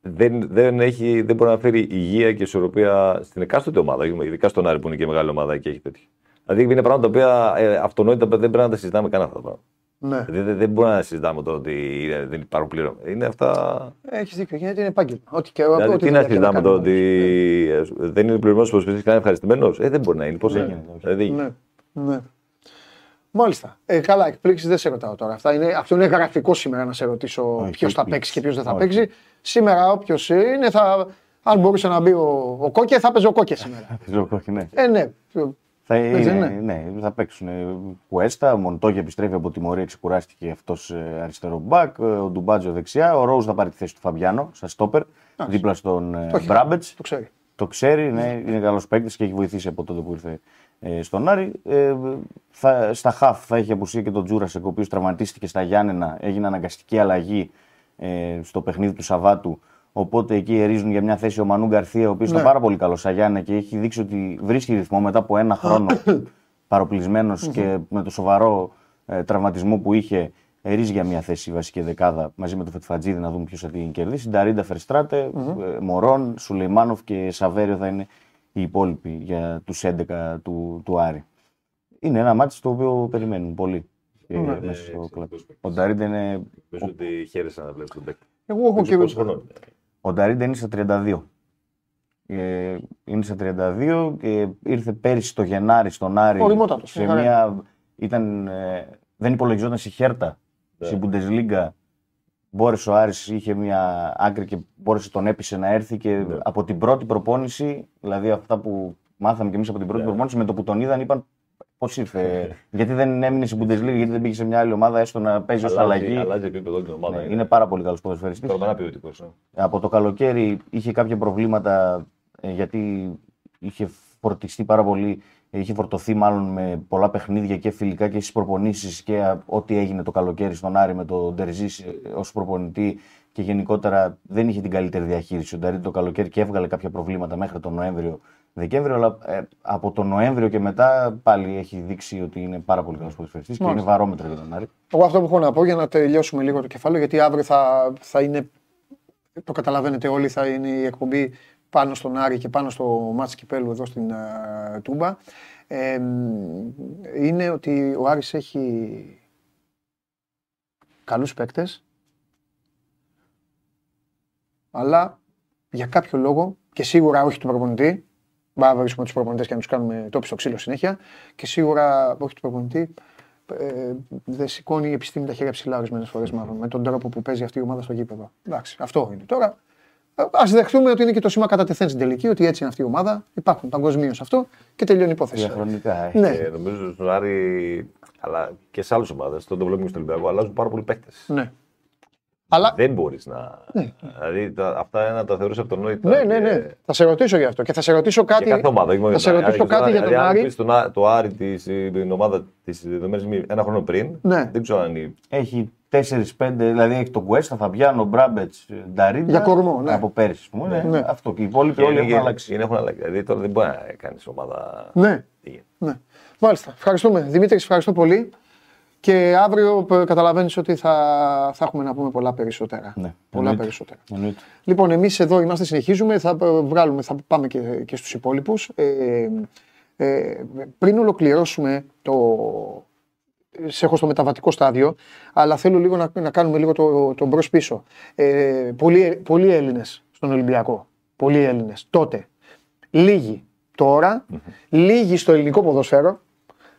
δεν, δεν, έχει, δεν μπορεί να φέρει υγεία και ισορροπία στην εκάστοτε ομάδα. Ειδικά στον Άρη που είναι και μεγάλη ομάδα και έχει τέτοιο. Δηλαδή είναι πράγματα τα οποία ε, αυτονόητα δεν πρέπει να τα συζητάμε καν αυτά τα πράγματα. Ναι. Δεν, δεν, δεν μπορούμε να συζητάμε το ότι δεν υπάρχουν πλήρωμα. Είναι αυτά. Έχεις δίκιο, γιατί είναι επάγγελμα. Ό,τι και δηλαδή, ό,τι τι να συζητάμε το ότι ναι. δεν είναι πληρωμένο που σπίτι κανένα ευχαριστημένος; Ε, δεν μπορεί να είναι. Πώς ναι. έγινε. Δηλαδή... Ναι. ναι. Μάλιστα. Ε, καλά, εκπλήξεις δεν σε ρωτάω τώρα. Αυτά είναι, αυτό είναι γραφικό σήμερα να σε ρωτήσω ποιος θα παίξει και ποιος δεν θα παίξει. Σήμερα όποιος είναι, θα, αν μπορούσε να μπει ο, ο Κόκε, θα παίζει ο Κόκε σήμερα. (laughs) ναι. Ε, ναι. Θα, είναι, ναι, θα παίξουν Κουέστα. Ο Μοντόγια επιστρέφει από τιμωρία, ξεκουράστηκε αυτός ε, αριστερό μπακ. Ε, ο Ντουμπάτζο δεξιά. Ο Ρόουζ θα πάρει τη θέση του Φαμπιάνο, σαν στόπερ, δίπλα στον ε, Μπράμπετς. Το ξέρει. Το ξέρει, ναι, είναι καλός παίκτης και έχει βοηθήσει από τότε που ήρθε στον Άρη. Ε, θα, στα χαφ θα έχει απουσία και τον Τζούρασεκ, ο οποίος τραυματίστηκε στα Γιάννενα. Έγινε αναγκαστική αλλαγή ε, στο παιχνίδι του Σαββάτου. Οπότε εκεί ερίζουν για μια θέση ο Μανού Γκαρθία, ο οποίος ναι. ήταν πάρα πολύ καλός Σαγιάννη και έχει δείξει ότι βρίσκει ρυθμό μετά από ένα χρόνο (coughs) παροπλισμένος και με το σοβαρό ε, τραυματισμό που είχε. Ερίζει για μια θέση βασική δεκάδα μαζί με το Φετφατζίδη να δούμε ποιος θα την κερδίσει. Νταρίντα Φερστράτε, mm-hmm. Μωρόν, Σουλεϊμάνοφ και Σαβέριο θα είναι οι υπόλοιποι για τους 11 του, του Άρη. Είναι ένα μάτι το οποίο περιμένουν πολύ. Ε, ναι. μέσα στο κλαμπ. Ο Νταρίντα είναι. Πες ότι χαίρεσαι να βλέπεις τον παίκτη. Εγώ έχω και. Ο Νταρίντα είναι στα 32. Ε, είναι στα 32 και ήρθε πέρυσι το Γενάρη στον Άρη. Σε μια, ήταν, ε, δεν υπολογιζόταν σε χέρτα yeah. στην Bundesliga. Μπόρεσε ο Άρης, είχε μια άκρη και μπόρεσε τον έπεισε να έρθει και yeah. από την πρώτη προπόνηση, δηλαδή αυτά που μάθαμε και εμείς από την πρώτη yeah. προπόνηση, με το που τον είδαν είπαν Πώς ήρθε, γιατί δεν έμεινε στην Bundesliga, γιατί δεν πήγε σε μια άλλη ομάδα, έστω να παίζει ως αλλαγή. Αλλάζει επίπεδο την ομάδα. Ναι, είναι πάρα πολύ καλός ποδοσφαιριστής. ποιοτικός. Ναι. Από το καλοκαίρι είχε κάποια προβλήματα ε, γιατί είχε φορτιστεί πάρα πολύ είχε φορτωθεί μάλλον με πολλά παιχνίδια και φιλικά και στις προπονήσεις και ό,τι έγινε το καλοκαίρι στον Άρη με τον Ντερζής ως προπονητή και γενικότερα δεν είχε την καλύτερη διαχείριση ο Νταρίνη το καλοκαίρι και έβγαλε κάποια προβλήματα μέχρι τον Νοέμβριο. Δεκέμβριο, αλλά ε, από τον Νοέμβριο και μετά πάλι έχει δείξει ότι είναι πάρα πολύ καλός ποδοσφαιριστής και είναι βαρόμετρο για τον Άρη. Εγώ αυτό που έχω να πω για να τελειώσουμε λίγο το κεφάλαιο, γιατί αύριο θα, θα είναι, το καταλαβαίνετε όλοι, θα είναι η εκπομπή πάνω στον Άρη και πάνω στο μάτς Κυπέλου εδώ στην uh, Τούμπα. Ε, είναι ότι ο Άρης έχει καλούς παίκτες, αλλά για κάποιο λόγο και σίγουρα όχι του προπονητή, Μπα βρίσκουμε τους προπονητές και να τους κάνουμε τόπι στο ξύλο συνέχεια. Και σίγουρα όχι του προπονητή. Ε, δεν σηκώνει η επιστήμη τα χέρια ψηλά ορισμένες φορές μάλλον με τον τρόπο που παίζει αυτή η ομάδα στο γήπεδο. Εντάξει, αυτό είναι. Τώρα ας δεχτούμε ότι είναι και το σήμα κατά τεθέν στην τελική, ότι έτσι είναι αυτή η ομάδα. Υπάρχουν παγκοσμίως αυτό και τελειώνει η υπόθεση. Διαχρονικά. Ναι. Και νομίζω στον Άρη, αλλά και σε άλλες ομάδες, στον το βλέπουμε στον Ολυμπιακό, αλλάζουν πάρα πολλοί παίκτες. Ναι. Αλλά... Δεν μπορείς να. Ναι. Δηλαδή τα, αυτά είναι να τα θεωρείς αυτονόητα. Ναι, ναι, ναι. Θα σε ρωτήσω γι' αυτό και θα σε ρωτήσω κάτι. Για κάθε ομάδα. Θα σε ρωτήσω κάτι για τον Άρη. Αν τον, το Άρη την ομάδα της δεδομένης ένα χρόνο πριν, ναι. δεν ξέρω αν είναι. Έχει 4-5, δηλαδή έχει τον Κουέστα, Φαμπιάνο, Μπράμπετς, Νταρίντα. Για κορμό, ναι. Από πέρυσι, πούμε. Ναι. ναι. Αυτό. Και οι υπόλοιποι όλοι έχουν αλλάξει. Είναι, έχουν αλλάξει. Δηλαδή τώρα δεν μπορεί να κάνεις ομάδα. Ναι. ναι. Μάλιστα. Ευχαριστούμε. Δημήτρη, ευχαριστώ πολύ. Και αύριο καταλαβαίνεις ότι θα, θα έχουμε να πούμε πολλά περισσότερα. Ναι, πολλά εννοείται. περισσότερα. Λοιπόν, εμείς εδώ είμαστε, συνεχίζουμε. Θα, βγάλουμε, θα πάμε και, και στους υπόλοιπους. Ε, ε, πριν ολοκληρώσουμε το. Σε έχω στο μεταβατικό στάδιο, αλλά θέλω λίγο να, να κάνουμε λίγο το, το μπρος πίσω. Ε, πολλοί, πολλοί Έλληνες στον Ολυμπιακό. Πολλοί Έλληνες τότε. Λίγοι τώρα, mm-hmm. λίγοι στο ελληνικό ποδοσφαίρο,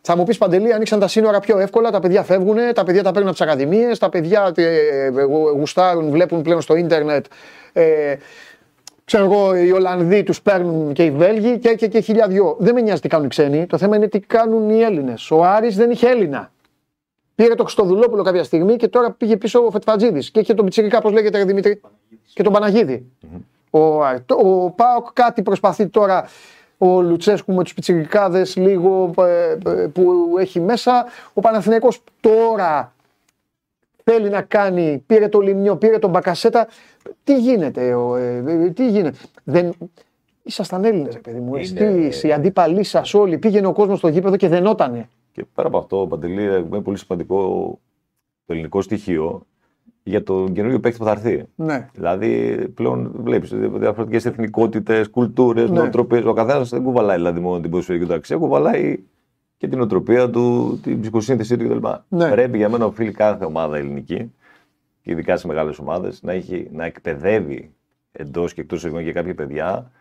θα μου πεις Παντελή, ανοίξαν τα σύνορα πιο εύκολα, τα παιδιά φεύγουν, τα παιδιά τα παίρνουν από τις ακαδημίες, τα παιδιά ε, ε, γουστάρουν, βλέπουν πλέον στο ίντερνετ. Ε, ξέρω εγώ, οι Ολλανδοί τους παίρνουν και οι Βέλγοι και, και, και χιλιαδιό. Δεν με νοιάζει τι κάνουν οι ξένοι. Το θέμα είναι τι κάνουν οι Έλληνες. Ο Άρης δεν είχε Έλληνα. Πήρε το Χρυστοδουλόπουλο κάποια στιγμή και τώρα πήγε πίσω ο Φετφατζίδης. Και είχε τον Πιτσυρικά, πώς λέγεται, Δημήτρη, και τον Παναγίδη. Mm-hmm. Ο, ο Πάοκ κάτι προσπαθεί τώρα ο Λουτσέσκου με τους πιτσιρικάδες λίγο ε, ε, που έχει μέσα. Ο Παναθηναϊκός τώρα θέλει να κάνει, πήρε το Λιμνιό, πήρε τον Μπακασέτα. Τι γίνεται, ε, τι γίνεται. Δεν... Ήσασταν Έλληνες, παιδί μου. Εσείς, οι αντίπαλοι σας όλοι. Πήγαινε ο κόσμος στο γήπεδο και δενότανε. Και πέρα από αυτό, Παντελή, είναι πολύ σημαντικό το ελληνικό στοιχείο για τον καινούριο παίκτη που θα έρθει. Ναι. Δηλαδή, πλέον βλέπεις διαφορετικές εθνικότητες, κουλτούρες, ναι. νοοτροπίες. Ο καθένας δεν κουβαλάει δηλαδή μόνο την ποδοσφαιρική του αξία, κουβαλάει και την οτροπία του, την ψυχοσύνθεσή του κτλ. Ναι. Πρέπει για μένα οφείλει κάθε ομάδα ελληνική, και ειδικά σε μεγάλες ομάδες, να, να εκπαιδεύει εντός και εκτός για κάποια παιδιά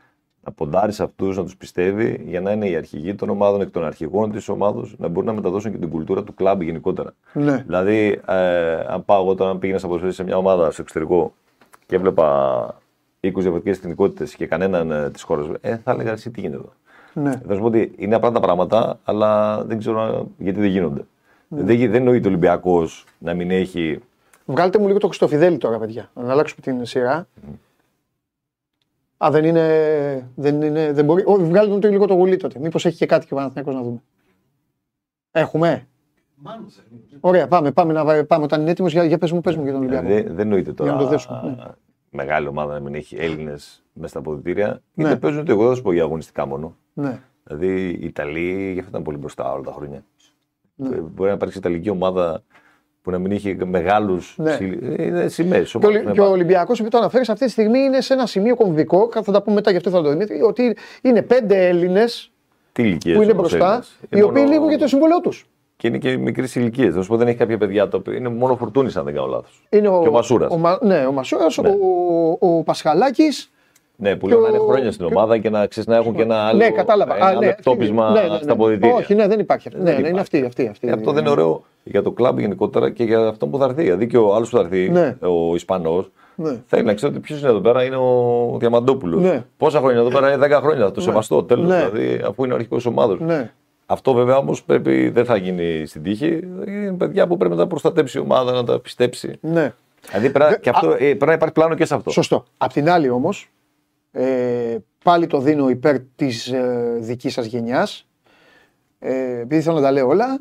να ποντάρεις σε αυτούς, να τους πιστεύει για να είναι οι αρχηγοί των ομάδων, εκ των αρχηγών της ομάδα, να μπορούν να μεταδώσουν και την κουλτούρα του κλαμπ γενικότερα. Ναι. Δηλαδή, ε, αν πάω εγώ τώρα να πήγαινα να σε μια ομάδα στο εξωτερικό και έβλεπα 20 διαφορετικές εθνικότητες και κανέναν ε, της χώρας, ε, θα έλεγα εσύ τι γίνεται εδώ; Ναι. Θα σου πω ότι είναι απλά τα πράγματα, αλλά δεν ξέρω γιατί δεν γίνονται. Ναι. Δεν, δεν νοείται ο Ολυμπιακός να μην έχει. Βγάλτε μου λίγο το Χριστοφιδέλη τώρα, παιδιά. Να αλλάξουμε την σειρά. Mm. Α, δεν είναι. Δεν, είναι, δεν μπορεί. Όχι, βγάλτε το λίγο το γουλί τότε. Μήπως έχει και κάτι και ο Παναθηναϊκός να δούμε. Έχουμε. Ωραία, πάμε, πάμε, να, πάμε όταν είναι έτοιμος. Για, για πες μου, πες μου για τον Ολυμπιακό. Δεν, δεν νοείται τώρα. Για να το δέσουμε, ναι. Μεγάλη ομάδα να μην έχει Έλληνες μέσα στα αποδητήρια. Ναι. Γιατί παίζουν ότι εγώ θα σου πω για αγωνιστικά μόνο. Ναι. Δηλαδή οι Ιταλοί γι' αυτό ήταν πολύ μπροστά όλα τα χρόνια. Ναι. Μπορεί να υπάρξει Ιταλική ομάδα που να μην είχε μεγάλους ναι. σημαίες. Και, και ο Ολυμπιακός, επειδή το αναφέρεις, αυτή τη στιγμή είναι σε ένα σημείο κομβικό. Θα τα πούμε μετά, γι' αυτό θα το Δημήτρη. Ότι είναι πέντε Έλληνες που είναι μπροστά, οι οποίοι μόνο... λήγουν για το συμβολό τους. Και είναι και μικρής ηλικία. Θα σου πω δεν έχει κάποια παιδιά το οποίο είναι μόνο φορτούνης, αν δεν κάνω λάθος. Είναι ο, και ο Μασούρας. Ο, ναι, ο Μασούρας, ναι. ο, ο Πασχαλάκης. Ναι, που λέω να είναι χρόνια στην ομάδα και να ξέρεις να έχουν και ένα άλλο, ναι, κατάλαβα. Ένα ναι, τόπισμα ναι, ναι, ναι, στα ποδητήρια. Όχι, ναι, δεν υπάρχει αυτό. Ναι, ναι, είναι αυτή. αυτή, αυτή αυτό δεν είναι ωραίο για το κλαμπ γενικότερα και για αυτό που θα έρθει. Δηλαδή και ο άλλος που θα έρθει, ναι. ο Ισπανός, ναι. θέλει να ξέρει ότι ποιος είναι εδώ πέρα, είναι ο Διαμαντόπουλος. Ναι. Πόσα χρόνια εδώ πέρα, είναι 10 χρόνια, θα το ναι. σεβαστώ τέλος. Ναι. Δηλαδή, αφού είναι ο αρχικός ομάδα. Ναι. Αυτό βέβαια όμως δεν θα γίνει στην τύχη. Είναι παιδιά που πρέπει να τα προστατέψει η ομάδα, να τα πιστέψει. Ναι. Δηλαδή πρέπει, και αυτό, Α... Ε, πρέπει να υπάρχει πλάνο και σε αυτό. Σωστό. Απ' την άλλη όμως, ε, πάλι το δίνω υπέρ της ε, δικής σας γενιάς ε, επειδή θέλω να τα λέω όλα,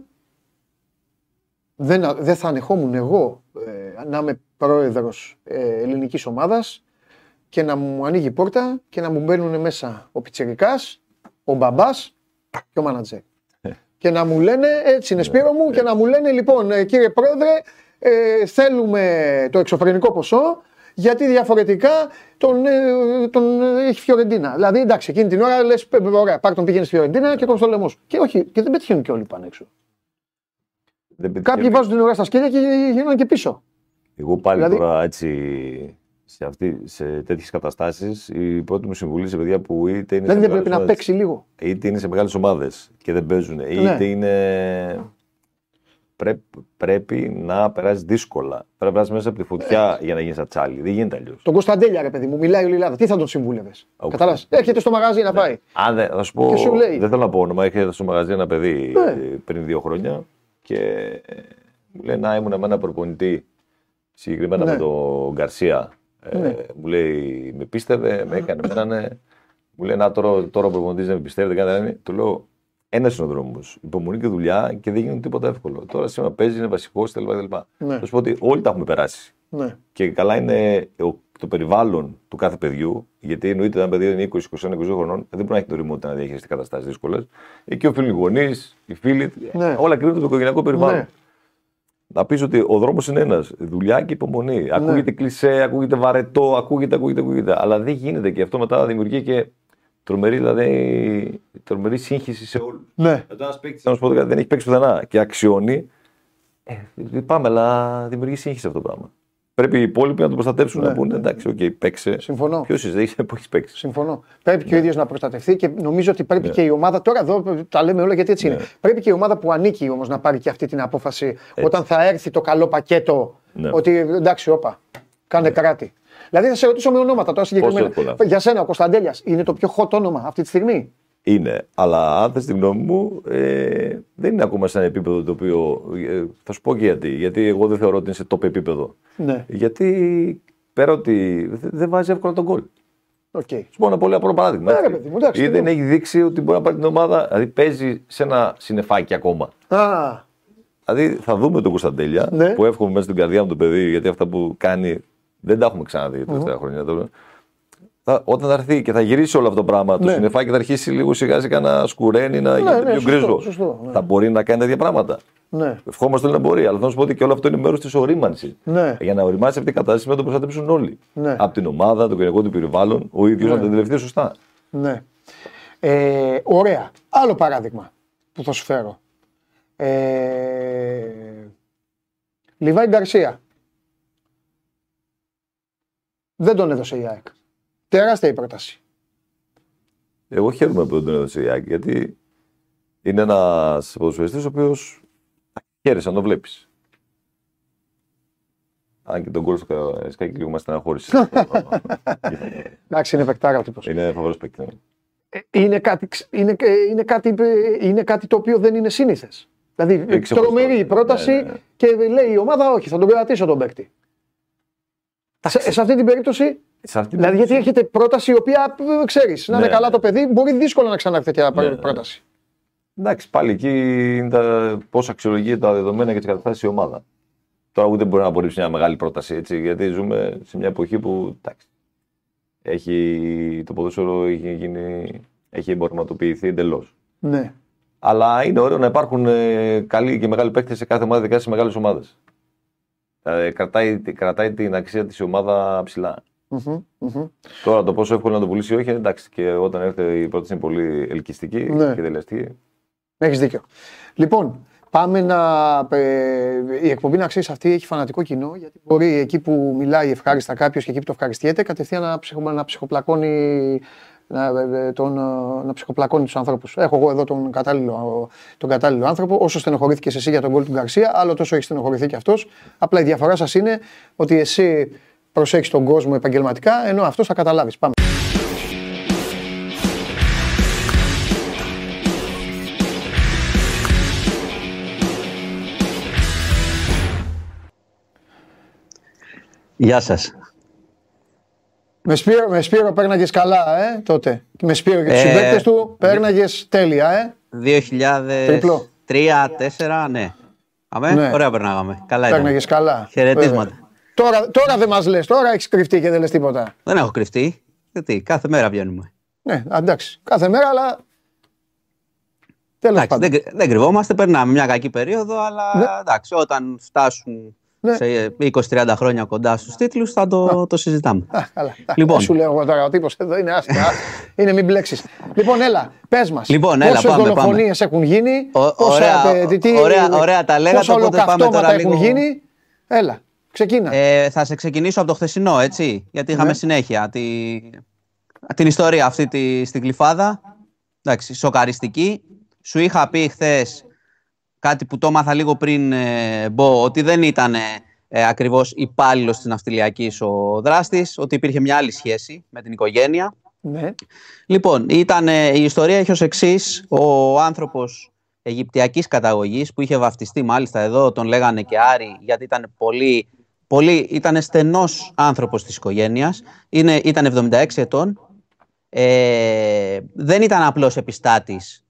δεν, δεν θα ανεχόμουν εγώ ε, να είμαι πρόεδρος ε, ελληνικής ομάδας και να μου ανοίγει πόρτα και να μου μπαίνουν μέσα ο Πιτσερικάς, ο μπαμπάς και ο μάνατζερ. (laughs) και να μου λένε, έτσι είναι Σπύρο μου, και να μου λένε λοιπόν ε, κύριε πρόεδρε, ε, θέλουμε το εξωφρενικό ποσό γιατί διαφορετικά τον, ε, τον έχει Φιωρεντίνα. Δηλαδή εντάξει, εκείνη την ώρα λες: Ωραία, πάρ τον πήγαινες στη Φιωρεντίνα και κόψει το λαιμό. Και όχι, και δεν πετυχαίνουν και όλοι πάνω έξω. Κάποιοι βάζουν την ώρα στα σκέλια και γίνονται και πίσω. Εγώ πάλι δηλαδή... τώρα έτσι σε, αυτή, σε τέτοιες καταστάσεις, η πρώτη μου συμβουλή σε παιδιά που είτε είναι. Δηλαδή δεν πρέπει να παίξει λίγο. Είτε είναι σε μεγάλες ομάδες και δεν παίζουν, ναι. είτε είναι πρέπει να περάσεις δύσκολα. Πρέπει να περάσεις μέσα από τη φωτιά για να γίνεις ατσάλι. Δεν γίνεται αλλιώς. Τον Κωνσταντέλια, ρε παιδί μου, μιλάει ο Λιλάδας. Τι θα τον συμβούλευες; Κατάλαβες; Έρχεται στο μαγαζί να ναι. πάει. Αν δεν, θα σου πω, δεν θέλω να πω όνομα. Έρχεται στο μαγαζί ένα παιδί ναι. πριν δύο χρόνια και ε, μου λέει να ήμουν με ένα προπονητή συγκεκριμένα ναι. με τον Γκαρσία. Ε, ναι. μου λέει, με πίστευε, με έκανε, με (coughs) Μου λέει, να τώρα, τώρα ο προπονητής δεν με πιστεύει, δεν κάνει. Του λέω, ένας είναι ο δρόμο. Υπομονή και δουλειά και δεν γίνεται τίποτα εύκολο. Τώρα σήμερα παίζει, είναι βασικός κτλ. Ναι. Θα σου πω ότι όλοι τα έχουμε περάσει. Ναι. Και καλά είναι το περιβάλλον του κάθε παιδιού, γιατί εννοείται ένα παιδί είναι 20, 21, 22 χρονών, δεν μπορεί να έχει το ρημότητα να διαχειριστεί καταστάσεις δύσκολες. Εκεί οφείλουν οι γονείς, οι φίλοι, ναι. όλα κρίνονται το οικογενειακό περιβάλλον. Ναι. Να πεις ότι ο δρόμος είναι ένας. Δουλειά και υπομονή. Ναι. Ακούγεται κλεισέ, ακούγεται βαρετό, ακούγεται, ακούγεται, ακούγεται. Αλλά δεν γίνεται και αυτό μετά δημιουργεί και Τρομερή, δηλαδή, τρομερή σύγχυση σε όλους. Ναι. Εδώ ένας παίκτη, να σου πω δεν έχει παίξει πουθενά και αξιώνει. Ε, πάμε, αλλά δημιουργεί σύγχυση αυτό το πράγμα. Πρέπει οι υπόλοιποι να τον προστατεύσουν ναι. να πούνε εντάξει, ok, okay, παίξε. Συμφωνώ. Ποιος είσαι, δεν που έχεις παίξει. Συμφωνώ. Πρέπει ναι. και ο ίδιος να προστατευτεί και νομίζω ότι πρέπει ναι. και η ομάδα. Τώρα εδώ τα λέμε όλα γιατί έτσι ναι. είναι. Πρέπει και η ομάδα που ανήκει όμως να πάρει και αυτή την απόφαση έτσι. όταν θα έρθει το καλό πακέτο. Ναι. Ότι εντάξει, όπα, κάνε ναι. κράτη. Δηλαδή θα σε ρωτήσω με ονόματα τώρα συγκεκριμένα. Για σένα, ο Κωνσταντέλιας είναι το πιο hot όνομα αυτή τη στιγμή; Είναι. Αλλά αν θες τη γνώμη μου, ε, δεν είναι ακόμα σε ένα επίπεδο το οποίο. Ε, θα σου πω και γιατί. Γιατί εγώ δεν θεωρώ ότι είναι σε top επίπεδο. Ναι. Γιατί πέρα ότι δεν βάζει εύκολα τον κόλ. Okay. Σου πω ένα πολύ απλό παράδειγμα. Ναι, παιδί, εντάξει, δεν έχει δείξει ότι μπορεί να πάρει την ομάδα. Δηλαδή παίζει σε ένα συνεφάκι ακόμα. Α. Δηλαδή θα δούμε τον Κωνσταντέλια ναι. που εύχομαι μέσα στην καρδιά μου το παιδί γιατί αυτά που κάνει δεν τα έχουμε ξαναδεί τα τελευταία χρόνια τώρα. Θα, όταν θα έρθει και θα γυρίσει όλο αυτό το πράγμα, ναι. το συνεφάκι θα αρχίσει λίγο σιγά σιγά να σκουραίνει, να ναι, γίνει ναι, πιο γκρίζο. Ναι. Θα μπορεί να κάνει τέτοια πράγματα. Ναι. Ευχόμαστε να μπορεί, αλλά θα σου πω ότι και όλο αυτό είναι μέρος της ορίμανσης. Ναι. Για να οριμάσει αυτή η κατάσταση με το προστατεύσουν όλοι. Ναι. Από την ομάδα, το κοινωνικό του περιβάλλον, ο ίδιος ναι. να την τελευταία σωστά. Ναι. Ε, ωραία. Άλλο παράδειγμα που θα σου φέρω. Ε, Λιβάη Γκαρσία. Δεν τον έδωσε η ΑΕΚ. Τεράστια η πρόταση. Εγώ χαίρομαι που δεν τον έδωσε η ΑΕΚ γιατί είναι ένας ποδοσφαιριστής ο οποίος χαίρεσαι να το βλέπεις. Αν και τον κόλ στο Σκάκι λίγο μας στεναχώρησε. (laughs) Εντάξει, είναι παικτάρα ο τύπος. Είναι φοβερό παίκτη. Ναι. Ε, είναι κάτι, είναι, είναι, κάτι, είναι κάτι το οποίο δεν είναι σύνηθες. Δηλαδή, τρομερή η πρόταση ναι, ναι, ναι. και λέει η ομάδα, όχι, θα τον κρατήσω τον παίκτη. Σε, σε αυτή την περίπτωση. Σε αυτή δηλαδή, γιατί έρχεται πρόταση η οποία ξέρεις, να είναι ναι, καλά ναι. το παιδί, μπορεί δύσκολα να ξανάρθει τέτοια ναι, πρόταση. Εντάξει, πάλι εκεί είναι τα, πώς αξιολογεί τα δεδομένα και τις καταστάσεις η ομάδα. Τώρα ούτε μπορεί να απορρίψει μια μεγάλη πρόταση έτσι, γιατί ζούμε σε μια εποχή που εντάξει, έχει, το ποδόσφαιρο έχει, γίνει, έχει εμπορματοποιηθεί εντελώς. Ναι. Αλλά είναι ωραίο να υπάρχουν ε, καλοί και μεγάλοι παίκτες σε κάθε ομάδα, ειδικά σε μεγάλες ομάδες. Δηλαδή, κρατάει, κρατάει την αξία της ομάδα Τώρα το πόσο εύκολο να το πουλήσει όχι, εντάξει. Και όταν έρθει η πρόταση είναι πολύ ελκυστική ναι. και τελεστική. Έχεις δίκιο. Λοιπόν, πάμε να. Ε, η εκπομπή να ξέρεις αυτή έχει φανατικό κοινό. Γιατί μπορεί εκεί που μιλάει ευχάριστα κάποιος και εκεί που το ευχαριστιέται κατευθείαν να, ψυχο, να ψυχοπλακώνει να, ε, ε, τον, ε, να ψυχοπλακώνει τους ανθρώπους. Έχω εγώ εδώ τον κατάλληλο, τον κατάλληλο άνθρωπο. Όσο στενοχωρήθηκε εσύ για τον γκολ του Γκαρσία, άλλο τόσο έχει στενοχωρηθεί και αυτός. Απλά η διαφορά σας είναι ότι εσύ προσέχεις τον κόσμο επαγγελματικά, ενώ αυτός θα καταλάβεις. Πάμε. Γεια σας. Με Σπύρο, με Σπύρο πέρναγες καλά, ε, τότε. Με Σπύρο και τους ε... συμπαίκτες του πέρναγες τέλεια, ε. 2003-2004, ναι. Αμέ, ναι. ωραία περνάγαμε. Καλά ήταν. Πέρναγες καλά. Χαιρετίσματα. Τώρα, τώρα δεν μας λες, τώρα έχεις κρυφτεί και δεν λες τίποτα. Δεν έχω κρυφτεί. Γιατί, κάθε μέρα βγαίνουμε. Ναι, εντάξει. Κάθε μέρα, αλλά Εντάξει, δεν, δεν κρυβόμαστε, περνάμε μια κακή περίοδο, αλλά ναι. εντάξει, όταν φτάσουν ναι. σε 20-30 χρόνια κοντά στους τίτλους θα το, το συζητάμε. Α, καλά. Λοιπόν. Σου λέω εγώ τώρα, ο τύπος εδώ είναι άσχημα. είναι μην μπλέξεις. λοιπόν, έλα, πες μας. Λοιπόν, έλα, πόσες δολοφονίες έχουν γίνει, ο, ωραία, τι, ωραία, ωραία τα λέγατε, πόσα οπότε πάμε τώρα έχουν λίγο... γίνει. Έλα, ξεκίνα. Ε, θα σε ξεκινήσω από το χθεσινό, έτσι, γιατί είχαμε ναι. συνέχεια τη, την ιστορία αυτή τη, στην Κλειφάδα. Εντάξει, σοκαριστική. Σου είχα πει χθες κάτι που το έμαθα λίγο πριν ε, μπω, ότι δεν ήταν ε, ακριβώς υπάλληλος της ναυτιλιακής ο δράστης, ότι υπήρχε μια άλλη σχέση με την οικογένεια. Ναι. Λοιπόν, ήταν, ε, η ιστορία έχει ως εξής. ο άνθρωπος Αιγυπτιακής καταγωγής που είχε βαφτιστεί μάλιστα εδώ, τον λέγανε και Άρη γιατί ήταν πολύ, πολύ ήταν στενός άνθρωπος της οικογένειας, είναι, ήταν 76 ετών, ε, δεν ήταν απλός επιστάτης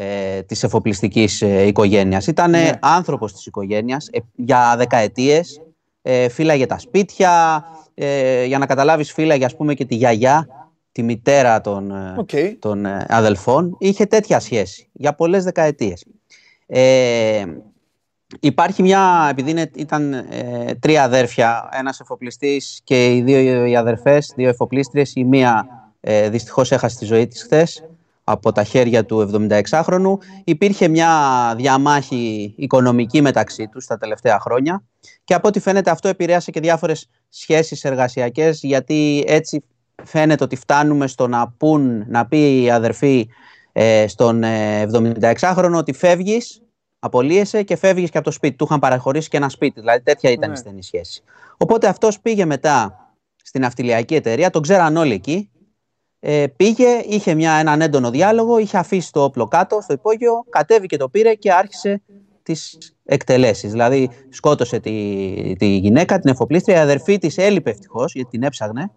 ε, της εφοπλιστικής ε, οικογένειας. Ήταν ναι. άνθρωπος της οικογένειας ε, για δεκαετίες, ε, φύλαγε τα σπίτια, ε, για να καταλάβεις φύλαγε ας πούμε και τη γιαγιά, τη μητέρα των, okay. των αδελφών. Είχε τέτοια σχέση για πολλές δεκαετίες. Ε, υπάρχει μια, επειδή ήταν τρία αδέρφια, ένας εφοπλιστής και οι δύο οι αδερφές, δύο εφοπλίστριες, η μία ε, δυστυχώς έχασε τη ζωή της χθες, από τα χέρια του 76χρονου. Υπήρχε μια διαμάχη οικονομική μεταξύ τους τα τελευταία χρόνια και από ό,τι φαίνεται αυτό επηρέασε και διάφορες σχέσεις εργασιακές γιατί έτσι φαίνεται ότι φτάνουμε στο να πούν, να πει η αδερφή ε, στον 76χρονο ε, ότι φεύγεις, απολύεσαι και φεύγεις και από το σπίτι. Του είχαν παραχωρήσει και ένα σπίτι, δηλαδή τέτοια ήταν η ναι. στενή σχέση. Οπότε αυτός πήγε μετά στην αυτιλιακή εταιρεία, τον ξέραν όλοι εκεί, ε, πήγε, είχε μια, έναν έντονο διάλογο, είχε αφήσει το όπλο κάτω στο υπόγειο, κατέβηκε το πήρε και άρχισε τις εκτελέσεις. Δηλαδή σκότωσε τη, τη γυναίκα, την εφοπλίστρια, η αδερφή της έλειπε ευτυχώς, γιατί την έψαγνε,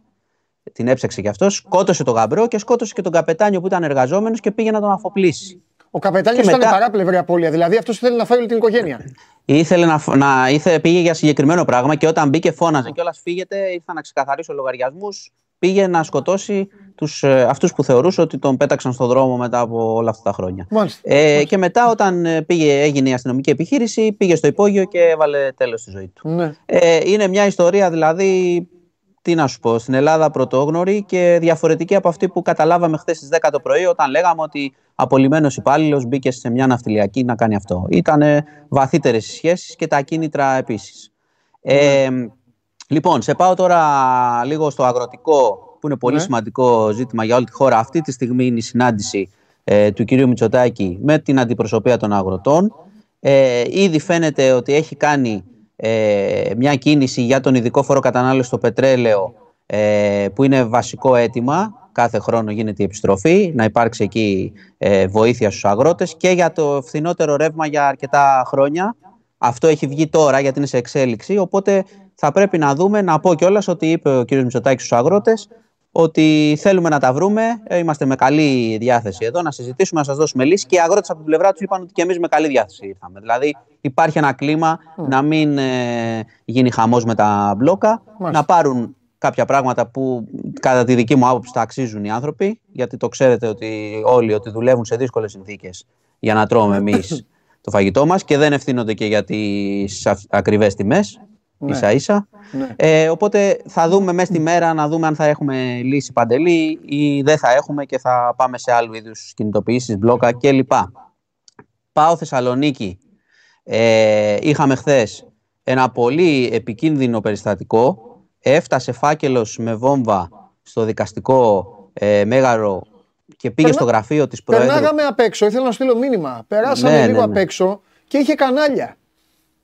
την έψαξε κι αυτός, σκότωσε τον γαμπρό και σκότωσε και τον καπετάνιο που ήταν εργαζόμενος και πήγε να τον αφοπλίσει. Ο καπετάνιος ήταν μετά... παράπλευρη απώλεια, δηλαδή αυτός ήθελε να φάει όλη την οικογένεια. Ήθελε να, να ήθελε, πήγε για συγκεκριμένο πράγμα και όταν μπήκε φώναζε και όλα φύγεται, ήρθα να ξεκαθαρίσω λογαριασμούς πήγε να σκοτώσει τους, ε, αυτούς που θεωρούσε ότι τον πέταξαν στον δρόμο μετά από όλα αυτά τα χρόνια. ε, Και μετά όταν ε, πήγε, έγινε η αστυνομική επιχείρηση, πήγε στο υπόγειο και έβαλε τέλος στη ζωή του. Ναι. Ε, είναι μια ιστορία δηλαδή, τι να σου πω, στην Ελλάδα πρωτόγνωρη και διαφορετική από αυτή που καταλάβαμε χθες στις 10 το πρωί όταν λέγαμε ότι απολυμμένος υπάλληλος μπήκε σε μια ναυτιλιακή να κάνει αυτό. Ήταν βαθύτερες σχέσεις και τα κίνητρα επίσης. Ε, ναι. Λοιπόν, σε πάω τώρα λίγο στο αγροτικό, που είναι πολύ ναι. σημαντικό ζήτημα για όλη τη χώρα. Αυτή τη στιγμή είναι η συνάντηση ε, του κυρίου Μητσοτάκη με την αντιπροσωπεία των αγροτών. Ε, ήδη φαίνεται ότι έχει κάνει ε, μια κίνηση για τον ειδικό φόρο κατανάλωσης στο πετρέλαιο, ε, που είναι βασικό αίτημα. Κάθε χρόνο γίνεται η επιστροφή, να υπάρξει εκεί ε, βοήθεια στους αγρότες και για το φθηνότερο ρεύμα για αρκετά χρόνια. Αυτό έχει βγει τώρα γιατί είναι σε εξέλιξη, οπότε θα πρέπει να δούμε, να πω κιόλας ότι είπε ο κ. Μητσοτάκης στους αγρότες ότι θέλουμε να τα βρούμε. Ε, είμαστε με καλή διάθεση εδώ να συζητήσουμε, να σας δώσουμε λύση. Και οι αγρότες από την πλευρά τους είπαν ότι και εμείς με καλή διάθεση ήρθαμε. Δηλαδή υπάρχει ένα κλίμα να μην ε, γίνει χαμός με τα μπλόκα, να πάρουν κάποια πράγματα που κατά τη δική μου άποψη τα αξίζουν οι άνθρωποι, γιατί το ξέρετε ότι όλοι ότι δουλεύουν σε δύσκολες συνθήκες για να τρώμε εμείς (laughs) το φαγητό μας και δεν ευθύνονται και για τις ακριβές τιμές ναι. ίσα ίσα. Ναι. Ε, οπότε θα δούμε μέσα στη μέρα να δούμε αν θα έχουμε λύση παντελή ή δεν θα έχουμε και θα πάμε σε άλλου είδους κινητοποιήσεις, μπλόκα κλπ. Πάω Θεσσαλονίκη. Ε, είχαμε χθες ένα πολύ επικίνδυνο περιστατικό. Έφτασε φάκελος με βόμβα στο δικαστικό ε, Μέγαρο και πήγε στο γραφείο της Προέδρου. Περνάγαμε απ' έξω, ήθελα να στείλω μήνυμα. Περάσαμε ναι, λίγο ναι, απ' έξω και είχε κανάλια.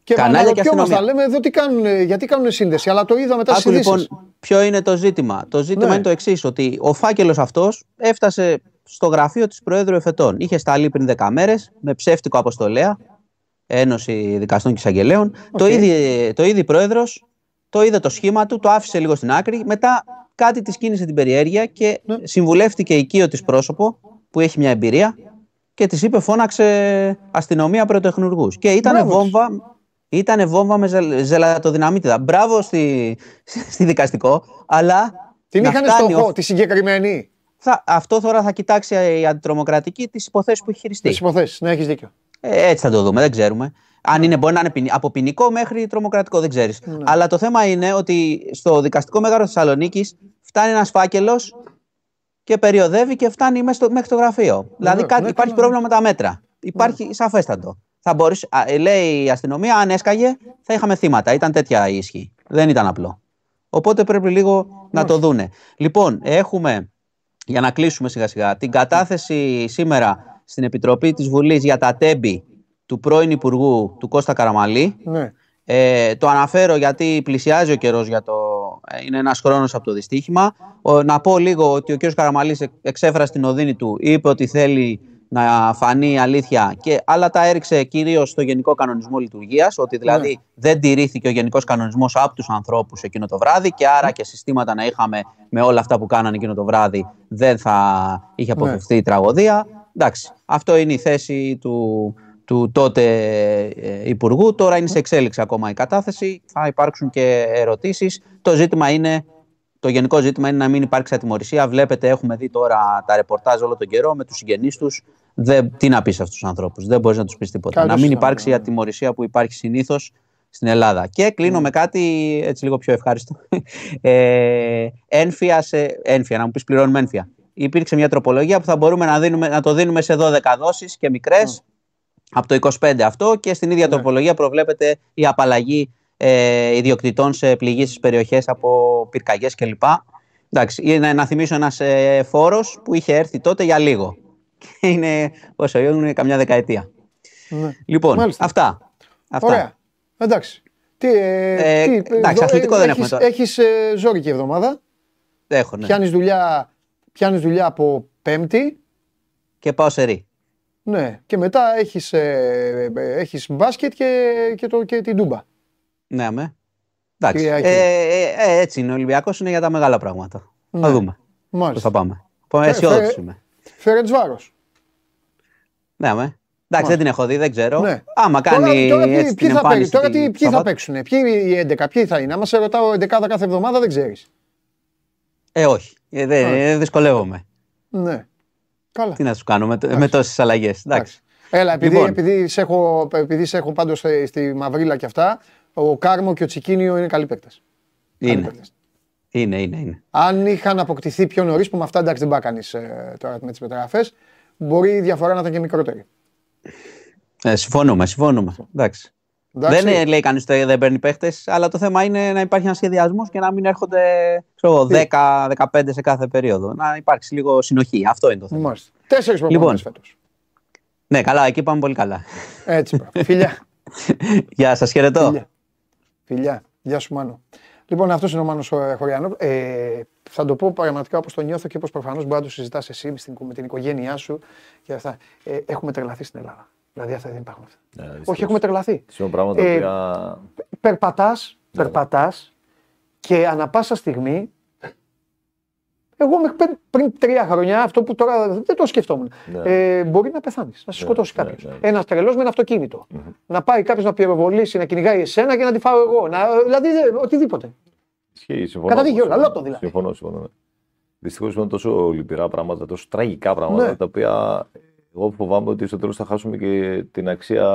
Και Κανάλια και αστυνομία. λέμε εδώ τι κάνουν, γιατί κάνουν σύνδεση, αλλά το είδα μετά στις λοιπόν, ποιο είναι το ζήτημα; Το ζήτημα ναι. είναι το εξής, ότι ο φάκελος αυτός έφτασε στο γραφείο της Προέδρου Εφετών. Είχε σταλεί πριν 10 μέρες με ψεύτικο αποστολέα, Ένωση Δικαστών και Εισαγγελέων. Το είδε το είδε πρόεδρος, το είδε το σχήμα του, το άφησε λίγο στην άκρη. Μετά κάτι της κίνησε την περιέργεια και ναι. συμβουλεύτηκε οικείο της πρόσωπο που έχει μια εμπειρία και της είπε φώναξε αστυνομία πρωτοεχνουργού. Και ήταν βόμβα, ήτανε βόμβα με ζελ, ζελατοδυναμίτιδα. Μπράβο στη, στη δικαστικό, αλλά. Την είχαν στόχο, τη συγκεκριμένη; Θα, αυτό τώρα θα κοιτάξει η αντιτρομοκρατική τις υποθέσεις που έχει χειριστεί. Τις υποθέσεις, ναι, έχεις δίκιο. Ε, έτσι θα το δούμε, δεν ξέρουμε. Αν είναι, μπορεί να είναι από ποινικό μέχρι τρομοκρατικό, δεν ξέρεις. Ναι. Αλλά το θέμα είναι ότι στο δικαστικό μέγαρο Θεσσαλονίκης φτάνει ένας φάκελος και περιοδεύει και φτάνει μέχρι, μέχρι το γραφείο. Ναι, δηλαδή κάτι, ναι, υπάρχει πρόβλημα με τα μέτρα. Υπάρχει ναι. σαφέστατο. Θα μπορείς, λέει η αστυνομία, αν έσκαγε, θα είχαμε θύματα. Ήταν τέτοια η ισχύ. Δεν ήταν απλό. Οπότε πρέπει λίγο να το δούνε. Λοιπόν, έχουμε, για να κλείσουμε σιγά σιγά, την κατάθεση σήμερα στην Επιτροπή της Βουλής για τα τέμπη του πρώην Υπουργού του Κώστα Καραμαλή. Ναι. Ε, το αναφέρω γιατί πλησιάζει ο καιρός για το. Ε, είναι ένας χρόνος από το δυστύχημα. να πω λίγο ότι ο κ. Καραμαλής εξέφρασε την οδύνη του, είπε ότι θέλει να φανεί η αλήθεια, και, αλλά τα έριξε κυρίως στο Γενικό Κανονισμό Λειτουργίας, ότι δηλαδή ναι. δεν τηρήθηκε ο Γενικός Κανονισμός από τους ανθρώπους εκείνο το βράδυ και άρα και συστήματα να είχαμε με όλα αυτά που κάνανε εκείνο το βράδυ δεν θα είχε ναι. αποφευθεί η τραγωδία. Εντάξει, αυτό είναι η θέση του, του τότε ε, Υπουργού. Τώρα είναι σε εξέλιξη ακόμα η κατάθεση. Θα υπάρξουν και ερωτήσεις. Το ζήτημα είναι, το γενικό ζήτημα είναι να μην υπάρξει ατιμορρησία. Βλέπετε, έχουμε δει τώρα τα ρεπορτάζ όλο τον καιρό με τους συγγενείς τους. Δεν, τι να πεις αυτούς τους ανθρώπους. Δεν μπορείς να τους πεις τίποτα. να μην υπάρξει η ατιμορρησία που υπάρχει συνήθως στην Ελλάδα. Και κλείνω με κάτι έτσι λίγο πιο ευχάριστο. Ε, ένφια, σε, ένφια, να μου πεις πληρώνουμε ένφια. Υπήρξε μια τροπολογία που θα μπορούμε να, δίνουμε, να το δίνουμε σε 12 δόσεις και μικρές από το 25 αυτό και στην ίδια ναι. τροπολογία προβλέπεται η απαλλαγή ε, ιδιοκτητών σε πληγήσεις περιοχές από πυρκαγιές κλπ. Εντάξει, είναι να θυμίσω ένας ε, φόρος που είχε έρθει τότε για λίγο. Είναι, πόσο είναι καμιά δεκαετία. Ναι. Λοιπόν, αυτά. αυτά. Ωραία. Εντάξει. Τι, ε, ε τι, εντάξει, αθλητικό δεν έχουμε τώρα. Έχεις ε, ζόρικη εβδομάδα. Έχω, ναι. Πιάνεις δουλειά, πιάνεις δουλειά από πέμπτη. Και πάω σε ρί. Ναι, και μετά έχεις, ε, ε, έχεις μπάσκετ και, και, το, και την ντούμπα. Ναι, με. Εντάξει. Ε, ε, ε, έτσι είναι. Ο Ολυμπιακός είναι για τα μεγάλα πράγματα. Ναι. Θα δούμε. Μάλιστα. θα πάμε. Πάμε αισιόδοξο είμαι. Φέρετ βάρος. Ναι, με. Εντάξει, δεν την έχω δει, δεν ξέρω. Ναι. Άμα κάνει. Τώρα, τώρα, έτσι, ποιοι, θα παίξουν, τώρα τι, ποιοι θα παίξουν, ποιοι οι 11, ποιοι θα είναι; Άμα σε ρωτάω 11 κάθε εβδομάδα δεν ξέρεις. Ε, όχι. Ε, δεν, δυσκολεύομαι. Ναι. Καλά. Τι να σου κάνω με, με τόσες αλλαγές. Έλα, επειδή, λοιπόν. επειδή, σε έχω, επειδή σε έχω πάντως στη, στη Μαυρίλα και αυτά, ο Κάρμο και ο Τσικίνιο είναι καλοί παίκτες. Είναι. Είναι, είναι, είναι. Αν είχαν αποκτηθεί πιο νωρίς, που με αυτά εντάξει δεν πάει κανείς ε, τώρα με τις μεταγραφές, μπορεί η διαφορά να ήταν και μικρότερη. Ε, συμφωνούμε, συμφωνούμε. Εντάξει. Εντάξει. Δεν λέει κανείς ότι δεν παίρνει παίχτες, αλλά το θέμα είναι να υπάρχει ένας σχεδιασμός και να μην έρχονται 10-15 σε κάθε περίοδο. Να υπάρξει λίγο συνοχή. Αυτό είναι το θέμα. Μάλιστα. Τέσσερις προπονητές λοιπόν, φέτος. Ναι, καλά, εκεί πάμε πολύ καλά. Έτσι, φιλιά. (laughs) Γεια σας, χαιρετώ. Φιλιά. φιλιά. Γεια σου, Μάνο. Λοιπόν, αυτός είναι ο Μάνος Χωριανό. Ε, θα το πω πραγματικά όπως το νιώθω και όπως προφανώς μπορεί να το συζητάς εσύ με την οικογένειά σου και αυτά. Ε, έχουμε τρελαθεί στην Ελλάδα. Δηλαδή αυτά δεν υπάρχουν αυτά. Ναι, Όχι, έχουμε τρελαθεί. πράγματα ε, Περπατάς, ναι. περπατάς και ανα πάσα στιγμή εγώ μέχρι πριν τρία χρόνια, αυτό που τώρα δεν το σκεφτόμουν, ναι. ε, μπορεί να πεθάνεις, να σε σκοτώσει ναι, κάποιος. Ναι, ναι. Ένας τρελός με ένα αυτοκίνητο. Mm-hmm. Να πάει κάποιος να πυροβολήσει, να κυνηγάει εσένα και να τη φάω εγώ. Να, δηλαδή οτιδήποτε. Ισχύει, συμφωνώ. Καταδείχει όλα, λότο δηλαδή. Συμφωνώ, συμφωνώ. Δυστυχώς είναι τόσο λυπηρά πράγματα, τόσο τραγικά πράγματα τα οποία εγώ φοβάμαι ότι στο τέλος θα χάσουμε και την αξία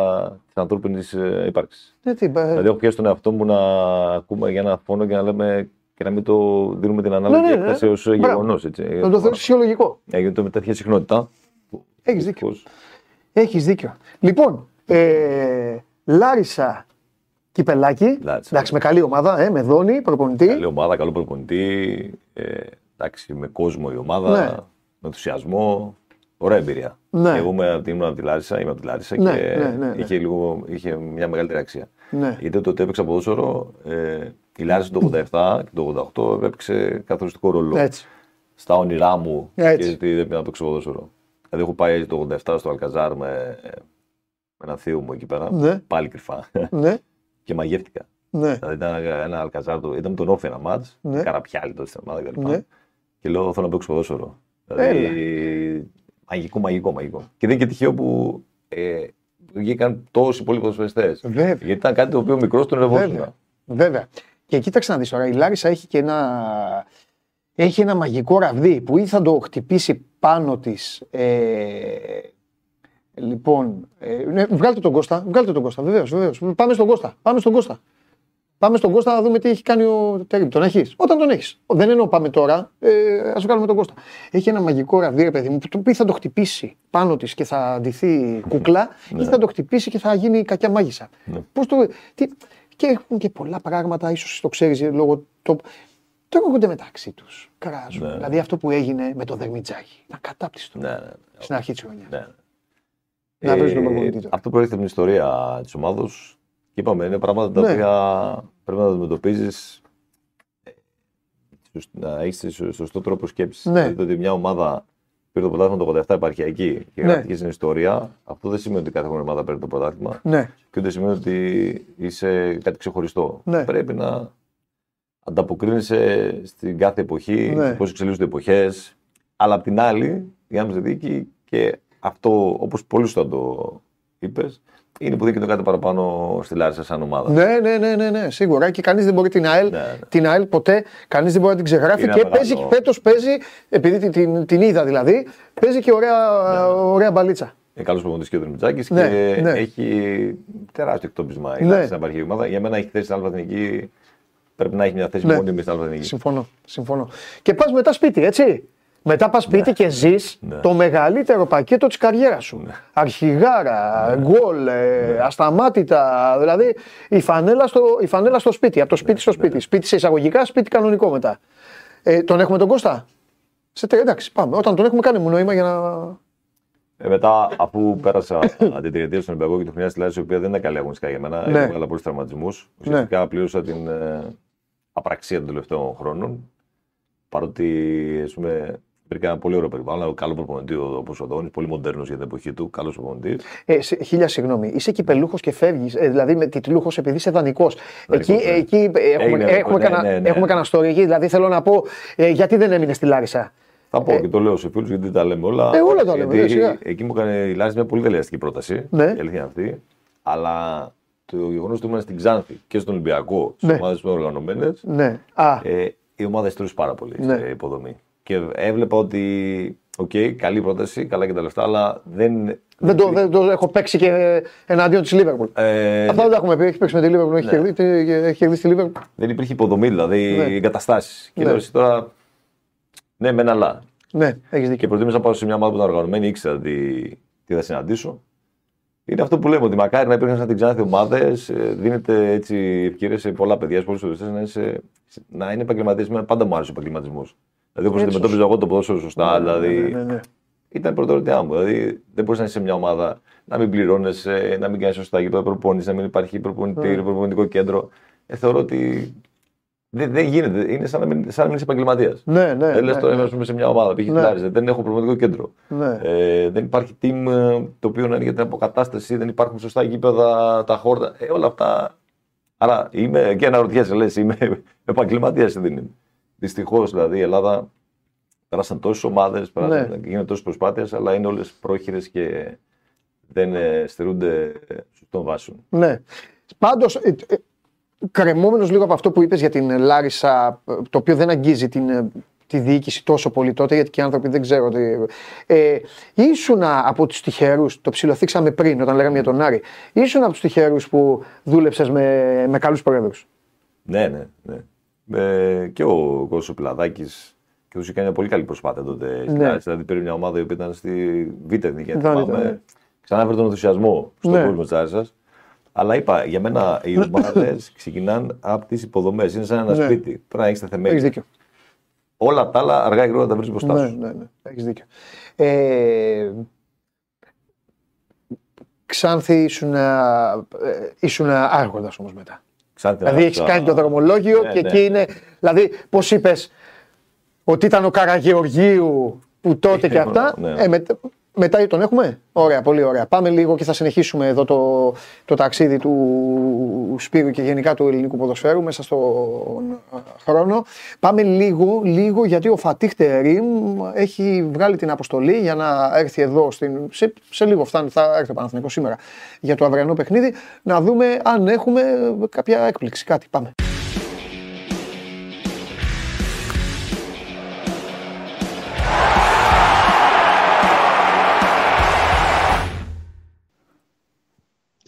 της ανθρώπινης ε, ύπαρξης. Ναι, δηλαδή, έχω πιάσει τον εαυτό μου να ακούμε για ένα φόνο και να λέμε και να μην το δίνουμε την ανάλογη ναι, ναι, έκταση ως γεγονός. Να το θεωρήσει φυσιολογικό. Έγινε το με τέτοια συχνότητα. Έχεις δίκιο. Έχεις δίκιο. Λοιπόν, ε, Λάρισα Κυπελάκι. Εντάξει, με καλή ομάδα, ε, με δόνη, προπονητή. Καλή ομάδα, καλό προπονητή. Ε, εντάξει, με κόσμο η ομάδα, ναι. με ενθουσιασμό. Ωραία εμπειρία. Ναι. Εγώ είμαι, ήμουν από τη Λάρισα, είμαι από τη Λάρισα ναι, και ναι, ναι, ναι. είχε, λίγο, είχε μια μεγαλύτερη αξία. Ναι. Γιατί τότε έπαιξα ποδόσφαιρο, ε, η Λάρισα το 87 και το 88 έπαιξε καθοριστικό ρόλο. Έτσι. Στα όνειρά μου Έτσι. γιατί δεν πήγα να παίξω ποδόσφαιρο. Δηλαδή έχω πάει το 87 στο Αλκαζάρ με, με ένα θείο μου εκεί πέρα, ναι. πάλι κρυφά. Ναι. (laughs) και μαγεύτηκα. Ναι. Δηλαδή ήταν ένα Αλκαζάρ, ήταν με τον Όφη ένα μάτς, ναι. καραπιάλι τότε στην ομάδα κλπ. Ναι. Και λέω θέλω να παίξω ποδόσφαιρο. Δηλαδή Μαγικό, μαγικό, μαγικό. Και δεν είναι και τυχαίο που ε, βγήκαν τόσοι πολλοί ποδοσφαιριστές. Γιατί ήταν κάτι το οποίο μικρός τον ερευόταν. Βέβαια. Βέβαια. Και κοίταξε να δεις τώρα, η Λάρισα έχει και ένα, έχει ένα μαγικό ραβδί που ή θα το χτυπήσει πάνω της. Ε, λοιπόν, ε, ναι, βγάλτε τον Κώστα, βγάλτε τον Κώστα, βεβαίως, βεβαίως. Πάμε στον Κώστα, πάμε στον Κώστα. Πάμε στον Κώστα να δούμε τι έχει κάνει ο Τερήμ. Τον έχεις; Όταν τον έχεις. Δεν εννοώ πάμε τώρα, ε, ας βγάλουμε τον Κώστα. Έχει ένα μαγικό ραβδί, παιδί μου, το οποίο θα το χτυπήσει πάνω της και θα αντιθεί κουκλά, ή ναι. θα το χτυπήσει και θα γίνει κακιά μάγισσα. Ναι. Πώς το. Τι, και έχουν και πολλά πράγματα, ίσως το ξέρεις λόγω. Το, τρώγονται μεταξύ τους. Κράζουν. Ναι. Δηλαδή αυτό που έγινε με το Δερμιτζάκι. Να κατάπτυστο. Ναι, ναι, ναι. Στην αρχή της χρονιάς. Ναι. Να βρεις τον προπονητή Αυτό που έρχεται την ιστορία της ομάδα και είπαμε είναι πράγματα τα ναι. οποία πρέπει να τα αντιμετωπίζεις. Να έχεις σωστό τρόπο σκέψης. Ναι. Δηλαδή ότι μια ομάδα πήρε το πρωτάθλημα το 87 επαρχιακή και ναι. γράφτηκε στην ιστορία, αυτό δεν σημαίνει ότι κάθε ομάδα παίρνει το πρωτάθλημα. Ναι. Και ούτε σημαίνει ότι είσαι κάτι ξεχωριστό. Ναι. Πρέπει να ανταποκρίνεσαι στην κάθε εποχή, ναι. πώς εξελίσσονται οι εποχές. Αλλά απ' την άλλη, η άμεση δίκη και αυτό, όπως πολύ σωστά το είπες, είναι που δείχνει κάτι παραπάνω στη Λάρισα σαν ομάδα. Ναι, ναι, ναι, ναι, ναι σίγουρα. Και κανείς δεν μπορεί την ΑΕΛ, ναι, ναι. την ΑΕΛ ποτέ, κανείς δεν μπορεί να την ξεγράφει. Είναι και παίζει, φέτος παίζει, επειδή την, την, την, είδα δηλαδή, παίζει και ωραία, ναι. ωραία μπαλίτσα. Είναι καλός προπονητής και ο Δρυμιτζάκη ναι, και ναι. έχει τεράστιο εκτόπισμα η ναι. στην απαρχή ομάδα. Για μένα έχει θέση στην Αλβαθηνική. Πρέπει να έχει μια θέση ναι. μόνιμη στην Αλβαθηνική. Συμφωνώ, συμφωνώ. Και πας μετά σπίτι, έτσι. Μετά πας σπίτι ναι. και ζεις ναι. το μεγαλύτερο πακέτο της καριέρας σου. Ναι. Αρχιγάρα, ναι. γκολ, ε, ναι. ασταμάτητα. Δηλαδή η φανέλα, στο, η φανέλα στο σπίτι. Από το σπίτι στο σπίτι. Σπίτι σε εισαγωγικά, σπίτι κανονικό μετά. Ε, τον έχουμε τον Κώστα; Σε εντάξει, πάμε. Όταν τον έχουμε κάνει μου νόημα για να. Ε, μετά, αφού πέρασα (coughs) την τριετία στον Ολυμπιακό και το χρονιά στη Λάρισα, η οποία δεν είναι καλή αγωνιστικά για μένα, ναι. έβγαλα πολλούς τραυματισμούς. Ουσιαστικά πλήρωσα την ε, απραξία των τελευταίων χρόνων. Παρότι ας πούμε, Υπήρχε ένα πολύ ωραίο περιβάλλον, ένα καλό προπονητής όπω ο Δόνη, πολύ μοντέρνος για την εποχή του, καλός προπονητής. Ε, χίλια συγγνώμη, είσαι κυπελούχος και φεύγεις, ε, δηλαδή με τιτλούχος επειδή είσαι δανεικός. Εκεί, ναι. εκεί έχουμε, έχουμε, ναι, κανένα, ναι, ναι. έχουμε κανένα story εκεί, δηλαδή θέλω να πω, ε, γιατί δεν έμεινε στη Λάρισα; Θα πω ε, και το λέω σε φίλους γιατί τα λέμε όλα. Ε, όλα τα λέμε. Γιατί, εκεί μου έκανε η Λάρισα μια πολύ δελεαστική πρόταση. Ναι. Η αλήθεια αυτή. Αλλά το γεγονός ότι ήμουν στην Ξάνθη και στον Ολυμπιακό, στις ναι. ομάδες που οργανωμένες, ναι. ε, η ομάδα υστερούσε πάρα πολύ ναι. σε υποδομή. Και έβλεπα ότι, ok, okay, καλή πρόταση, καλά και τα λεφτά, αλλά δεν. Δεν το, δεν το έχω παίξει και εναντίον της Λίβερπουλ. Ε, Αυτά δεν τα έχουμε πει. Έχει παίξει με τη Λίβερπουλ, έχει, ναι. έχει κερδίσει τη Λίβερπουλ. Δεν υπήρχε υποδομή, δηλαδή ναι. εγκαταστάσεις. Και ναι. λέω τώρα. Ναι, με ένα αλλά. Ναι, έχεις δίκιο. Και προτίμησα να πάω σε μια ομάδα που ήταν οργανωμένη, ήξερα τι, τι θα συναντήσω. Είναι αυτό που λέμε, ότι μακάρι να υπήρχαν σαν την Ξάνθη ομάδες, ε, δίνεται έτσι ευκαιρία σε πολλά παιδιά, σε πολλούς να, να είναι επαγγελματίες. Πάντα μου άρεσε ο επαγγελματισμός. Δηλαδή, όπως αντιμετώπιζα εγώ το ποδόσφαιρο σωστά, ναι, ναι, δηλαδή. Ναι, ναι, ναι. Ήταν προτεραιότητά μου. Δηλαδή, δεν μπορείς να είσαι σε μια ομάδα να μην πληρώνεσαι, να μην κάνεις σωστά γήπεδα προπόνηση, να μην υπάρχει προπονητήριο, mm. προπονητικό κέντρο. Ε, θεωρώ ότι δεν, δεν γίνεται. Είναι σαν να μην, σαν να μην είσαι επαγγελματίας. Ναι, ναι. Δεν λες τώρα είμαι σε μια ομάδα, πήγε ναι. δεν έχω προπονητικό κέντρο. Ναι. Ε, δεν υπάρχει team ε, το οποίο να είναι για την αποκατάσταση, δεν υπάρχουν σωστά γήπεδα, τα χόρτα. Ε, όλα αυτά. Άρα είμαι και αναρωτιέσαι, λες, είμαι (laughs) επαγγελματίας ή δεν είμαι. Δυστυχώς δηλαδή η Ελλάδα πέρασαν τόσες ομάδες, ναι. γίνονται τόσες προσπάθειες, αλλά είναι όλες πρόχειρες και δεν ε, στερούνται σωστών βάσεων. Ναι. Πάντως, ε, ε, κρεμόμενος λίγο από αυτό που είπες για την Λάρισα, το οποίο δεν αγγίζει την, τη διοίκηση τόσο πολύ τότε, γιατί και οι άνθρωποι δεν ξέρω. Τι... Ε, ήσουν από τους τυχερούς, το ψηλοθήξαμε πριν όταν λέγαμε για τον Άρη, ήσουν από τους τυχερούς που δούλεψες με, με καλούς πρόεδρους; Ναι, ναι, ναι. Ε, και ο Κώσος Πιλαδάκη και του είχε κάνει μια πολύ καλή προσπάθεια τότε. Ναι. Δηλαδή πήρε μια ομάδα που ήταν στη Β' Εθνική. Ναι. Ξανά έφερε τον ενθουσιασμό στον ναι. κόσμο της Άρησα. Αλλά είπα, για μένα οι ομάδε (coughs) ξεκινάνε από τις υποδομές. Είναι σαν ένα ναι. σπίτι. Πρέπει να έχεις τα θεμέλια. Έχεις δίκιο. Όλα τα άλλα αργά ή γρήγορα τα βρει μπροστά ναι, σου. Ναι, ναι, ναι. Έχεις δίκιο. Ε, Ξάνθη ήσουν, ε, ήσουν άρχοντα όμως μετά. Δηλαδή έχει κάνει το δρομολόγιο ναι, και ναι. εκεί είναι. Δηλαδή, πώς είπες ότι ήταν ο Καραγεωργίου που τότε και αυτά. Ναι. Ε, με, Μετά τον έχουμε; Ωραία, πολύ ωραία. Πάμε λίγο και θα συνεχίσουμε εδώ το, το ταξίδι του Σπύρου και γενικά του ελληνικού ποδοσφαίρου μέσα στον χρόνο. Πάμε λίγο, λίγο γιατί ο Φατίχ Τερίμ έχει βγάλει την αποστολή για να έρθει εδώ. Στην, σε, σε λίγο φτάνει, θα έρθει ο Παναθηνικό σήμερα για το αυριανό παιχνίδι. Να δούμε αν έχουμε κάποια έκπληξη. Κάτι. Πάμε.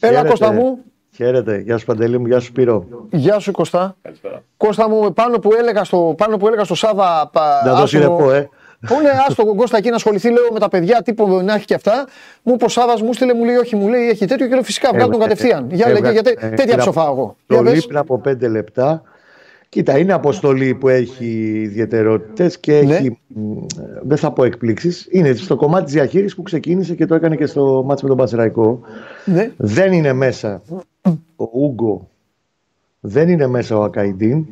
Έλα Κώστα μου. Χαίρετε. Γεια σου Παντελή μου, γεια σου Σπύρο. Γεια σου Κώστα. Καλησπέρα. Κώστα μου, πάνω που έλεγα στο, πάνω που έλεγα στο Σάβα... Να δώσεις ρεπό, ε. Πού είναι άστο τον Κώστα εκεί να ασχοληθεί λέω, με τα παιδιά, τύπο να έχει και αυτά. Μου είπε ο Σάβας, μου στείλε, μου λέει, Όχι, μου λέει, έχει τέτοιο και λέω φυσικά βγάλω τον κατευθείαν. Για λέγε, γιατί τέτοια ψοφάω εγώ. Το πριν από πέντε λεπτά. Κοίτα, είναι αποστολή που έχει ιδιαιτερότητες και ναι. έχει. Δεν θα πω εκπλήξεις. Είναι στο κομμάτι της διαχείρισης που ξεκίνησε και το έκανε και στο μάτσο με τον Πασεραϊκό. Ναι. Δεν είναι μέσα ο Ούγκο, δεν είναι μέσα ο Ακαϊντίν,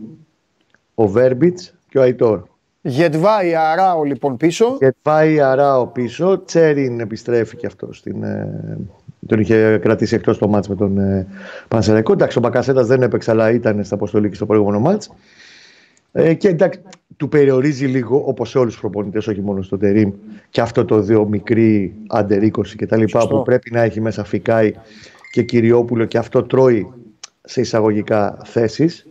ο Βέρμπιτς και ο Αϊτόρ. Γετβάη Αράο λοιπόν πίσω. Γετβάη Αράο πίσω. Τσέριν επιστρέφει και αυτό. Στην, ε, τον είχε κρατήσει εκτός το μάτς με τον ε, Πανσεραϊκό. Εντάξει, ο Μπακασέτας δεν έπαιξε, αλλά ήταν στα αποστολή και στο προηγούμενο μάτς. Ε, και εντάξει, του περιορίζει λίγο, όπως σε όλους τους προπονητές, όχι μόνο στο Τερήμ, και αυτό το δύο μικρή άντερ 20 κτλ. που πρέπει να έχει μέσα Φικάη και Κυριόπουλο και αυτό τρώει σε εισαγωγικά θέσεις.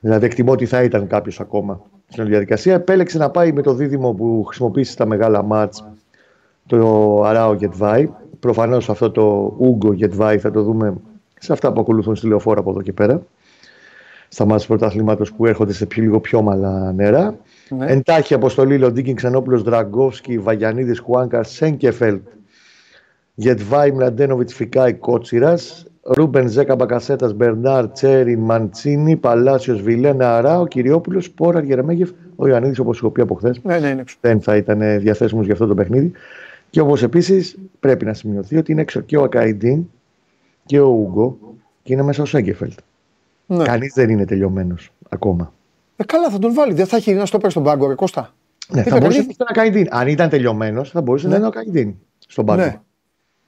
Δηλαδή, εκτιμώ ότι θα ήταν κάποιος ακόμα στην διαδικασία. Επέλεξε να πάει με το δίδυμο που χρησιμοποίησε στα μεγάλα μάτς το Αράο Γετβάη. Προφανώς αυτό το Ούγκο Γετβάη θα το δούμε σε αυτά που ακολουθούν στη λεωφόρα από εδώ και πέρα. Στα μάτια πρωταθλήματος που έρχονται σε πιο, λίγο πιο μαλά νερά. Ναι. Εντάξει αποστολή Λοντίγκιν Ξενόπουλος Δραγκόφσκι, Βαγιανίδης Χουάνκαρ, Σένκεφελντ, Γεντβάι Μλαντένοβιτς Φικάι Κότσιρας, Ρούμπεν Ζέκα Μπακασέτας, Μπερνάρ, Τσέριν, Μαντσίνι, Παλάσιος, Βιλένα, Αράο, Κυριόπουλος, Σπόραρ, Γερεμέγεφ, ο Ιωαννίδης όπως έχω πει από χθες. Ναι, ναι, ναι. Δεν θα ήταν διαθέσιμος για αυτό το παιχνίδι. Και όπως επίσης πρέπει να σημειωθεί ότι είναι έξω και ο Ακαϊντίν και ο Ούγκο και είναι μέσα ο Σένκεφελντ. Ναι. Κανείς δεν είναι τελειωμένος ακόμα. Ε, καλά, θα τον βάλει. Δεν θα έχει να στο πέσει στον πάγκο, ρε Κώστα. Ναι, θα μπορούσε να είναι ο Ακαϊντίν. Αν ήταν τελειωμένος, θα μπορούσε ναι. να είναι ο Ακαϊντίν στον πάγκο. Ναι.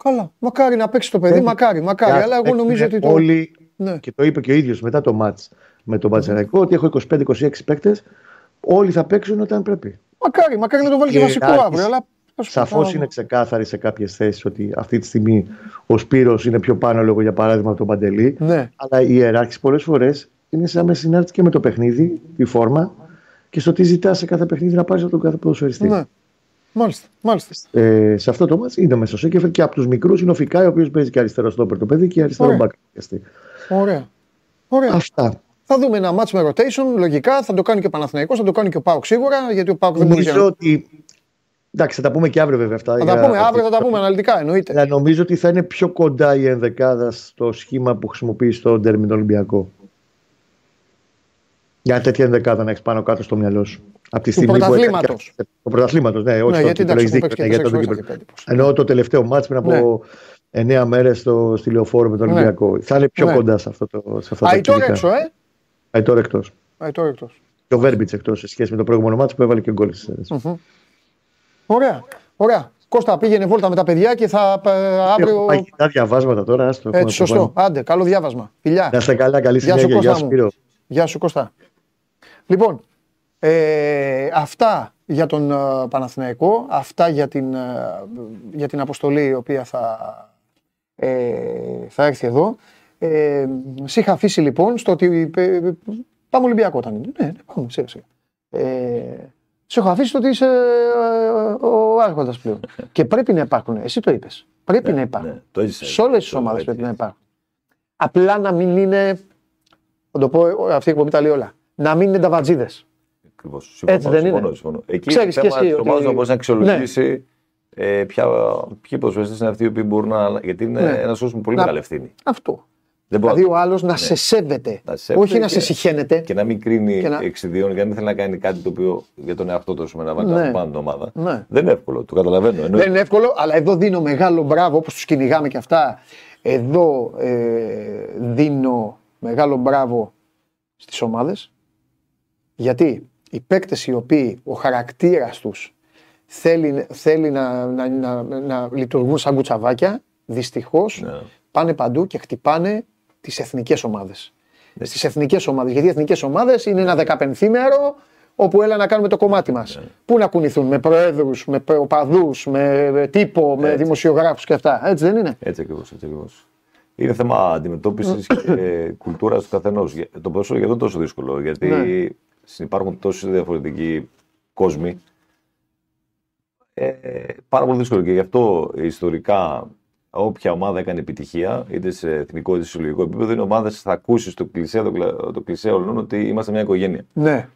Καλά. Μακάρι να παίξει το παιδί, μακάρι, μακάρι. Αλλά εγώ νομίζω ότι το. Όλοι, ναι. και το είπε και ο ίδιος μετά το μάτς με τον Πατσεραϊκό, ότι έχω 25-26 παίκτες. Όλοι θα παίξουν όταν πρέπει. Μακάρι, μακάρι να το βάλει και, βασικό αύριο. Αλλά Σαφώς είναι ξεκάθαρη σε κάποιες θέσεις ότι αυτή τη στιγμή ο Σπύρος είναι πιο πάνω λόγω για παράδειγμα από τον Παντελή. Ναι. Αλλά η ιεράρχηση πολλές φορές είναι σαν συνάρτηση και με το παιχνίδι, τη φόρμα και στο τι ζητά σε κάθε παιχνίδι να πάρεις από τον κάθε ποδοσφαιριστή. Ναι. Μάλιστα. μάλιστα. Ε, σε αυτό το μάτι είναι μέσα ο Σέκεφερ και από τους μικρούς είναι ο Φικάη, ο οποίος παίζει και αριστερό στόπερ το παιδί και αριστερό μπακ. Ωραία. Ωραία. Αυτά. Θα δούμε ένα match με rotation. Λογικά θα το κάνει και ο Παναθηναϊκός, θα το κάνει και ο Πάουκ σίγουρα. Γιατί ο Πάουκ δεν μπορεί να. ότι. Εντάξει, θα τα πούμε και αύριο βέβαια αυτά. Θα τα πούμε αύριο, θα τα πούμε αναλυτικά εννοείται. Αλλά νομίζω ότι θα είναι πιο κοντά η ενδεκάδα στο σχήμα που χρησιμοποιεί στο Ντέρμιν Ολυμπιακό. Για τέτοια ενδεκάδα να έχεις πάνω κάτω στο μυαλό σου. Από τη στιγμή πρωταθλήματος. Το πρωταθλήματος, ναι, όχι ναι, το για το Ενώ το τελευταίο μάτς πριν από ναι. 9 μέρες στη λεωφόρο με τον ναι. Ολυμπιακό. Θα είναι πιο ναι. κοντά σε αυτό το. Σε αυτό Αϊτόρ έξω, ε. Αϊτόρ εκτός. Αϊτόρ εκτός. Και ο Βέρμπιτς εκτός σε σχέση με το προηγούμενο μάτσο που έβαλε και γκολ Ωραία. Ωραία. Κώστα πήγαινε βόλτα με τα παιδιά και θα ε, αύριο. Πάει τα διαβάσματα τώρα. Άστο, Έτσι, σωστό. Άντε, καλό διάβασμα. Φιλιά. Να είστε καλά, καλή συνέχεια. Γεια σου, Γεια σου, Κώστα. Λοιπόν, ε, αυτά για τον uh, Παναθηναϊκό, αυτά για την, uh, για την αποστολή η οποία θα, ε, θα έρθει εδώ. Ε, σε είχα αφήσει λοιπόν στο ότι ε, πάμε Ολυμπιακό όταν είναι. Ναι, ναι πάμε, σιγά σιγά. Ε, σε έχω αφήσει στο ότι είσαι ο Άρχοντας πλέον. (laughs) Και πρέπει να υπάρχουν. Εσύ το είπες. Πρέπει ναι, να υπάρχουν. Ναι, σε όλες τις ομάδες πρέπει να υπάρχουν. Απλά να μην είναι. Θα το πω, αυτή η εκπομπή τα λέει όλα. Να μην είναι ταβατζίδε. Ακριβώς. Έτσι δεν είναι. Συμφωνώ. Εκεί Ξέρεις θέμα και εσύ, ότι... να μπορεί να αξιολογήσει ναι. ε, ποια, ποιοι προσφέρετε είναι αυτοί οι οποίοι μπορούν να. Γιατί είναι ναι. ένας κόσμος με πολύ να... μεγάλη ευθύνη. Αυτό. Δεν δηλαδή ο άλλος να ναι. σε σέβεται. Να σέβεται όχι να σε συχαίνεται. Και να μην κρίνει και να... εξιδίων γιατί δεν θέλει να κάνει κάτι το οποίο για τον εαυτό του να βάλει ναι. πάνω την ομάδα. Ναι. Δεν είναι εύκολο, το καταλαβαίνω. Εννοεί. Δεν είναι εύκολο, αλλά εδώ δίνω μεγάλο μπράβο όπως τους κυνηγάμε και αυτά. Εδώ ε, δίνω μεγάλο μπράβο στις ομάδες. Γιατί οι παίκτες οι οποίοι ο χαρακτήρας τους θέλει, θέλει να, να, να, να λειτουργούν σαν κουτσαβάκια. Δυστυχώς ναι. πάνε παντού και χτυπάνε τις εθνικές ομάδες. Ναι. Στις εθνικές ομάδες. Γιατί οι εθνικές ομάδες είναι ένα δεκαπενθήμερο όπου έλα να κάνουμε το κομμάτι μας. Ναι. Πού να κουνηθούν, με προέδρους, με οπαδούς, με τύπο, με δημοσιογράφους και αυτά. Έτσι δεν είναι. Έτσι ακριβώς. Έτσι ακριβώς. Είναι θέμα αντιμετώπισης (clears throat) και κουλτούρας του καθενός. Το πόσο γιατί είναι τόσο δύσκολο, γιατί ναι. υπάρχουν τόσοι διαφορετικοί κόσμοι. Ε, πάρα πολύ δύσκολο και γι' αυτό ιστορικά όποια ομάδα έκανε επιτυχία, είτε σε εθνικό είτε σε συλλογικό επίπεδο, είναι ομάδες θα ακούσεις το κλεισέ, το, το κλεισέ όλων ότι είμαστε μια οικογένεια. Ναι.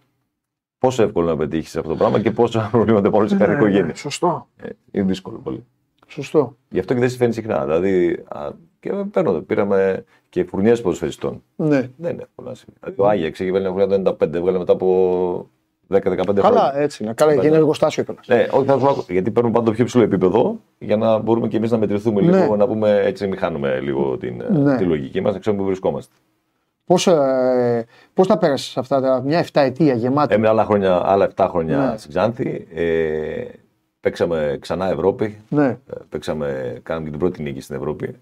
Πόσο εύκολο να πετύχεις αυτό το πράγμα και πόσα (laughs) προβλήματα υπάρχουν σε κάθε ναι, οικογένεια. Σωστό. Ε, είναι δύσκολο πολύ. Σωστό. Γι' αυτό και δεν συμβαίνει συχνά. Δηλαδή, α, και παίρνω, πήραμε και φουρνιές ποδοσφαιριστών. Ναι. Δεν είναι εύκολο να συμβεί. Δηλαδή, ο Άγιαξ έχει βγάλει το 95, βγάλει μετά από 10-15 χρόνια. Καλά, έτσι είναι. Καλά, γίνει εργοστάσιο κιόλα. Ναι, όχι, θα σου γιατί παίρνουν πάντα το πιο ψηλό επίπεδο για να μπορούμε και εμείς να μετρηθούμε ναι. λίγο, να πούμε έτσι, μην χάνουμε λίγο την, ναι. τη λογική μας, να ξέρουμε πού βρισκόμαστε. Πώς ε, πώς τα πέρασες αυτά τα μια 7 ετία γεμάτη. Έμεινα άλλα, χρόνια, άλλα 7 χρόνια ναι. στην Ξάνθη. Ε, παίξαμε ξανά Ευρώπη. Ναι. Ε, παίξαμε, κάναμε και την πρώτη νίκη στην Ευρώπη.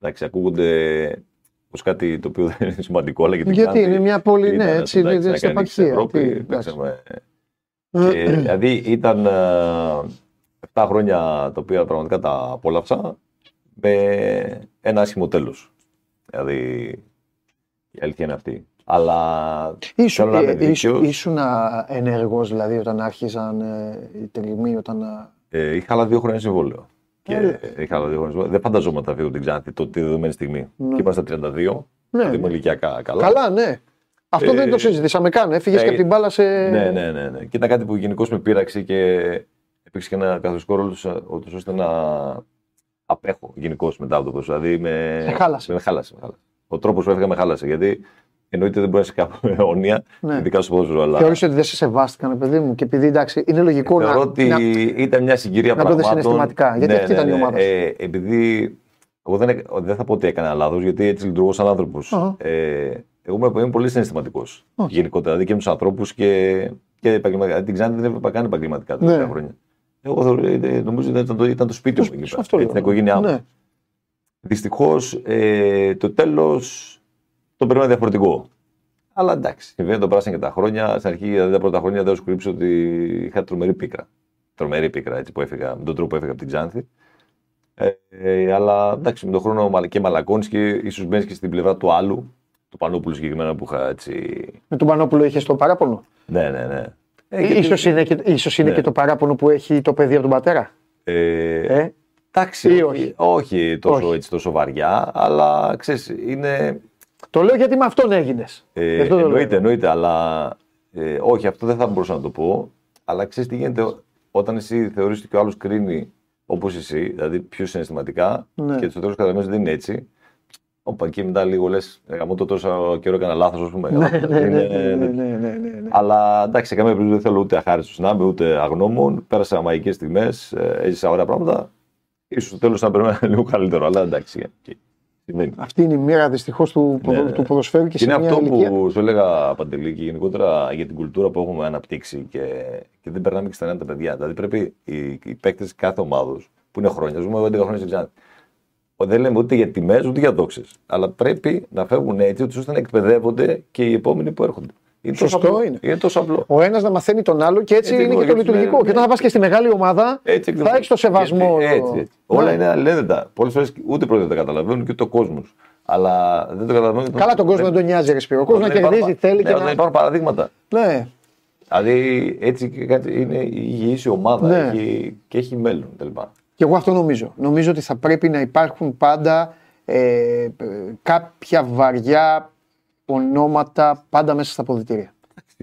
Εντάξει, ακούγονται ω κάτι το οποίο δεν είναι σημαντικό, αλλά γιατί. Γιατί είναι μια πόλη, ναι, έτσι είναι στην επαρχία. Ευρώπη, παίξαμε. και, δηλαδή ήταν 7 χρόνια τα οποία πραγματικά τα απόλαυσα με ένα άσχημο τέλος. Δηλαδή η αλήθεια είναι αυτή. Αλλά ήσουν, να ε, ήσουν, ήσουν ενεργός δηλαδή όταν άρχισαν ε, οι τελειμοί, όταν... Ε, είχα άλλα δύο χρόνια συμβόλαιο. Και ε, είχα άλλα δύο χρόνια συμβόλαιο. Δεν φανταζόμουν να φύγω την Ξάνθη το, τη δεδομένη στιγμή. Ναι. Και είμαστε στα 32, ναι. είμαι ηλικιακά καλά. Καλά, ναι. Αυτό ε, δεν το συζητήσαμε καν. Έφυγες ε, και από την μπάλα σε. Ναι, ναι, ναι. ναι. Και ήταν κάτι που γενικώς με πείραξε και υπήρξε και ένα καθοριστικό ρόλο ώστε να απέχω γενικώς μετά από το πόσο. Δηλαδή με... χάλασε. Με χάλασε. Με χάλασε ο τρόπος που έφυγα με χάλασε. Γιατί εννοείται δεν μπορεί να είσαι κάπου αιώνια, ναι. ειδικά στο ποδόσφαιρο. Αλλά... Θεωρείς ότι δεν σε σεβάστηκαν, παιδί μου, και επειδή εντάξει, είναι λογικό Θεωρώ να. ότι να... ήταν μια συγκυρία να πραγμάτων. Να το συναισθηματικά. Γιατί ναι, αυτή ναι, ήταν η ομάδα. Ε, επειδή. Εγώ δεν, δεν θα πω ότι έκανα λάθος, γιατί έτσι λειτουργώ σαν άνθρωπος. Uh-huh. Ε, εγώ είμαι πολύ συναισθηματικός. Uh-huh. Γενικότερα, δηλαδή και με τους ανθρώπους και, και επαγγελματικά. Την Ξάνθη δεν έπρεπε να κάνει επαγγελματικά τα ναι. χρόνια. Εγώ ε, νομίζω ότι ήταν το, ήταν το σπίτι μου εκεί πέρα. Την οικογένειά μου. Ναι. Δυστυχώς ε, το τέλος το περίμενα διαφορετικό. Αλλά εντάξει, συμβαίνει το πράσινο και τα χρόνια. Στην αρχή, δηλαδή τα πρώτα χρόνια, δεν σου κρύψω ότι είχα τρομερή πίκρα. Τρομερή πίκρα έτσι που έφυγα, με τον τρόπο που έφυγα από την Ξάνθη. Ε, ε, αλλά εντάξει, με τον χρόνο και μαλακώνεις και ίσως μπαίνεις και στην πλευρά του άλλου, του Πανόπουλου συγκεκριμένα που είχα έτσι. Με τον Πανόπουλο είχες το παράπονο; Ναι, ναι, ναι. Ε, ίσως είναι, και, ίσως είναι ναι. και το παράπονο που έχει το παιδί από τον πατέρα; Ε, ε; Εντάξει, όχι; όχι τόσο, όχι. Έτσι, τόσο βαριά, αλλά ξέρεις, είναι... Το λέω γιατί με αυτόν έγινες. Ε, εννοείται, εννοείται, αλλά ε, όχι, αυτό δεν θα μπορούσα να το πω. Αλλά ξέρεις τι γίνεται όταν εσύ θεωρείς ότι ο άλλος κρίνει όπως εσύ, δηλαδή πιο συναισθηματικά ναι. και στο τέλο καταλαβαίνει δεν είναι έτσι. Όπα, και μετά λίγο λες, εγώ το τόσο καιρό έκανα λάθος, ας πούμε. Ναι, ναι, ναι, ναι, ναι, Αλλά εντάξει, σε καμία περίπτωση δεν θέλω ούτε αχάριστος να είμαι, ούτε αγνώμων. Πέρασα μαγικές στιγμές, έζησα ωραία πράγματα σω στο τέλος να περίμενα (laughs) λίγο καλύτερο, αλλά εντάξει. Αυτή είναι η μοίρα δυστυχώς του, ναι, ναι. του ποδοσφαίρου και Είναι αυτό ηλικία. που σου έλεγα Παντελή και γενικότερα για την κουλτούρα που έχουμε αναπτύξει και, και δεν περνάμε και στα νέα τα παιδιά. Δηλαδή πρέπει οι, οι παίκτες κάθε ομάδα που είναι χρόνια, ζούμε 11 χρόνια στην Ξάνθη. Δεν λέμε ούτε για τιμές ούτε για δόξες. Αλλά πρέπει να φεύγουν έτσι ώστε να εκπαιδεύονται και οι επόμενοι που έρχονται. Είναι Σωστό τόσο είναι. Είναι τόσο απλό. Ο ένας να μαθαίνει τον άλλο και έτσι, έτσι είναι και το λειτουργικό. Και όταν θα πας και στη μεγάλη ομάδα, έτσι, θα έχεις το σεβασμό. Έτσι, έτσι, έτσι. Όλα ναι. είναι αλληλένδετα. Πολλές φορές ούτε πρώτα δεν τα καταλαβαίνουν και το κόσμος. Αλλά δεν το καταλαβαίνουν. Καλά, τον κόσμο δεν τον νοιάζει, Ρεσπίρο. Ο κόσμος να κερδίζει, θέλει ναι, και να. υπάρχουν παραδείγματα. Ναι. Δηλαδή έτσι είναι υγιής η ομάδα ναι. και έχει μέλλον. Και εγώ αυτό νομίζω. Νομίζω ότι θα πρέπει να υπάρχουν πάντα ε, κάποια βαριά ονόματα πάντα μέσα στα αποδητήρια.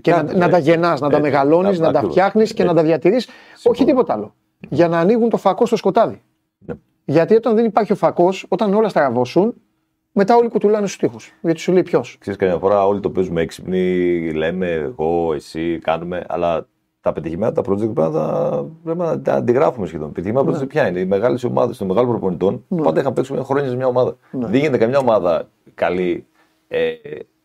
Και να, να, τα γεννάς, να τα μεγαλώνεις, να τα φτιάχνεις και να τα διατηρείς. Όχι τίποτα άλλο. Για να ανοίγουν το φακό στο σκοτάδι. Ναι. Γιατί όταν δεν υπάρχει ο φακός, όταν όλα στραβώσουν, μετά όλοι κουτουλάνε στους τοίχους. Γιατί σου λέει ποιος. Ξέρεις, καμιά φορά όλοι το παίζουμε έξυπνοι, λέμε εγώ, εσύ, κάνουμε, αλλά τα πετυχημένα τα project πρέπει να, πρέπει να τα αντιγράφουμε σχεδόν. Πετυχημένα ναι. project ποια είναι. Οι μεγάλες ομάδες των μεγάλων προπονητών ναι. πάντα είχαν παίξει χρόνια σε μια ομάδα. Ναι. Δεν γίνεται καμιά ομάδα καλή ε,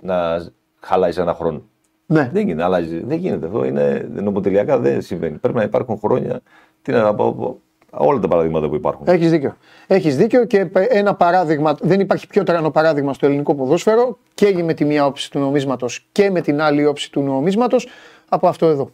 να χαλάει ένα χρόνο. Ναι. Δεν γίνεται, αλλάζει. Δεν γίνεται αυτό. Είναι νομοτελειακά δεν συμβαίνει. Πρέπει να υπάρχουν χρόνια. Τι να πω, όλα τα παραδείγματα που υπάρχουν. Έχεις δίκιο. Έχεις δίκιο και ένα παράδειγμα, δεν υπάρχει πιο τρανό παράδειγμα στο ελληνικό ποδόσφαιρο και με τη μία όψη του νομίσματος και με την άλλη όψη του νομίσματος από αυτό εδώ.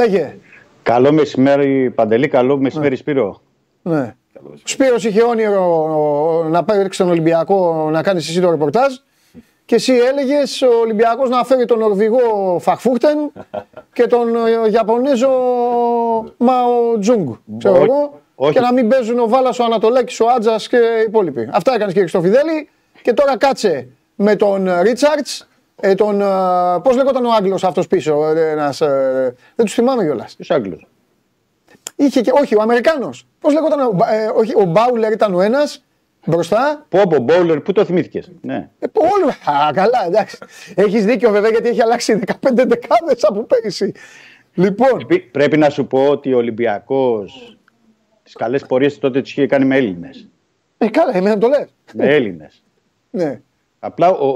Λέγε. Καλό μεσημέρι Παντελή, καλό μεσημέρι ναι. Σπύρο. Ναι. Ο Σπύρος είχε όνειρο να πάει στον Ολυμπιακό να κάνει εσύ το ρεπορτάζ και εσύ έλεγες ο Ολυμπιακός να φέρει τον Νορβηγό Φαχφούχτεν (laughs) και τον Ιαπωνέζο Μαο Τζούγκ. Ξέρω εγώ. Και να μην παίζουν ο Βάλας, ο Ανατολέκη, ο Άτζα και οι υπόλοιποι. Αυτά έκανες και στο Φιδέλη. Και τώρα κάτσε με τον Ρίτσαρτς ε, τον, ε, πώς λέγονταν ο Άγγλος αυτός πίσω, ε, ένας, ε, δεν τους θυμάμαι κιόλας. Ποιος Άγγλος; Είχε και, όχι, ο Αμερικάνος. Πώς λέγονταν, ε, όχι, ο Μπάουλερ ήταν ο ένας, μπροστά. Πω, πω, Μπάουλερ, πού το θυμήθηκες; Ναι. Ε, πολύ, α, καλά, εντάξει. Έχεις δίκιο βέβαια γιατί έχει αλλάξει 15 δεκάδες από πέρυσι. Λοιπόν. Πρέπει να σου πω ότι ο Ολυμπιακός τις καλές πορείες τότε τις είχε κάνει με Έλληνες. Ε, καλά, εμένα το λες. Με Έλληνες. ναι. Απλά ο,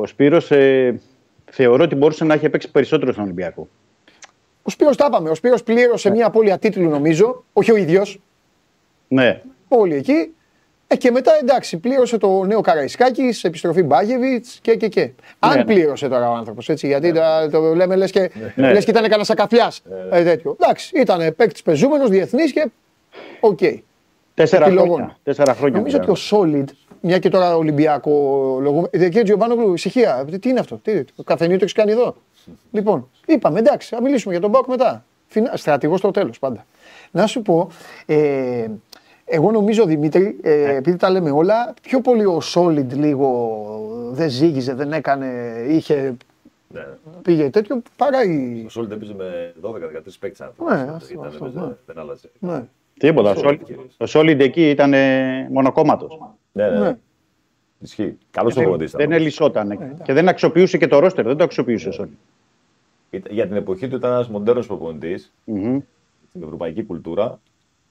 ο Σπύρος ε, θεωρώ ότι μπορούσε να έχει παίξει περισσότερο στον Ολυμπιακό. Ο Σπύρος τα είπαμε. Ο Σπύρος πλήρωσε ναι. μια απώλεια τίτλου νομίζω, όχι ο ίδιος. Ναι. Όλοι εκεί. Ε, και μετά εντάξει, πλήρωσε το νέο Καραϊσκάκη, επιστροφή Μπάγεβιτς και και και. Αν ναι, ναι. τώρα ο άνθρωπος έτσι, γιατί ναι. το, λέμε λες και, ναι. λες και ήταν κανένα σακαφιά. Ναι. Ε, τέτοιο. Εντάξει, ήταν παίκτης πεζούμενος, διεθνής και. Οκ. Okay. Τέσσερα χρόνια. Τέσσερα χρόνια. Νομίζω ότι ο Solid μια και τώρα Ολυμπιακό λόγο. Ε, κύριε Τζιομπάνογλου, ησυχία. Τι είναι αυτό, τι, το καφενείο το έχεις κάνει εδώ; Λοιπόν, είπαμε εντάξει, θα μιλήσουμε για τον Μπάουκ μετά. Στρατηγός στο τέλος πάντα. Να σου πω, ε, εγώ νομίζω Δημήτρη, ε, ναι. επειδή τα λέμε όλα, πιο πολύ ο Solid λίγο δεν ζήγιζε, δεν έκανε, είχε. Ναι. Πήγε τέτοιο παρά η. Ο Solid έπαιζε με 12-13 παίκτες. Ναι, αυτό, αυτό, ναι. Δεν άλλαζε. Ναι. Τίποτα. Ο Solid εκεί ήταν μονοκόμματος. Ναι, ναι. ναι. Ισχύει. Καλός προπονητή. Δεν ελισσόταν. Ναι, και δεν αξιοποιούσε και το ρόστερ. Δεν το αξιοποιούσε όλοι. Για την εποχή του ήταν ένας μοντέρνο προπονητής. Mm-hmm. Στην ευρωπαϊκή κουλτούρα.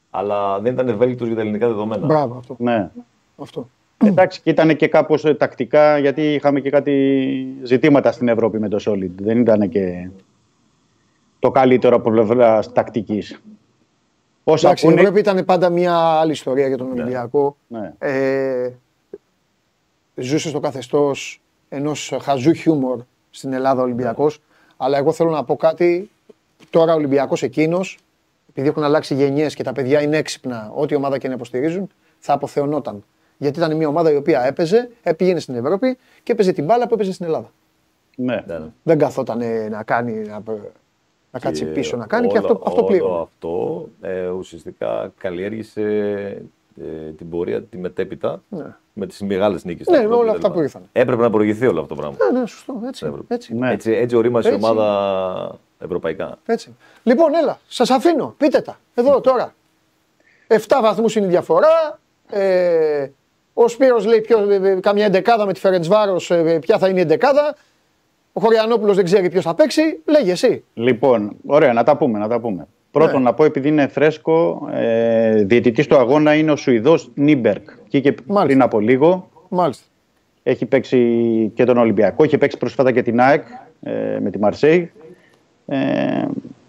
Αλλά δεν ήταν ευέλικτος για τα ελληνικά δεδομένα. Μπράβο αυτό. Ναι. αυτό. Εντάξει, και ήταν και κάπως ε, τακτικά γιατί είχαμε και κάτι ζητήματα στην Ευρώπη με το Solid. Δεν ήταν και το καλύτερο από πλευράς τακτικής. Όσα Εντάξει, η Ευρώπη ήταν πάντα μια άλλη ιστορία για τον ναι. Ολυμπιακό. Ναι. Ε, ζούσε στο καθεστώς ενός χαζού χιούμορ στην Ελλάδα Ολυμπιακός. Ναι. Αλλά εγώ θέλω να πω κάτι. Τώρα ο Ολυμπιακός εκείνος, επειδή έχουν αλλάξει γενιές και τα παιδιά είναι έξυπνα, ό,τι ομάδα και να υποστηρίζουν, θα αποθεωνόταν. Γιατί ήταν μια ομάδα η οποία έπαιζε, πήγαινε στην Ευρώπη και έπαιζε την μπάλα που έπαιζε στην Ελλάδα. Ναι. ναι. Δεν καθόταν να κάνει. Να να κάτσει πίσω να κάνει και αυτό, αυτό πλήρω. Αυτό ε, ουσιαστικά καλλιέργησε ε, την πορεία τη μετέπειτα ναι. με τις μεγάλες νίκες. Ναι, με όλα αυτά που ήρθαν. Έπρεπε να προηγηθεί όλο αυτό το πράγμα. Ναι, ναι, σωστό. Έτσι, έτσι. Ναι. έτσι, έτσι ορίμασε η ομάδα ευρωπαϊκά. Έτσι. Λοιπόν, έλα, σας αφήνω. Πείτε τα. Εδώ τώρα. 7 βαθμούς είναι η διαφορά. Ε, ο Σπύρος λέει ποιο, ε, ε, καμιά εντεκάδα με τη Φερεντσβάρος, ε, ποια θα είναι η εντεκάδα. Ο Χωριανόπουλος δεν ξέρει ποιος θα παίξει. Λέγε εσύ. Λοιπόν, ωραία, να τα πούμε. Να τα πούμε. Πρώτον, ναι. να πω επειδή είναι φρέσκο, ε, διαιτητής του αγώνα είναι ο Σουηδός Νίμπεργκ. Βγήκε πριν από λίγο. Μάλιστα. Έχει παίξει και τον Ολυμπιακό, έχει παίξει πρόσφατα και την ΑΕΚ ε, με τη Μαρσέη. Ε,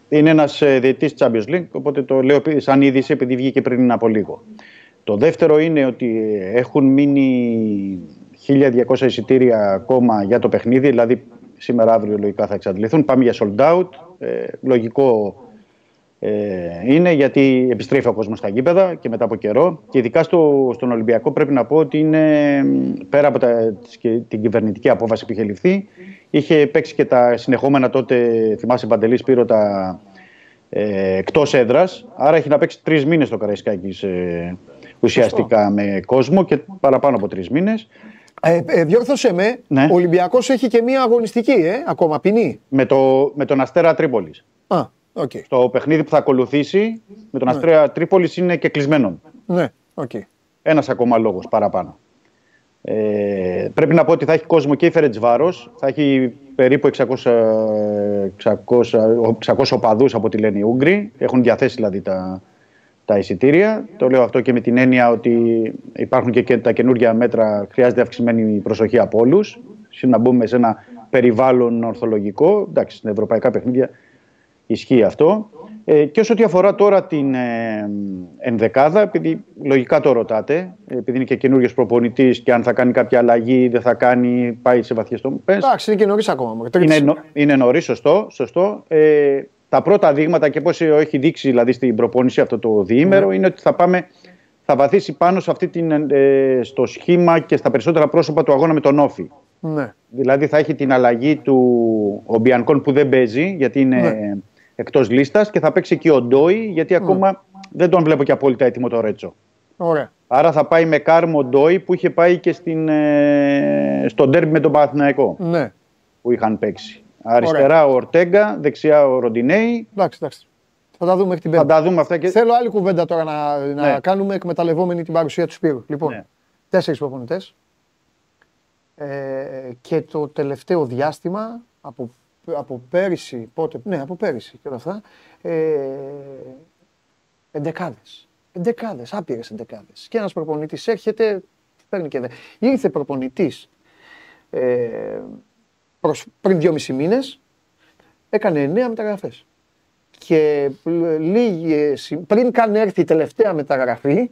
είναι ένας ε, διαιτητής Champions League, οπότε το λέω σαν είδηση επειδή βγήκε πριν από λίγο. Το δεύτερο είναι ότι έχουν μείνει 1200 εισιτήρια ακόμα για το παιχνίδι, δηλαδή Σήμερα, αύριο λογικά θα εξαντληθούν. Πάμε για sold out. Ε, λογικό ε, είναι γιατί επιστρέφει ο κόσμος στα γήπεδα και μετά από καιρό. Και ειδικά στο, στον Ολυμπιακό πρέπει να πω ότι είναι πέρα από τα, την κυβερνητική απόφαση που είχε ληφθεί. Είχε παίξει και τα συνεχόμενα τότε, θυμάσαι Παντελής Σπύρο, τα ε, εκτός έδρας. Άρα έχει να παίξει τρεις μήνες το Καραϊσκάκης ε, ουσιαστικά με κόσμο και παραπάνω από τρεις μήνες. Ε, ε, διόρθωσέ με, ναι. ο Ολυμπιακός έχει και μία αγωνιστική, ε, ακόμα ποινή. Με, το, με τον Αστέρα Τρίπολης. Α, okay. Στο παιχνίδι που θα ακολουθήσει με τον ναι. Αστέρα Τρίπολης είναι και κλεισμένο. Ναι, ok. Okay. Ένας ακόμα λόγος παραπάνω. Ε, πρέπει να πω ότι θα έχει κόσμο και η Φερεντσβάρος, θα έχει περίπου 600, 600, 600 οπαδούς από ό,τι λένε οι Ούγγροι, έχουν διαθέσει δηλαδή τα, τα εισιτήρια. Το λέω αυτό και με την έννοια ότι υπάρχουν και τα καινούργια μέτρα, χρειάζεται αυξημένη προσοχή από όλους. Να μπούμε σε ένα περιβάλλον ορθολογικό. Εντάξει, στην ευρωπαϊκά παιχνίδια ισχύει αυτό. Ε, και όσο αφορά τώρα την ε, ενδεκάδα, επειδή λογικά το ρωτάτε, επειδή είναι και καινούριος προπονητής και αν θα κάνει κάποια αλλαγή, δεν θα κάνει, πάει σε βαθιές τομέ. Εντάξει, είναι και νωρί ακόμα. Είναι, είναι νωρίς, σωστό. σωστό. Ε, τα πρώτα δείγματα και πώς έχει δείξει δηλαδή στην προπόνηση αυτό το διήμερο ναι. είναι ότι θα πάμε. Θα βαθίσει πάνω σε αυτή την, ε, στο σχήμα και στα περισσότερα πρόσωπα του αγώνα με τον Όφη. Ναι. Δηλαδή θα έχει την αλλαγή του Ομπιανκών που δεν παίζει γιατί είναι ναι. εκτός λίστας και θα παίξει και ο Ντόι γιατί ακόμα ναι. δεν τον βλέπω και απόλυτα έτοιμο το Ρέτσο. Ωραία. Άρα θα πάει με Κάρμο Ντόι που είχε πάει και στην, ε, στο ντέρμπι με τον Παναθηναϊκό. Ναι. Που είχαν παίξει. Αριστερά ο Ορτέγκα, δεξιά ο Ροντινέη. Εντάξει, εντάξει. Θα τα δούμε εκ την Θα τα δούμε αυτά και... Θέλω άλλη κουβέντα τώρα να, να ναι. κάνουμε εκμεταλλευόμενη την παρουσία του Σπύρου. Λοιπόν, ναι. τέσσερις προπονητές. Ε, και το τελευταίο διάστημα από, από πέρυσι, πότε, ναι, από πέρυσι και όλα αυτά, ε, εντεκάδες. Εντεκάδες, άπειρες εντεκάδες. Και ένας προπονητής έρχεται, παίρνει και δε. Ήρθε προπονητής ε, προς, πριν δυόμισι μήνες, έκανε εννέα μεταγραφές. Και λίγες, πριν καν έρθει η τελευταία μεταγραφή,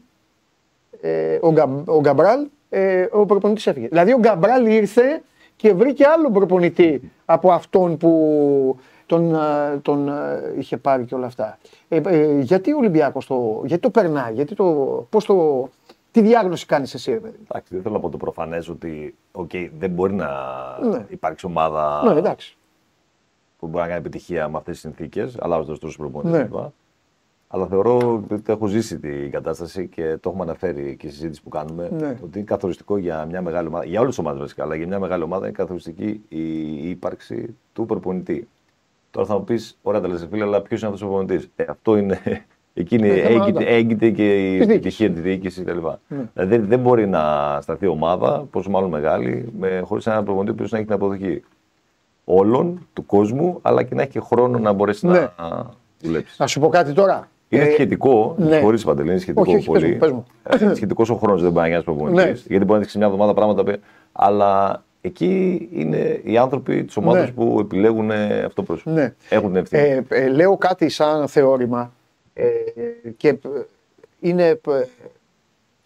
ε, ο, Γκα, ο Γκαμπράλ ε, ο προπονητής έφυγε. Δηλαδή ο Γκαμπράλ ήρθε και βρήκε άλλο προπονητή από αυτόν που τον, ε, τον ε, είχε πάρει και όλα αυτά. Ε, ε, γιατί ο Ολυμπιάκος το, γιατί το περνάει, γιατί το, πώς το, τι διάγνωση κάνεις εσύ, ρε Εντάξει, δεν θέλω να πω το προφανές ότι okay, δεν μπορεί να ναι. υπάρξει ομάδα ναι, εντάξει. που μπορεί να κάνει επιτυχία με αυτές τις συνθήκες, αλλάζοντας τους προπονητέ. Ναι. Αλλά θεωρώ ότι έχω ζήσει την κατάσταση και το έχουμε αναφέρει και στη συζήτηση που κάνουμε. Ναι. Ότι είναι καθοριστικό για μια μεγάλη ομάδα, για όλες τις ομάδες βασικά, αλλά για μια μεγάλη ομάδα είναι καθοριστική η ύπαρξη του προπονητή. Τώρα θα μου πεις, ωραία, τα λες φίλε, αλλά ποιος είναι αυτός ο προπονητής; Ε, αυτό είναι. Εκείνη έγκυται, έγκυται και η επιτυχία της διοίκησης κτλ. Ναι. Δηλαδή δεν μπορεί να σταθεί ομάδα, πόσο μάλλον μεγάλη, χωρίς έναν προπονητή που να έχει την αποδοχή όλων του κόσμου, αλλά και να έχει χρόνο να μπορέσει ναι. να δουλέψει. Να σου πω κάτι τώρα. Είναι ε, σχετικό, ναι. χωρίς παντελή, είναι σχετικό όχι, πολύ. Πες μου, πες μου. σχετικός ο χρόνος δεν μπορεί να γίνει προπονητής. Ναι. Γιατί μπορεί να δείξει μια εβδομάδα πράγματα. Αλλά εκεί είναι οι άνθρωποι της ομάδας ναι. που επιλέγουν αυτό πρόσωπο. Ναι. Έχουν την ευθύνη. Ε, ε, λέω κάτι σαν θεώρημα ε, και είναι,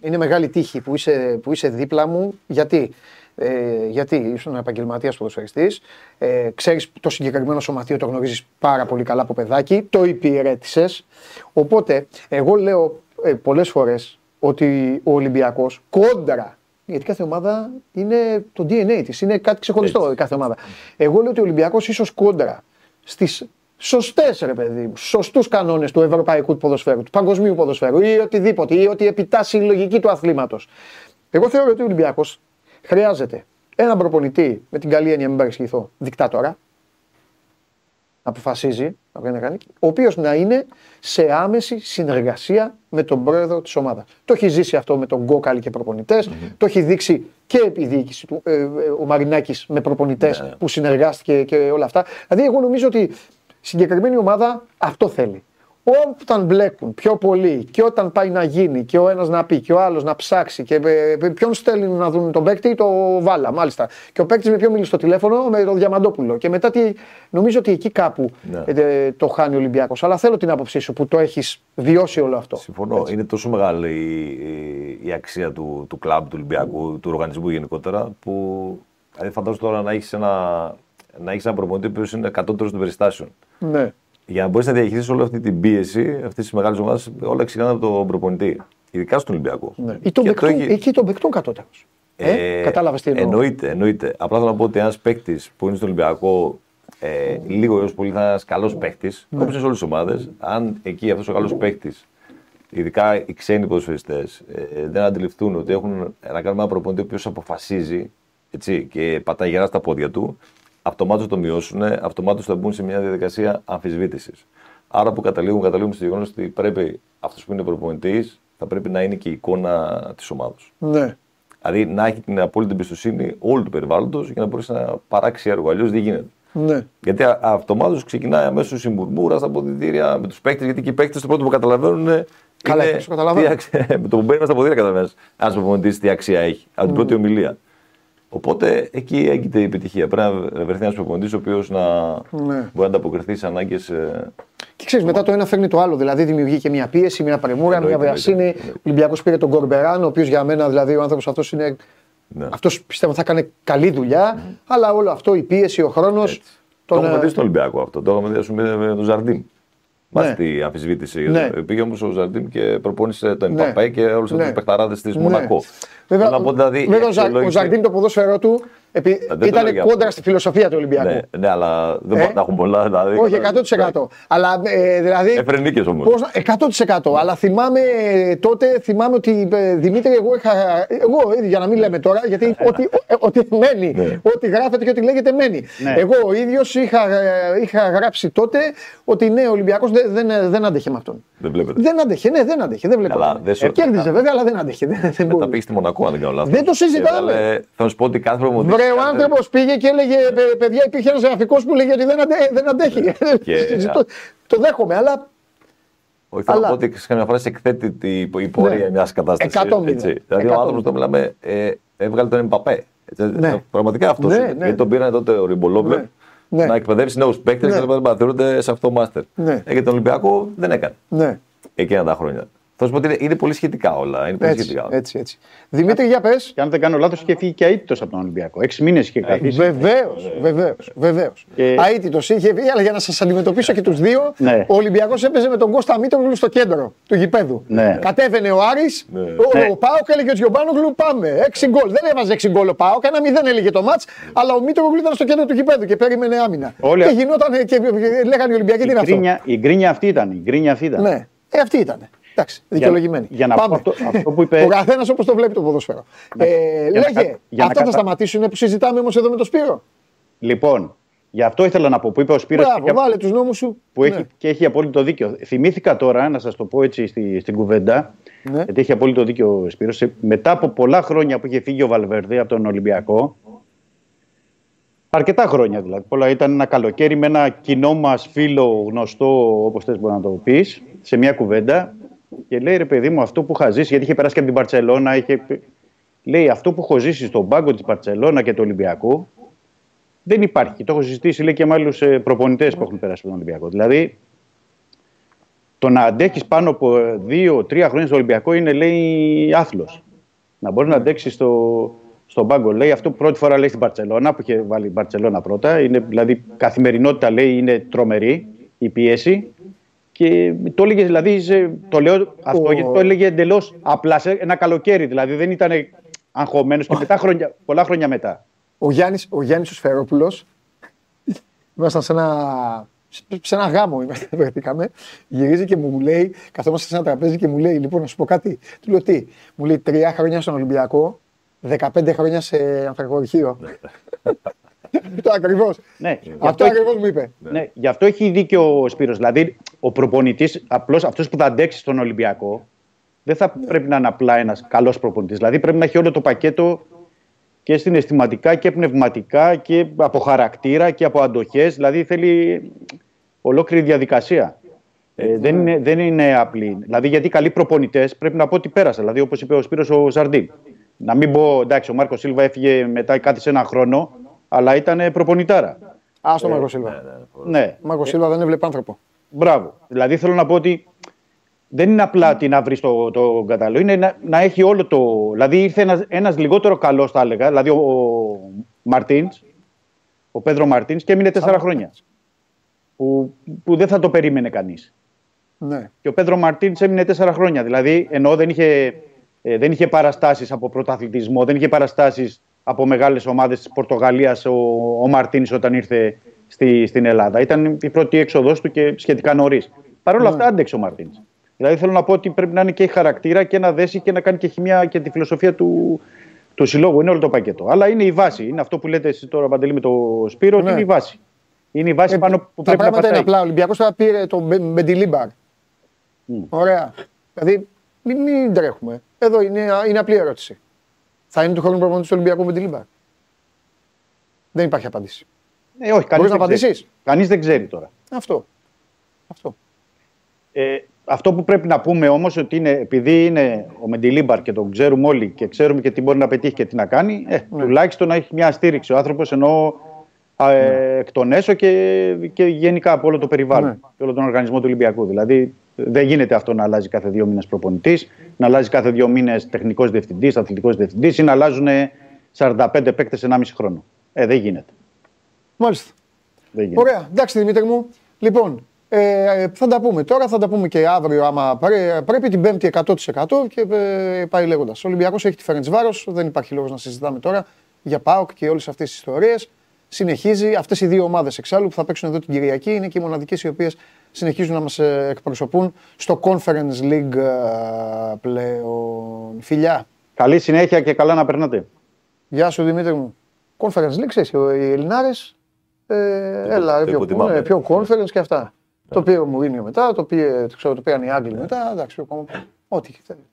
είναι μεγάλη τύχη που είσαι, που είσαι δίπλα μου. Γιατί ε, γιατί ήσουν επαγγελματίας ποδοσφαιριστής, ε, ξέρεις το συγκεκριμένο σωματείο, το γνωρίζεις πάρα πολύ καλά από παιδάκι, το υπηρέτησες. Οπότε, εγώ λέω ε, πολλές φορές ότι ο Ολυμπιακός κόντρα. Γιατί κάθε ομάδα είναι το DNA της, είναι κάτι ξεχωριστό η κάθε ομάδα. Εγώ λέω ότι ο Ολυμπιακός ίσως κόντρα στις σωστές ρε παιδί μου, σωστούς κανόνες του ευρωπαϊκού ποδοσφαίρου, του παγκοσμίου ποδοσφαίρου ή οτιδήποτε, ή ότι επιτάσσει η λογική του αθλήματος. Εγώ θεωρώ ότι ο Ολυμπιακός Χρειάζεται έναν προπονητή με την καλή έννοια, μην παρεξηγηθώ, δικτάτορα. Να αποφασίζει, να κάνει, ο οποίος να είναι σε άμεση συνεργασία με τον πρόεδρο της ομάδας. Το έχει ζήσει αυτό με τον Γκόκαλη και προπονητε Το έχει δείξει και η διοίκηση του, ε, ε, ο Μαρινάκης με προπονητε ναι, ναι. που συνεργάστηκε και όλα αυτά. Δηλαδή, εγώ νομίζω ότι η συγκεκριμένη ομάδα αυτό θέλει. Όταν μπλέκουν πιο πολύ και όταν πάει να γίνει και ο ένας να πει και ο άλλος να ψάξει και ε, ποιον στέλνει να δουν τον παίκτη, το βάλα μάλιστα. Και ο παίκτης με ποιον μιλήσει στο τηλέφωνο, με τον Διαμαντόπουλο. Και μετά τι, νομίζω ότι εκεί κάπου ναι. ε, το χάνει ο Ολυμπιακός. Αλλά θέλω την άποψή σου που το έχεις βιώσει όλο αυτό. Συμφωνώ. Έτσι. Είναι τόσο μεγάλη η, η, αξία του, του κλαμπ του Ολυμπιακού, του οργανισμού γενικότερα, που δηλαδή φαντάζομαι τώρα να έχεις ένα, να έχεις ένα προπονητή που είναι κατώτερο των περιστάσεων. Ναι για να μπορείς να διαχειριστείς όλη αυτή την πίεση αυτής της μεγάλης ομάδας, όλα ξεκινάνε από τον προπονητή. Ειδικά στον Ολυμπιακό. Ναι. Ή τον παικτών, έχει... Εκεί τον παικτών κατώτερο. Ε, ε, Κατάλαβες τι εννοώ. Εννοείται, εννοείται. Απλά θέλω να πω ότι ένας παίκτης που είναι στον Ολυμπιακό ε, λίγο έως πολύ θα είναι ένας καλός παίκτης, ναι. όπως σε όλες τις ομάδες, αν εκεί αυτός ο καλός παίκτης, ειδικά οι ξένοι ποδοσφαιριστές, ε, δεν αντιληφθούν ότι έχουν να κάνουν ένα προπονητή ο οποίος αποφασίζει έτσι, και πατάει γερά στα πόδια του, αυτομάτως το μειώσουν, αυτομάτως θα μπουν σε μια διαδικασία αμφισβήτησης. Άρα που καταλήγουν, καταλήγουν στο γεγονός ότι πρέπει αυτός που είναι προπονητής θα πρέπει να είναι και η εικόνα της ομάδα. Ναι. Δηλαδή να έχει την απόλυτη εμπιστοσύνη όλου του περιβάλλοντος για να μπορέσει να παράξει έργο. Αλλιώς δεν γίνεται. Ναι. Γιατί αυτομάτως ξεκινάει αμέσως η μουρμούρα στα αποδητήρια με τους παίκτες. Γιατί και οι παίκτες το πρώτο που καταλαβαίνουν. Καλά, είναι, το καταλαβαίνω. (laughs) με το που μπαίνει στα αποδητήρια καταλαβαίνεις. Ένας προπονητής τι αξία έχει. Από την πρώτη ομιλία. Οπότε εκεί έγκυται η επιτυχία. Πρέπει να βρεθεί ένας προπονητής ο οποίος να ναι. μπορεί να ανταποκριθεί στις ανάγκες. Ε, και ξέρεις, μετά το ένα φέρνει το άλλο. Δηλαδή δημιουργεί και μια πίεση, μια πρεμούρα, μια βιασύνη. Ο Ολυμπιακός πήρε τον Κορμπεράν, ο οποίος για μένα δηλαδή ο άνθρωπος αυτός είναι. Ναι. Αυτός πιστεύω θα κάνει καλή δουλειά, mm. αλλά όλο αυτό, η πίεση, ο χρόνος. Το έχουμε δει στον Ολυμπιακό αυτό. Το έχουμε δει με τον Ζαρντίν. Μάλιστα ναι. τη αμφισβήτηση. Ναι. Πήγε όμως ο Ζαρντίν και προπόνησε τον Εμπαπέ ναι. και όλους ναι. τους παιχταράδες της Μονακό. Βέβαια, δηλαδή, ο Ζαρντίν το ποδόσφαιρό του Επί... Ήταν κόντρα στη φιλοσοφία του Ολυμπιακού. Ναι, ναι αλλά δεν ε; έχουν πολλά. Δηλαδή, Όχι, 100%. Αλλά ε, δηλαδή. Εφρενίκε όμως. 100%. Αλλά θυμάμαι τότε, θυμάμαι ότι ε, Δημήτρη, εγώ είχα. Εγώ, για να μην λέμε τώρα, γιατί ό,τι, ό,τι μένει, ναι. ό,τι γράφεται και ό,τι λέγεται μένει. Ναι. Εγώ ο ίδιος είχα, είχα γράψει τότε ότι ναι, ο Ολυμπιακός δεν, δεν, δεν άντεχε με αυτόν. Δεν βλέπετε. Δεν άντεχε, ναι, δεν άντεχε. Δεν βλέπω. Ε, κέρδιζε βέβαια, αλλά δεν άντεχε. Δεν, δεν πήγες στη Μονακό, αν δεν κάνω λάθος. Δεν το συζητάμε. Θα σου πω ότι κάθε ο άνθρωπος πήγε και έλεγε: Παιδιά, υπήρχε ένας γραφικός που λέγε ότι δεν, αντε, δεν αντέχει. Και... (laughs) το, το δέχομαι, αλλά. Όχι, θέλω να πω ότι καμιά φορά σε εκθέτει η πορεία ναι. μιας κατάστασης. Δηλαδή, ο άνθρωπος το μιλάμε, ε, έβγαλε τον Εμπαπέ. Ναι. Πραγματικά αυτός. Ναι, ναι. Γιατί τον πήραν τότε ο Ριμπολόβλε ναι. ναι. να εκπαιδεύσει νέους παίκτες ναι. και να θεωρούνται σε αυτό το μάστερ. Ναι. Ε, τον Ολυμπιακό δεν έκανε. Ναι. Εκείνα τα χρόνια. Θα σου πω ότι είναι, πολύ σχετικά όλα. Είναι πολύ έτσι, σχετικά. Έτσι, έτσι. Δημήτρη, για πες. Και αν δεν κάνω λάθος, είχε φύγει και αίτητος από τον Ολυμπιακό. Έξι μήνες είχε καθίσει. Βεβαίως, βεβαίως. Βεβαίως. Και... Αίτητος είχε φύγει, αλλά για να σας αντιμετωπίσω και τους δύο, ναι. ο Ολυμπιακός έπαιζε με τον Κώστα Μήτρογλου στο κέντρο του γηπέδου. Ναι. Κατέβαινε ο Άρης, ναι. ο, ναι. ο Πάοκ έλεγε ο Τζιομπάνογλου πάμε. Έξι γκολ. Δεν έβαζε έξι γκολ ο Πάοκ, ένα μηδέν έλεγε το μάτς, αλλά ο Μήτρογλου ήταν στο κέντρο του γηπέδου και περίμενε άμυνα. Όλοι... Και γινόταν και λέγανε οι Ολυμπιακοί τι είναι αυτό; Η γκρίνια αυτή ήταν. Η γκρίνια αυτή ήταν. Ναι, ε, αυτή ήταν. Εντάξει, δικαιολογημένη. Για, για να Πάμε. αυτό, αυτό που είπε. Ο καθένας όπως το βλέπει το ποδόσφαιρο. Ναι. Ε, για λέγε, να, αυτά θα σταματήσουν που συζητάμε όμως εδώ με τον Σπύρο. Λοιπόν, γι' αυτό ήθελα να πω που είπε ο Σπύρος Μπράβο, και, βάλε τους νόμους σου. Που ναι. έχει, και έχει απόλυτο δίκιο. Θυμήθηκα τώρα, να σας το πω έτσι στη, στην κουβέντα, ναι. γιατί έχει απόλυτο δίκιο ο Σπύρος. Μετά από πολλά χρόνια που είχε φύγει ο Βαλβέρδε από τον Ολυμπιακό, Αρκετά χρόνια δηλαδή. Πολλά ήταν ένα καλοκαίρι με ένα κοινό μας φίλο γνωστό, όπως θες μπορεί να το πεις, σε μια κουβέντα. Και λέει ρε παιδί μου, αυτό που είχα ζήσει, γιατί είχε περάσει και από την Παρσελώνα, είχε... λέει αυτό που έχω ζήσει στον πάγκο της Παρσελώνα και του Ολυμπιακού δεν υπάρχει. Το έχω συζητήσει λέει, και με άλλους ε, προπονητές που έχουν περάσει από τον Ολυμπιακό. Δηλαδή, το να αντέχεις πάνω από δύο-τρία χρόνια στο Ολυμπιακό είναι λέει άθλος. Να μπορείς να αντέξεις στο, στον πάγκο. Λέει αυτό που πρώτη φορά λέει στην Παρσελώνα, που είχε βάλει η Παρσελώνα πρώτα. Είναι, δηλαδή, καθημερινότητα λέει είναι τρομερή η πίεση. Και το έλεγε, δηλαδή, το λέω αυτό γιατί το έλεγε εντελώς απλά σε ένα καλοκαίρι. Δηλαδή δεν ήταν αγχωμένος και μετά χρόνια, πολλά χρόνια μετά. Ο Γιάννη ο Γιάννης ο Σφαιρόπουλος, ήμασταν σε ένα, σε ένα γάμο, (laughs) βρεθήκαμε. Γυρίζει και μου λέει, καθόμαστε σε ένα τραπέζι και μου λέει: Λοιπόν, να σου πω κάτι. Του λέω τι, μου λέει τρία χρόνια στον Ολυμπιακό, 15 χρόνια σε ανθρακοριχείο. (laughs) (laughs) Αυτό ακριβώς. Ναι, αυτό ακριβώς μου είπε. Ναι, γι' αυτό έχει δίκιο ο Σπύρος. Δηλαδή, ο προπονητής, απλώς αυτός που θα αντέξει στον Ολυμπιακό, δεν θα πρέπει να είναι απλά ένας καλός προπονητής. Δηλαδή, πρέπει να έχει όλο το πακέτο και συναισθηματικά και πνευματικά και από χαρακτήρα και από αντοχές. Δηλαδή, θέλει ολόκληρη διαδικασία. Ε, δεν, είναι, δεν είναι απλή. Δηλαδή, γιατί καλοί προπονητές πρέπει να πω ότι πέρασαν. Δηλαδή, όπως είπε ο Σπύρος ο Ζαρντίν. Να μην πω, εντάξει, ο Μάρκος Σίλβα έφυγε μετά κάτι σε ένα χρόνο αλλά ήταν προπονητάρα. Α το ε, Μάρκο Σίλβα. Ναι. ναι. Μάρκο Σίλβα δεν έβλεπε άνθρωπο. Μπράβο. Δηλαδή θέλω να πω ότι δεν είναι απλά τι να βρεις το, το κατάλληλο, είναι να, να, έχει όλο το. Δηλαδή ήρθε ένας λιγότερο καλός, θα έλεγα, δηλαδή ο, ο Μαρτίν, ο Πέδρο Μαρτίν και έμεινε τέσσερα χρόνια. Που, που δεν θα το περίμενε κανείς. Ναι. Και ο Πέδρο Μαρτίν έμεινε τέσσερα χρόνια. Δηλαδή ενώ δεν είχε, ε, δεν είχε παραστάσεις από πρωταθλητισμό, δεν είχε παραστάσεις από μεγάλες ομάδες της Πορτογαλίας ο, ο Μαρτίνης όταν ήρθε στη, στην Ελλάδα. Ήταν η πρώτη έξοδος του και σχετικά νωρίς. Παρ' όλα ναι. αυτά άντεξε ο Μαρτίνης. Δηλαδή θέλω να πω ότι πρέπει να είναι και η χαρακτήρα και να δέσει και να κάνει και χημία και τη φιλοσοφία του, του συλλόγου. Είναι όλο το πακέτο. Αλλά είναι η βάση. Είναι αυτό που λέτε εσείς τώρα, Παντελή, με το Σπύρο, ναι. είναι η βάση. Είναι η βάση ε, πάνω που πρέπει να πατάει. είναι απλά. Ο Ολυμπιακός θα πήρε τον Μεντιλίμπαρ. Mm. Ωραία. Δηλαδή μην, μην τρέχουμε. Εδώ είναι, είναι απλή ερώτηση. Θα είναι του χρόνου προπονητή του Ολυμπιακού ο Μεντιλίμπαρ. Δεν υπάρχει απάντηση. Ε, όχι, κανείς να απαντήσεις. Κανείς δεν ξέρει τώρα. Αυτό. Αυτό. Ε, αυτό που πρέπει να πούμε όμως ότι είναι, επειδή είναι ο Μεντιλίμπαρ και τον ξέρουμε όλοι και ξέρουμε και τι μπορεί να πετύχει και τι να κάνει, ε, ναι. τουλάχιστον να έχει μια στήριξη ο άνθρωπος ενώ ε, ναι. εκ των έσω και, και γενικά από όλο το περιβάλλον ναι. και όλο τον οργανισμό του Ολυμπιακού. Δηλαδή δεν γίνεται αυτό να αλλάζει κάθε δύο μήνες προπονητής, να αλλάζει κάθε δύο μήνες τεχνικός διευθυντής, αθλητικός διευθυντής ή να αλλάζουν 45 παίκτες 1,5 χρόνο. Ε, δεν γίνεται. Μάλιστα. Δεν γίνεται. Ωραία. Εντάξει, Δημήτρη μου. Λοιπόν, ε, θα τα πούμε τώρα, θα τα πούμε και αύριο άμα πρέπει την Πέμπτη 100% και ε, πάει λέγοντας. Ο Ολυμπιακός έχει τη Φέρεντ Βάρος, δεν υπάρχει λόγος να συζητάμε τώρα για ΠΑΟΚ και όλες αυτές τις ιστορίες. Συνεχίζει. Αυτές οι δύο ομάδες εξάλλου που θα παίξουν εδώ την Κυριακή είναι και οι μοναδικές οι οποίες συνεχίζουν να μας ε, εκπροσωπούν στο Conference League ε, πλέον. Φιλιά. Καλή συνέχεια και καλά να περνάτε. Γεια σου Δημήτρη μου. Conference League, ξέρεις, οι Ελληνάρες. Ε, έλα, πιο, πιο conference και αυτά. Το πήρε ο Μουρίνιο μετά, το, πήρε, το, ξέρω, το πήραν οι Άγγλοι μετά. Εντάξει, ακόμα. Ό,τι θέλει.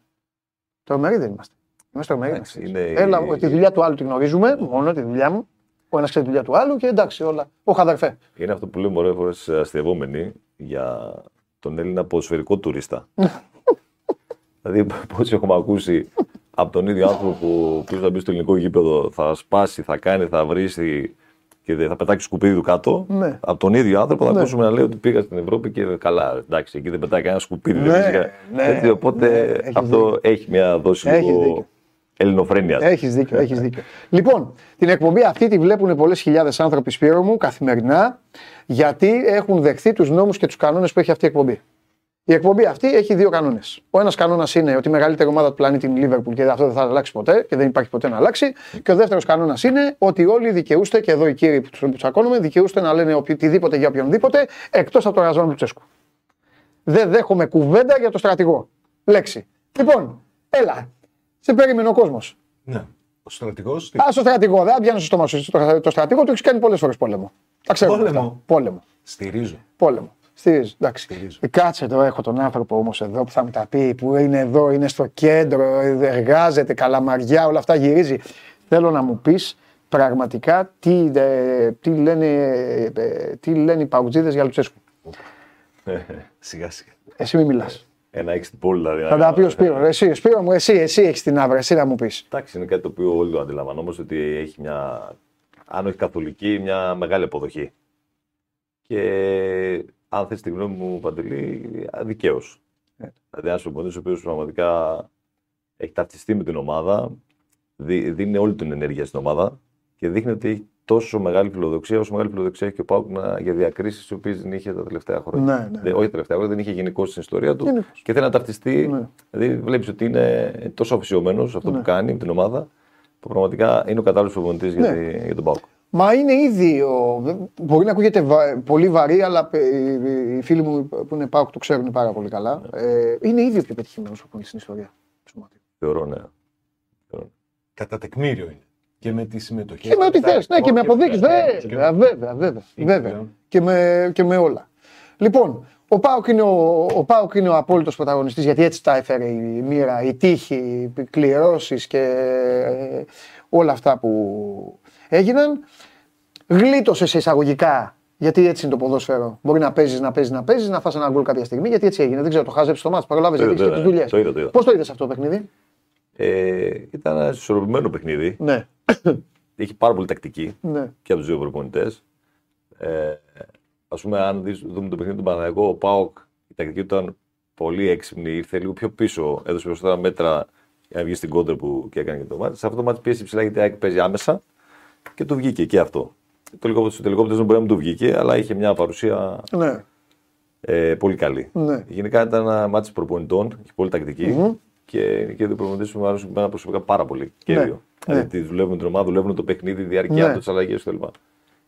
Τρομεροί δεν είμαστε. Είμαστε τρομεροί. Είναι... Έλα, τη δουλειά του άλλου τη γνωρίζουμε, μόνο τη δουλειά μου. Ο ένας ξέρει τη δουλειά του άλλου και εντάξει, όλα. Ο αδερφέ. Είναι αυτό που λέμε πολλέ φορές αστευόμενοι για τον Έλληνα ποδοσφαιρικό τουρίστα. (laughs) δηλαδή, πώ έχουμε ακούσει από τον ίδιο άνθρωπο που θα μπει στο ελληνικό γήπεδο, θα σπάσει, θα κάνει, θα βρει και θα πετάξει σκουπίδι του κάτω. Ναι. Από τον ίδιο άνθρωπο θα ναι. ακούσουμε να λέει ότι πήγα στην Ευρώπη και καλά. Εντάξει, εκεί δεν πετάει κανένα σκουπίδι. Ναι, ναι, Έτσι, οπότε ναι, αυτό έχει μια δόση λίγο ελληνοφρένειας. Έχεις δίκιο, έχεις δίκιο. λοιπόν, την εκπομπή αυτή τη βλέπουν πολλές χιλιάδες άνθρωποι σπίρο μου καθημερινά γιατί έχουν δεχθεί τους νόμους και τους κανόνες που έχει αυτή η εκπομπή. Η εκπομπή αυτή έχει δύο κανόνες. Ο ένας κανόνας είναι ότι η μεγαλύτερη ομάδα του πλανήτη είναι η Liverpool και αυτό δεν θα αλλάξει ποτέ και δεν υπάρχει ποτέ να αλλάξει. Και ο δεύτερος κανόνας είναι ότι όλοι δικαιούστε, και εδώ οι κύριοι που του τσακώνουμε, δικαιούστε να λένε οτιδήποτε για οποιονδήποτε εκτός από τον Ραζόν Τσέσκου. Δεν δέχομαι κουβέντα για το στρατηγό. Λέξη. Λοιπόν, έλα. Σε περίμενε ο κόσμος. Ναι. Ο στρατηγός. Α, ο στρατηγό. Δεν πιάνω στο στόμα σου. Το στρατηγό του έχεις κάνει πολλές φορές πόλεμο. Τα ξέρω. Πόλεμο. πόλεμο. Στηρίζω. Πόλεμο. Στηρίζω. Εντάξει. Στηρίζω. Κάτσε εδώ, έχω τον άνθρωπο όμως εδώ που θα μου τα πει, που είναι εδώ, είναι στο κέντρο, εργάζεται, καλαμαριά, όλα αυτά γυρίζει. Θέλω να μου πεις πραγματικά τι, ε, τι, λένε, ε, τι λένε οι παουτζίδες για Λουτσέσκου. σιγά σιγά. Εσύ μην μιλάς. Ένα έχει την πόλη δηλαδή. Θα τα πει ο Σπύρο. Εσύ, Σπύρο μου, εσύ, εσύ έχεις την άβρα, εσύ να μου πεις. Εντάξει, είναι κάτι το οποίο όλοι το αντιλαμβανόμαστε ότι έχει μια, αν όχι καθολική, μια μεγάλη αποδοχή. Και αν θες τη γνώμη μου, Παντελή, δικαίως. Yeah. Δηλαδή, ένας προπονητής ο οποίος πραγματικά έχει ταυτιστεί με την ομάδα, δίνει όλη την ενέργεια στην ομάδα και δείχνει ότι έχει τόσο μεγάλη φιλοδοξία όσο μεγάλη φιλοδοξία έχει και ο Πάουκ για διακρίσεις τι οποίες δεν είχε τα τελευταία χρόνια. Ναι, ναι. όχι τα τελευταία χρόνια, δεν είχε γενικώ στην ιστορία του και θέλει να ταυτιστεί. Ναι. Δηλαδή, βλέπεις ότι είναι τόσο αφησιωμένο σε αυτό ναι. που κάνει με την ομάδα που πραγματικά είναι ο κατάλληλος προπονητής για, ναι. για τον Πάουκ. Μα είναι ήδη. Ο... Μπορεί να ακούγεται πολύ βαρύ, αλλά οι φίλοι μου που είναι Πάουκ το ξέρουν πάρα πολύ καλά. Ναι. Ε, είναι ήδη ο πιο πετυχημένος προπονητής στην ιστορία. Θεωρώ, ναι. Κατά τεκμήριο είναι. Και με τη συμμετοχή. Και με ό,τι θες. Ναι, και με αποδείξεις. Βέβαια, βέβαια. βέβαια, βέβαια. Και, με, και με όλα. Λοιπόν, ο Πάοκ είναι ο, ο, Πάοκ είναι ο απόλυτος πρωταγωνιστής γιατί έτσι τα έφερε η μοίρα, η τύχη, οι κληρώσεις και ε, όλα αυτά που έγιναν. Γλίτωσε σε εισαγωγικά γιατί έτσι είναι το ποδόσφαιρο. Μπορεί να παίζεις, να παίζεις, να παίζεις, να φας ένα γκολ κάποια στιγμή. Γιατί έτσι έγινε. Δεν ξέρω, το χάζεψε το μάτι. Παρολάβες γιατί είχες τις δουλειές. Πώς το είδες αυτό το παιχνίδι; Ε, ήταν ένα ισορροπημένο παιχνίδι. Ναι. Είχε πάρα πολύ τακτική ναι. και από τους δύο προπονητές. Ε, Α πούμε, αν δούμε το παιχνίδι του Παναγιακού, ο Πάοκ η τακτική του ήταν πολύ έξυπνη. Ήρθε λίγο πιο πίσω, έδωσε περισσότερα μέτρα για να βγει στην κόντρα που και έκανε και το μάτι. Σε αυτό το μάτι πίεση ψηλά γιατί παίζει άμεσα και του βγήκε και αυτό. Το τελικό, στο τελικό δεν μπορεί να του βγήκε, αλλά είχε μια παρουσία ναι. ε, πολύ καλή. Ναι. Γενικά ήταν ένα μάτι προπονητών, είχε πολύ τακτική mm-hmm. Και, και οι προπονητέ μου άρεσαν προσωπικά πάρα πολύ. Και ναι. δύο. Ναι. Δηλαδή δουλεύουν την ομάδα, δουλεύουν το παιχνίδι, τη διάρκεια ναι. του, τις αλλαγές κτλ.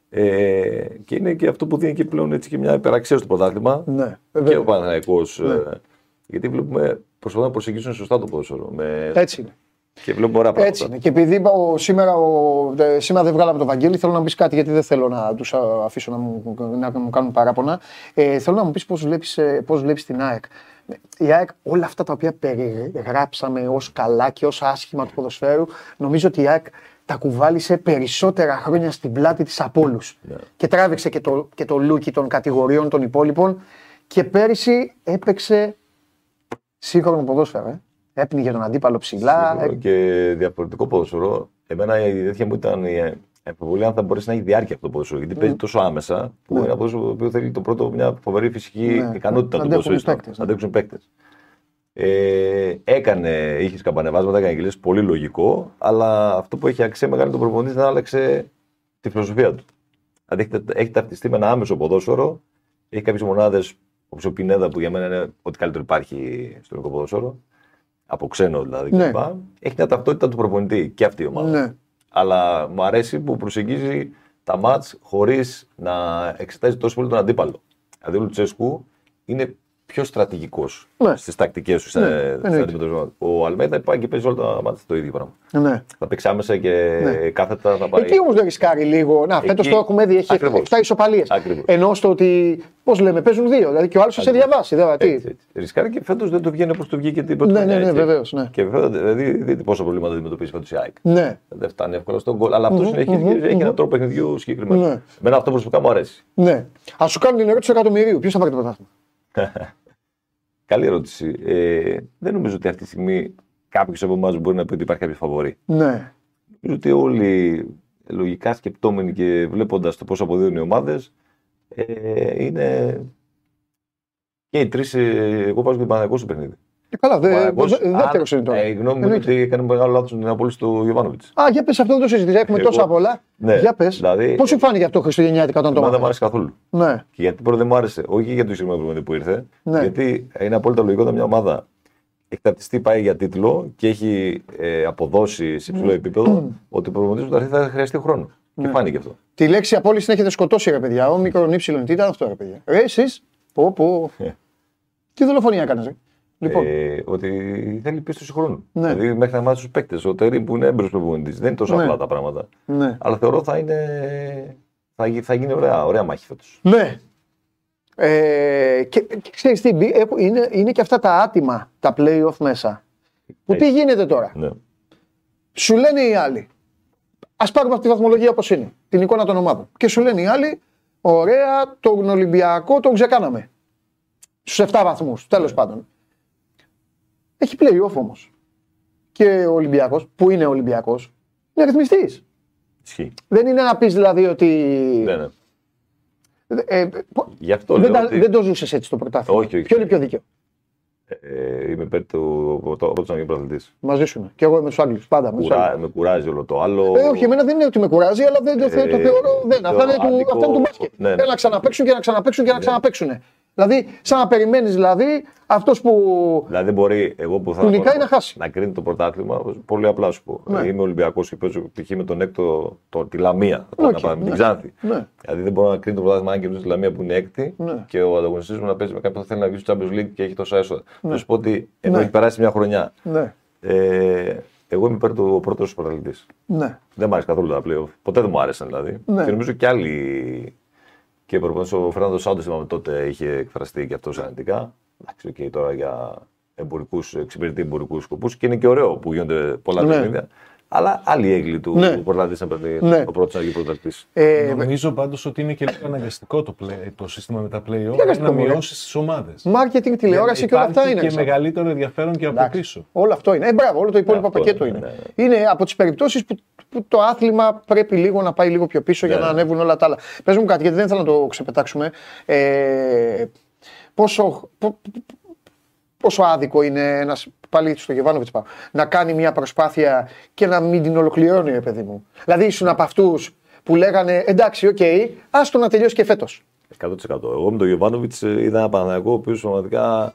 Ε, και είναι και αυτό που δίνει και πλέον έτσι και μια υπεραξία στο πρωτάθλημα. Ναι, και ο Παναγιακό. Ναι. Ε, γιατί βλέπουμε προσπαθούν να προσεγγίσουν σωστά το ποδόσφαιρο. Με... Έτσι είναι. Και βλέπω ωραία πράγματα. Έτσι είναι. Και επειδή ο, σήμερα, ο, σήμερα δεν βγάλαμε το Βαγγέλη, θέλω να μου πεις κάτι γιατί δεν θέλω να τους αφήσω να μου, να μου κάνουν παράπονα. Ε, θέλω να μου πεις πώς βλέπεις πώς βλέπεις την ΑΕΚ. Η ΑΕΚ, όλα αυτά τα οποία περιγράψαμε ως καλά και ως άσχημα του ποδοσφαίρου, νομίζω ότι η ΑΕΚ τα κουβάλισε περισσότερα χρόνια στην πλάτη της από όλους. Ναι. Και τράβηξε και το, και το λούκι των κατηγοριών των υπόλοιπων. Και πέρυσι έπαιξε σύγχρονο ποδόσφαιρο. Ε. Έπνιγε τον αντίπαλο ψηλά. Ε... Και διαφορετικό ποδόσφαιρο. Εμένα η τέτοια μου ήταν η αμφιβολία αν θα μπορέσει να έχει διάρκεια αυτό το ποδόσφαιρο. Γιατί παίζει τόσο άμεσα που ναι. είναι ένα ποδόσφαιρο που θέλει το πρώτο μια φοβερή φυσική ναι. ικανότητα του ποδόσφαιρου. Να αντέξουν παίκτες. Ε, έκανε, είχες καμπανεβάσματα, έκανε γυλίε, πολύ λογικό, αλλά αυτό που έχει αξία μεγάλη τον προπονητής δεν άλλαξε τη φιλοσοφία του. Δηλαδή έχει ταυτιστεί με ένα άμεσο ποδόσφαιρο, έχει κάποιες μονάδες όπως ο Πινέδα που για μένα είναι ό,τι καλύτερο υπάρχει στο ελληνικό ποδόσφαιρο, από ξένο δηλαδή. Ναι. Έχει μια ταυτότητα του προπονητή και αυτή η ομάδα. Ναι. Αλλά μου αρέσει που προσεγγίζει τα μάτς χωρίς να εξετάζει τόσο πολύ τον αντίπαλο. Δηλαδή ο Λουτσέσκου είναι πιο στρατηγικός ναι. στις τακτικές τους. Ναι, ο Αλμέδα πάει και παίζει όλα τα μάτια το ίδιο πράγμα. Ναι. Θα παίξει άμεσα και ναι. κάθετα θα πάει. Εκεί όμως δεν ρισκάρει λίγο. Να, φέτος το έχουμε δει, έχει 7 ισοπαλίες. Ενώ στο ότι. Πώς λέμε, παίζουν δύο. Δηλαδή και ο άλλος σε διαβάσει. Δηλαδή, Ρισκάρει και φέτος δεν το βγαίνει όπως το βγήκε την πρώτη Ναι, ναι, ναι, βεβαίως. Ναι. Και βέβαια, δηλαδή, δείτε πόσα προβλήματα αντιμετωπίζει φέτος η ΑΕΚ. Ναι. Δεν φτάνει εύκολα στον γκολ. Αλλά αυτός έχει έναν τρόπο παιχνιδιού συγκεκριμένο. Μένα αυτό προσωπικά μου αρέσει. Ναι. Α σου κάνω την ερώτηση του εκατομμυρίου. Ποιος θα πάρει το πρωτάθλημα; (laughs) Καλή ερώτηση. Ε, δεν νομίζω ότι αυτή τη στιγμή κάποιος από εμάς μπορεί να πει ότι υπάρχει κάποιος φαβορή. Ναι. Νομίζω ότι όλοι λογικά σκεπτόμενοι και βλέποντας το πώς αποδίδουν οι ομάδες ε, είναι. Και οι τρεις, ε, εγώ βάζω και τον στο παιχνίδι. Και καλά, δεύτερο είναι τώρα. Ε, η γνώμη μου είναι ότι έκανε μεγάλο λάθος στην Απόλυση του Γιωβάνοβιτ. Α, για πες αυτό δεν το συζητήσει. Έχουμε Εγώ... τόσα πολλά. Ναι, για πες. Δηλαδή, Πώς σου φάνηκε αυτό Χριστουγεννιάτικα όταν το μάθαμε. Δεν μου άρεσε καθόλου. Ναι. Και γιατί πρώτα δεν μου άρεσε, όχι για το συγκεκριμένο που ήρθε. Ναι. Γιατί είναι απόλυτα λογικό όταν μια ομάδα έχει ταυτιστεί, πάει για τίτλο και έχει ε, αποδώσει σε υψηλό επίπεδο ότι ο προπονητή θα χρειαστεί χρόνο. Και ναι. φάνηκε αυτό. Τη λέξη απόλυση την έχετε σκοτώσει, ρε παιδιά. Ο μικρόν ύψιλον, τι ήταν αυτό, ρε παιδιά. Ρε, εσείς. Πω, πω. Ε. Τι δολοφονία έκανε, Λοιπόν. Ε, ότι θέλει πίστοση χρόνου. Ναι. Δηλαδή μέχρι να μάθεις τους παίκτες. Ο Τερή που είναι έμπειρο προπονητής. Δεν είναι τόσο ναι. απλά τα πράγματα. Ναι. Αλλά θεωρώ θα είναι. Θα, θα γίνει ωραία, ωραία μάχη φέτος. Ναι. Ε, και, και ξέρεις τι, είναι, είναι και αυτά τα άτιμα, τα play-off μέσα. Που τι γίνεται τώρα; Ναι. Σου λένε οι άλλοι, Α πάρουμε αυτή τη βαθμολογία όπως είναι, την εικόνα των ομάδων. Και σου λένε οι άλλοι, ωραία, τον Ολυμπιακό τον ξεκάναμε. Στους 7 βαθμούς, τέλος ναι. πάντων. Έχει play-off όμως. Και ο Ολυμπιακός, που είναι Ολυμπιακός, είναι αριθμιστή. Δεν είναι να πεις δηλαδή ότι. Ναι, ναι. Ε, Γι' αυτό δεν, ότι... δεν το ζούσες έτσι το πρωτάθλημα. Όχι, όχι. Ποιο είναι πιο δίκαιο; Ε, είμαι υπέρ του πρώτου να γίνει πρωταθλητή. Μαζί σου. Και εγώ είμαι του Άγγλους. Πάντα. Κουρά, με κουράζει όλο το άλλο. Ε, όχι, εμένα δεν είναι ότι με κουράζει, αλλά δεν το, ε, το θεωρώ. Δεν. Αυτά είναι του μπάσκετ. Ναι, ναι. να ξαναπέξουν και να ξαναπέξουν και να ναι. ξαναπέξουν. Δηλαδή, σαν να περιμένεις δηλαδή αυτός που. Δηλαδή, μπορεί εγώ που θα. Που νικάει να χάσει. Να κρίνει το πρωτάθλημα, πολύ απλά σου πω. Ναι. Είμαι Ολυμπιακός και παίζω π.χ. με τον έκτο, το, τη Λαμία. Okay, να πάμε, ναι. την Ξάνθη. Ναι. Δηλαδή, δεν μπορώ να κρίνει το πρωτάθλημα αν κερδίσει τη Λαμία που είναι έκτη ναι. και ο ανταγωνιστής μου να παίζει με κάποιον που θέλει να βγει στο Champions League και έχει τόσα έσοδα. Ναι. Να σου πω ότι ενώ ναι. έχει περάσει μια χρονιά. Ναι. Ε, εγώ είμαι υπέρ του πρώτου πρωταθλητής. Ναι. Δεν μου άρεσε καθόλου τα πλέον. Ποτέ δεν μου άρεσαν δηλαδή. Ναι. Και νομίζω και άλλοι και προπονητής ο Φερνάντος Σάντος, θυμάμαι τότε, είχε εκφραστεί και αυτός αρνητικά. Εντάξει, okay, τώρα για εμπορικούς, εξυπηρετεί εμπορικούς σκοπούς και είναι και ωραίο που γίνονται πολλά ναι. παιχνίδια. Αλλά άλλη έγκλη του ναι. πρωταθλητή να παίρνει ναι. ο πρώτος να γίνει πρωταθλητής. Ε, Νομίζω πάντως ότι είναι και λίγο αναγκαστικό το, play, το σύστημα με τα play-off να μειώσεις τις ομάδες. Marketing, τηλεόραση και όλα αυτά είναι. Και μεγαλύτερο ενδιαφέρον και από πίσω. Όλο αυτό είναι. Ε, μπράβο, όλο το υπόλοιπο πακέτο είναι. Είναι από τις περιπτώσεις που που το άθλημα πρέπει λίγο να πάει λίγο πιο πίσω για να ναι. ανέβουν όλα τα άλλα. Πες μου κάτι, γιατί δεν θέλω να το ξεπετάξουμε. Ε, πόσο, πόσο άδικο είναι ένας πάλι στον Γιοβάνοβιτς να κάνει μια προσπάθεια και να μην την ολοκληρώνει, ρε παιδί μου. Δηλαδή ήσουν από αυτούς που λέγανε εντάξει, ok, okay, άστο να τελειώσει και φέτος. 100%. Εγώ με τον Γιοβάνοβιτς είδα ένα Παναθηναϊκό ο οποίος πραγματικά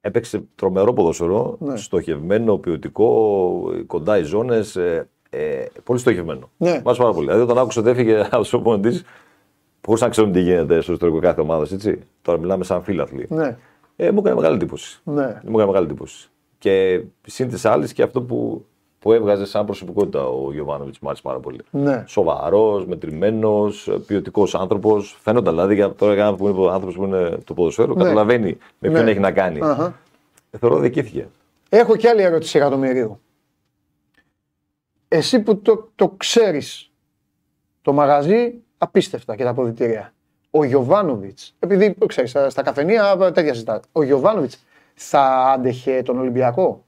έπαιξε τρομερό ποδοσφαιρό, ναι. στοχευμένο, ποιοτικό, κοντά οι ζώνες. Ε, ε, πολύ στοχευμένο. Ναι. Μας πάρα πολύ. Δηλαδή, όταν άκουσα ότι έφυγε (laughs) από του οπονητή, μπορούσαν να ξέρουν τι γίνεται στο ιστορικό κάθε ομάδας. Έτσι. Τώρα μιλάμε σαν φίλαθλοι. Ναι. Ε, μου έκανε μεγάλη εντύπωση. Ναι. Μου έκανε μεγάλη εντύπωση. Και σύν της άλλης και αυτό που που έβγαζε σαν προσωπικότητα ο Γιωβάνοβιτς μου άρεσε πάρα πολύ. Ναι. Σοβαρός, μετρημένος, ποιοτικός άνθρωπος. Φαίνονταν δηλαδή για τώρα για που είναι άνθρωπος που είναι το ποδοσφαίρο, ναι. καταλαβαίνει με ποιον ναι. έχει να κάνει. Uh-huh. Ε, θεωρώ δικήθηκε. Έχω και άλλη ερώτηση για το Μυρίου. Εσύ που το, το ξέρεις το μαγαζί απίστευτα και τα αποδητήρια. Ο Γιωβάνοβιτς, επειδή ξέρεις, στα καφενεία τέτοια συζητάτε. Ο Γιωβάνοβιτς θα άντεχε τον Ολυμπιακό;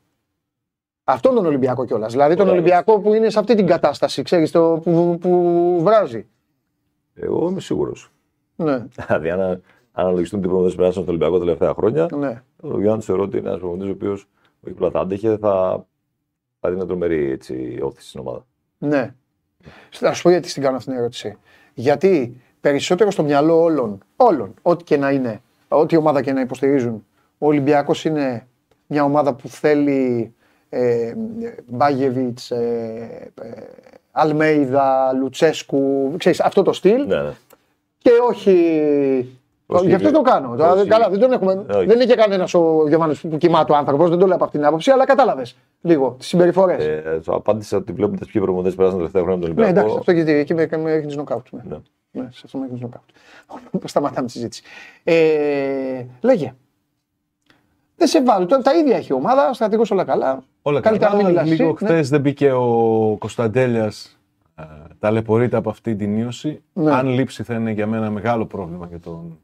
Αυτόν τον Ολυμπιακό κιόλας. Δηλαδή τον Ολυμπιακό που είναι σε αυτή την κατάσταση, ξέρεις, το που, που βράζει. Εγώ είμαι σίγουρος. Ναι. Δηλαδή, αν αναλογιστούν τι προμονέ που περάσαν στο Ολυμπιακό τα τελευταία χρόνια, ναι. ο Γιάννη θεωρώ ότι είναι ένας προμονητή ο οποίος όχι απλά θα άντεχε, θα, θα δίνει τρομερή έτσι, όθηση στην ομάδα. Ναι. Θα σου πω γιατί στην κάνω αυτήν την ερώτηση. Γιατί περισσότερο στο μυαλό όλων, όλων, ό,τι και να είναι, ό,τι ομάδα και να υποστηρίζουν, ο Ολυμπιακός είναι μια ομάδα που θέλει ε, Μπάγεβιτς, ε, ε, Αλμέιδα, Λουτσέσκου, ξέρεις, αυτό το στυλ. Ναι, ναι. Και όχι Γι' αυτό το κάνω. Όχι. Καλά, δεν, τον έχουμε... δεν είναι και κανένας ο Γιωβάνο που κοιμάται ο άνθρωπος, δεν το λέω από αυτήν την άποψη, αλλά κατάλαβες λίγο τις συμπεριφορές. Ε, το απάντησα ότι βλέπουμε τις πιο προμονέ περάσαν τα τελευταία χρόνια τον Ολυμπιακό. Ναι, εντάξει, αυτό γιατί εκεί με, με έχει νοκάουτ. Ναι. ναι. ναι, σε αυτό με έχει νοκάουτ. (laughs) Σταματάμε τη συζήτηση. Ε, λέγε. Δεν σε βάλω. Τα ίδια έχει η ομάδα, στρατηγός όλα καλά. Όλα καλά. Καλύτερα Λίγο χθε ναι. δεν μπήκε ο Κωνσταντέλιας. Ε, ταλαιπωρείται από αυτή την ίωση. Ναι. Αν λείψει θα είναι για μένα μεγάλο πρόβλημα για τον,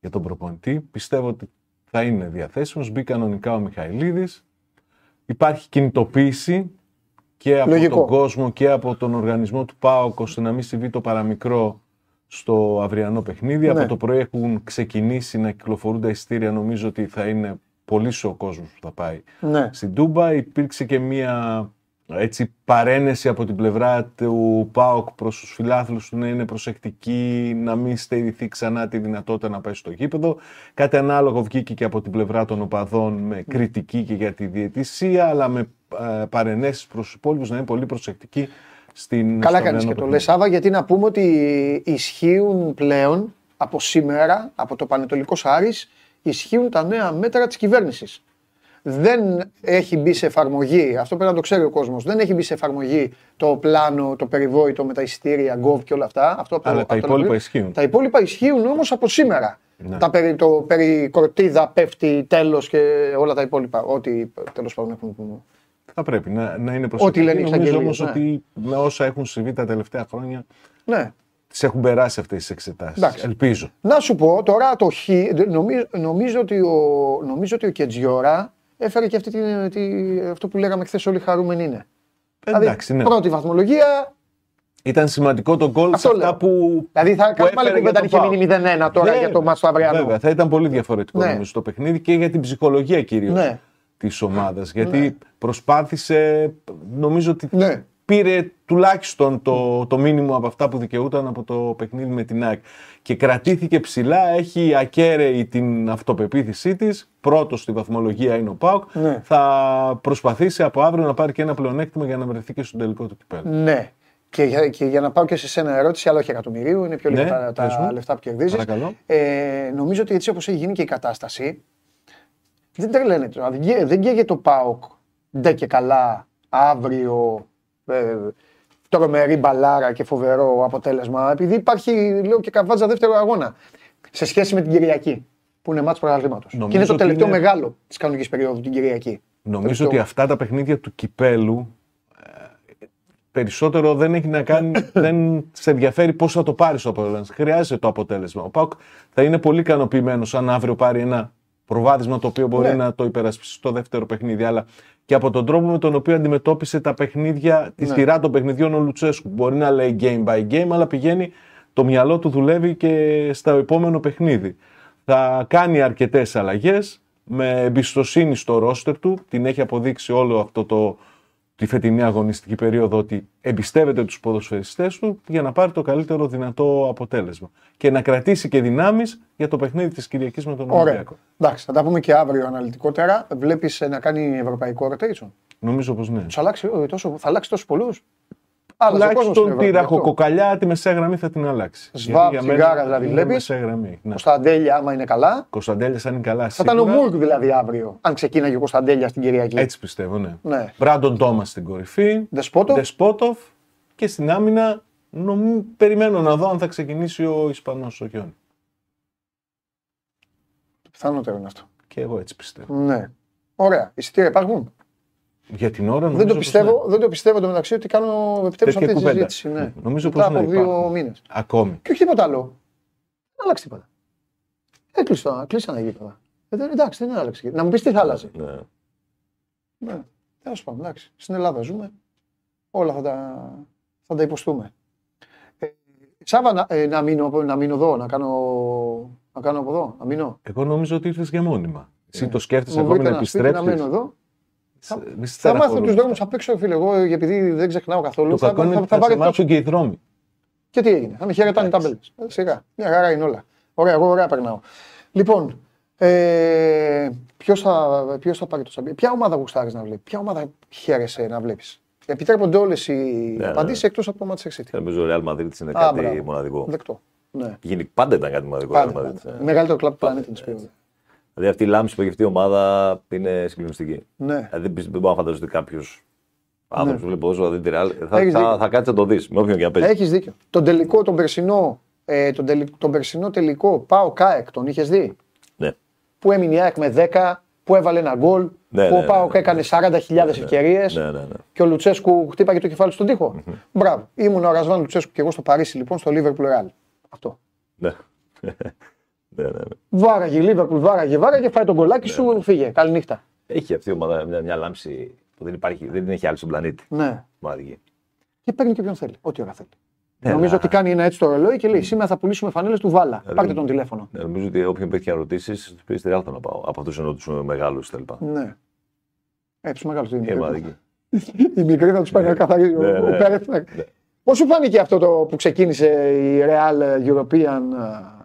για τον προπονητή. Πιστεύω ότι θα είναι διαθέσιμος. Μπήκε κανονικά ο Μιχαηλίδης. Υπάρχει κινητοποίηση και από τον κόσμο και από τον οργανισμό του ΠΑΟΚ ώστε να μην συμβεί το παραμικρό στο αυριανό παιχνίδι. Ναι. Από το πρωί έχουν ξεκινήσει να κυκλοφορούν τα ειστήρια. Νομίζω ότι θα είναι πολύ ο κόσμος που θα πάει ναι. στην Τούμπα. Υπήρξε και μία έτσι, παρένεση από την πλευρά του ΠΑΟΚ προς τους φιλάθλους του να είναι προσεκτικοί, να μην στερηθεί ξανά τη δυνατότητα να πάει στο γήπεδο. Κάτι ανάλογο βγήκε και από την πλευρά των οπαδών με κριτική και για τη διαιτησία, αλλά με ε, παρενέσεις προς τους υπόλοιπους να είναι πολύ προσεκτικοί στην Καλά κάνεις και το λες Σάβα, γιατί να πούμε ότι ισχύουν πλέον από σήμερα, από το Πανετολικό Άρης, ισχύουν τα νέα μέτρα της κυβέρνησης δεν έχει μπει σε εφαρμογή, αυτό πρέπει να το ξέρει ο κόσμος, δεν έχει μπει σε εφαρμογή το πλάνο, το περιβόητο με τα εισιτήρια, Gov και όλα αυτά. Αυτό Αλλά τα υπόλοιπα ισχύουν. Τα υπόλοιπα ισχύουν όμως από σήμερα. Ναι. Τα περί, το περί κορτίδα πέφτει τέλος και όλα τα υπόλοιπα. Ό,τι τέλος πάντων έχουν. Θα πρέπει να, να είναι προσεκτικοί. Ό,τι λένε Νομίζω όμως ναι. ότι με όσα έχουν συμβεί τα τελευταία χρόνια. Ναι. Τις έχουν περάσει αυτές τις εξετάσεις. Ελπίζω. Να σου πω τώρα το Χ. Νομίζω, νομίζω, ότι ο, νομίζω ότι ο Κετζιόρα έφερε και αυτή την, τη, αυτό που λέγαμε χθες όλοι χαρούμενοι είναι. Δηλαδή, Εντάξει, ναι. Πρώτη βαθμολογία. Ήταν σημαντικό το γκολ σε αυτά που. Δηλαδή θα κάνουμε άλλη κουβέντα είχε μείνει 0-1 τώρα ναι, για το μάτσο αυριανό. Βέβαια, θα ήταν πολύ διαφορετικό ναι. νομίζω το παιχνίδι και για την ψυχολογία κυρίως ναι. της ομάδας. Γιατί ναι. προσπάθησε, νομίζω ότι ναι πήρε τουλάχιστον το, το μήνυμο από αυτά που δικαιούταν από το παιχνίδι με την ΑΕΚ. Και κρατήθηκε ψηλά, έχει ακέραιη την αυτοπεποίθησή της. Πρώτος στη βαθμολογία είναι ο Πάουκ. Ναι. Θα προσπαθήσει από αύριο να πάρει και ένα πλεονέκτημα για να βρεθεί και στον τελικό του κυπέλου. Ναι. Και για, και για να πάω και σε σένα ερώτηση, αλλά όχι εκατομμυρίου, είναι πιο λίγα ναι, τα, τα λεφτά που κερδίζεις. Ε, νομίζω ότι έτσι όπως έχει γίνει και η κατάσταση, δεν τρελαίνεται. Δεν καίγεται το ΠΑΟΚ ντε και καλά αύριο ε, τρομερή μπαλάρα και φοβερό αποτέλεσμα. Επειδή υπάρχει, λέω, και καβάτζα δεύτερο αγώνα σε σχέση με την Κυριακή, που είναι μάτς πρωταθλήματο. Και είναι το τελευταίο είναι... μεγάλο της κανονικής περίοδου την Κυριακή. Νομίζω ότι αυτά τα παιχνίδια του κυπέλου ε, περισσότερο δεν έχει να κάνει, (coughs) δεν σε ενδιαφέρει πώς θα το πάρεις το αποτέλεσμα. Χρειάζεται το αποτέλεσμα. Ο Πάουκ θα είναι πολύ ικανοποιημένος αν αύριο πάρει ένα προβάδισμα το οποίο μπορεί ναι. να το υπερασπίσει στο δεύτερο παιχνίδι. Αλλά και από τον τρόπο με τον οποίο αντιμετώπισε τα παιχνίδια, τη ναι. σειρά των παιχνιδιών ο Λουτσέσκου. Μπορεί να λέει game by game, αλλά πηγαίνει, το μυαλό του δουλεύει και στο επόμενο παιχνίδι. Θα κάνει αρκετές αλλαγές με εμπιστοσύνη στο ρόστερ του. Την έχει αποδείξει όλο αυτό το, τη φετινή αγωνιστική περίοδο ότι εμπιστεύεται τους ποδοσφαιριστές του για να πάρει το καλύτερο δυνατό αποτέλεσμα και να κρατήσει και δυνάμεις για το παιχνίδι της Κυριακής με τον Ολυμπιακό. Εντάξει, θα τα πούμε και αύριο αναλυτικότερα. Βλέπεις να κάνει ευρωπαϊκό rotation; Νομίζω πως ναι. Τους αλλάξει, τόσο, θα αλλάξει τόσους πολλούς; Τουλάχιστον τη ραχοκοκαλιά τη μεσαία γραμμή θα την αλλάξει. Σβάπ, τσιγάρα δηλαδή βλέπεις; Ναι. Κωνσταντέλια, άμα είναι καλά. Κωνσταντέλια, αν είναι καλά. Θα ήταν ο Μούρκ δηλαδή αύριο, αν ξεκίναγε ο Κωνσταντέλια στην Κυριακή. Έτσι πιστεύω, ναι. ναι. Μπράντον Τόμας στην κορυφή. Δεσπότοφ. Και στην άμυνα νομ... περιμένω να δω αν θα ξεκινήσει ο Ισπανός ο Γιόνι. Πιθανότερο είναι αυτό. Και εγώ έτσι πιστεύω. Ναι. Ωραία. Εισιτήρια υπάρχουν; Για την ώρα δεν το πιστεύω, ναι. δεν το πιστεύω το μεταξύ ότι κάνω επιτέλου αυτή τη συζήτηση. Ναι. Νομίζω πως από δύο μήνες. Ακόμη. Και όχι τίποτα άλλο. Δεν άλλαξε τίποτα. Έκλεισα, κλείσαν τα γήπεδα. Ε, εντάξει, δεν άλλαξε. Να μου πεις τι θα άλλαζε. Ναι. ναι. Τέλος πάντων, εντάξει. Στην Ελλάδα ζούμε. Όλα θα τα, θα τα υποστούμε. Ε, Σάβα, να, ε, να, μείνω, να μείνω εδώ, να κάνω, να κάνω από εδώ, να μείνω. Εγώ νομίζω ότι ήρθες για μόνιμα. Εσύ το σκέφτεσαι ακόμη να επιστρέψει. Να μείνω εδώ. Θα, θα μάθω τους δρόμους απ' έξω, φίλε. Εγώ επειδή δεν ξεχνάω καθόλου. Το θα, κακό είναι θα, θα, θα, θα και οι δρόμοι. Και τι έγινε. Θα με χαιρετάνε οι τάμπελε. Ε, σιγά. Μια χαρά είναι όλα. Ωραία, εγώ ωραία περνάω. Λοιπόν, ε, ποιος θα, ποιος θα πάρει το σαμπί. Ποια ομάδα γουστάρεις να βλέπεις, ποια ομάδα χαίρεσαι να βλέπεις; Επιτρέπονται όλες οι ναι, απαντήσει ναι. εκτός από το Manchester City. Νομίζω ότι ο Real Madrid είναι κάτι μπράβο. μοναδικό. Δεκτό. Ναι. Γίνει, πάντα ήταν κάτι μοναδικό. Πάντα, ναι. Μεγαλύτερο κλαμπ του πλανήτη τη περίοδου. Δηλαδή αυτή η λάμψη που έχει αυτή η ομάδα είναι συγκλονιστική. Ναι. Δηλαδή δεν μπορώ να φανταστώ ότι κάποιος άνθρωπος ναι. που βλέπει ποδόσφαιρο δει τη Ρεάλ θα, θα, θα κάτσει να το δεις με όποιον και να παίζει. Έχεις δίκιο. Τον τελικό, τον περσινό, ε, τον, τελ, τον περσινό τελικό Πάο Κάεκ, τον είχες δει; Ναι. Που έμεινε η ΑΕΚ με 10, που έβαλε ένα γκολ. Ναι, που ναι, ο Πάοκ ναι, έκανε 40.000 ναι, ευκαιρίες ναι, ναι, ναι. και ο Λουτσέσκου χτύπαγε το κεφάλι στον τοίχο. Mm-hmm. Μπράβο. Ήμουν ο Ρασβάν Λουτσέσκου και εγώ στο Παρίσι λοιπόν στο Liverpool Real. Αυτό. Ναι. Ναι, ναι, ναι. Βάραγε Λίβερπουλ, βάραγε, βάραγε, φάει τον κολλάκι ναι, σου, ναι. φύγε. Καληνύχτα. Έχει αυτή η ομάδα μια, μια λάμψη που δεν, υπάρχει, δεν την έχει άλλη στον πλανήτη. Ναι. Μάδικη. Και παίρνει και ποιον θέλει. Ό,τι ώρα θέλει. Ναι, νομίζω ναι. ότι κάνει ένα έτσι το ρολόι και λέει: Σήμερα θα πουλήσουμε φανέλες του Βάλα. Ναι, Πάρτε τον τηλέφωνο. Ναι, νομίζω ότι όποιον παίχει να ρωτήσει, του πεις στη να πάω. Από αυτούς ενώ τους μεγάλους κτλ. Ναι. Ε, τους μεγάλους δεν είναι. Οι μικροί θα τους πάει να καθαρίζει. Πώς σου φάνηκε αυτό το που ξεκίνησε η Real European ε,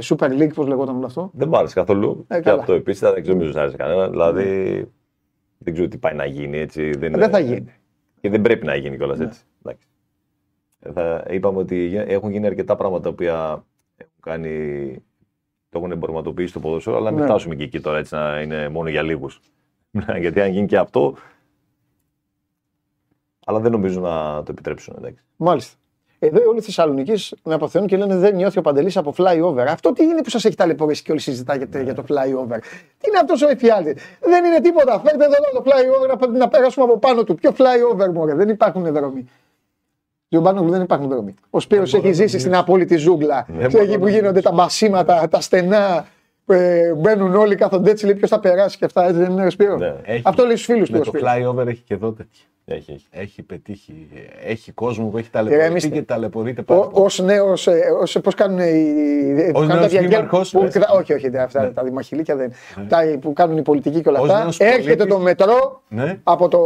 Super League, πώς λεγόταν όλο αυτό; Δεν μου άρεσε καθόλου. Ε, και αυτό επίσης δεν ξέρω αν άρεσε κανένα. Δηλαδή ναι. δεν ξέρω τι πάει να γίνει έτσι. Δεν, δεν θα γίνει. Και δεν πρέπει να γίνει κιόλας ναι. έτσι. Ε, θα, είπαμε ότι έχουν γίνει αρκετά πράγματα που έχουν κάνει. Το έχουν εμπορματοποιήσει το ποδόσφαιρο, αλλά μην ναι. φτάσουμε και εκεί τώρα έτσι να είναι μόνο για λίγους. (laughs) Γιατί αν γίνει και αυτό. Αλλά δεν νομίζω να το επιτρέψουν. Εντάξει. Μάλιστα. Εδώ όλοι οι Θεσσαλονίκης με αποθεώνουν και λένε δεν νιώθει ο Παντελής από flyover. Αυτό τι είναι που σας έχει ταλαιπωρήσει και όλοι συζητάτε yeah. για το flyover; Τι είναι αυτός ο εφιάλτης; Δεν είναι τίποτα. Φέρτε εδώ το flyover να, να περάσουμε από πάνω του. Ποιο flyover μου, δεν υπάρχουν δρόμοι. Γιωμπάνο δεν υπάρχουν δρόμοι. Ο Σπύρος έχει ζήσει στην απόλυτη ζούγκλα. Εκεί που γίνονται τα μασίματα, τα στενά. Ε, μπαίνουν όλοι, κάθονται έτσι, λέει ποιος θα περάσει και αυτά. Έτσι δεν είναι Σπύρο; Ναι. Αυτό λέει στους φίλους του. Το flyover έχει και εδώ τέτοια. Έχει, έχει. έχει πετύχει. Έχει κόσμο που έχει ταλαιπωρηθεί και ταλαιπωρείται πάρα Ω νέος, ε, πώς κάνουν οι. Ω νέος δήμαρχος. Όχι, όχι, αυτά ναι. τα δημαχιλίκια δεν. Ναι. Τα, που κάνουν οι πολιτικοί και όλα αυτά. Έρχεται το μετρό ναι. από το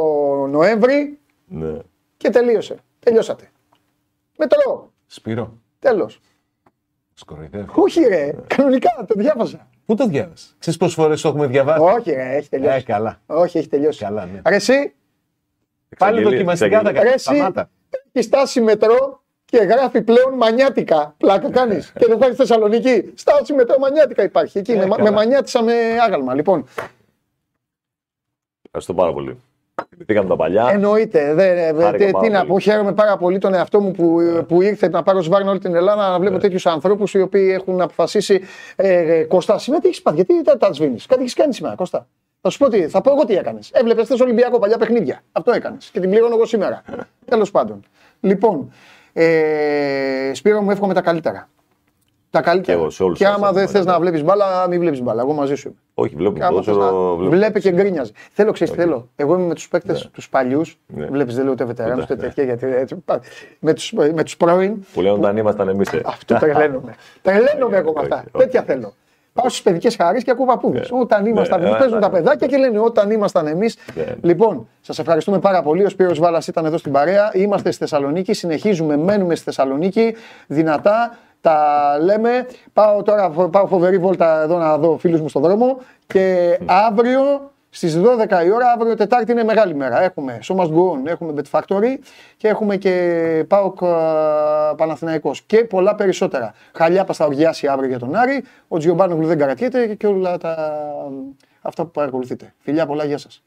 Νοέμβρη και τελείωσε. Τελειώσατε. Μετρό. Σπύρο. Τέλος. Σκοροϊδεύω. Όχι, ρε. Κανονικά το διάβαζα. Πού το διάβασες; Ξέρεις πόσες φορές το έχουμε διαβάσει; Όχι, ρε, έχει τελειώσει. Ε, καλά. Όχι, έχει τελειώσει. Καλά, ναι. Ρε, εσύ, Πάλι δοκιμαστικά θα κάνει. Έχει στάσει μετρό και γράφει πλέον μανιάτικα. Πλάκα κάνεις. (laughs) και δεν θα Θεσσαλονίκη. Στάση μετρό μανιάτικα υπάρχει. Εκεί ε, με, με μανιάτισα με άγαλμα. Λοιπόν. Ευχαριστώ πάρα πολύ. Θυμηθήκαμε τα παλιά. Εννοείται. Δε, τι να πω, χαίρομαι πάρα πολύ τον εαυτό μου που, yeah. που ήρθε να πάρω σβάρνα όλη την Ελλάδα να βλέπω yeah. τέτοιους ανθρώπους οι οποίοι έχουν αποφασίσει. Ε, Κώστα, σήμερα τι έχεις πάθει, γιατί τα, τα σβήνεις. Κάτι έχεις κάνει σήμερα, Κώστα; Θα σου πω τι, θα πω εγώ τι έκανες. Έβλεπες θε Ολυμπιακό παλιά παιχνίδια. Αυτό έκανες. Και την πλήρωνω εγώ σήμερα. (laughs) Τέλος πάντων. Λοιπόν, ε, Σπύρο μου εύχομαι τα καλύτερα. Τα καλύτερα. Και, εγώ, σε όλους και άμα δεν θες να βλέπεις μπάλα, μην βλέπεις μπάλα. Εγώ μαζί σου είμαι. Όχι, βλέπω πόσο. Βλέπει και γκρίνιαζε. Θέλω, ξέρεις τι θέλω. Εγώ είμαι με τους παίκτες ναι. τους παλιούς. Ναι. Βλέπεις, δεν λέω ούτε βετεράνους ούτε τέτοια. Γιατί έτσι, με τους με τους πρώην. Που λένε όταν ήμασταν εμείς. Αυτό τρελαίνομαι. Τρελαίνομαι εγώ με αυτά. Τέτοια θέλω. Πάω στις παιδικές χαρές και ακούω παππούδες. Yeah. Όταν ναι, ήμασταν. Yeah. παίζουν τα παιδάκια και λένε όταν ήμασταν εμείς. Yeah. Λοιπόν, σας ευχαριστούμε πάρα πολύ. Ο Σπύρος Βάλα ήταν εδώ στην παρέα. Είμαστε στη Θεσσαλονίκη. Συνεχίζουμε, μένουμε στη Θεσσαλονίκη. Δυνατά. Τα λέμε. Πάω τώρα, πάω φοβερή βόλτα εδώ να δω φίλους μου στον δρόμο. Και αύριο Στις 12 η ώρα, αύριο Τετάρτη είναι μεγάλη μέρα. Έχουμε So Must Go On, έχουμε Bet Factory και έχουμε και ΠΑΟΚ Παναθηναϊκός και πολλά περισσότερα. Χαλιάπα θα οργιάσει αύριο για τον Άρη, ο Τζιομπάνογλου δεν καρατιέται και όλα τα... αυτά που παρακολουθείτε. Φιλιά πολλά, γεια σας.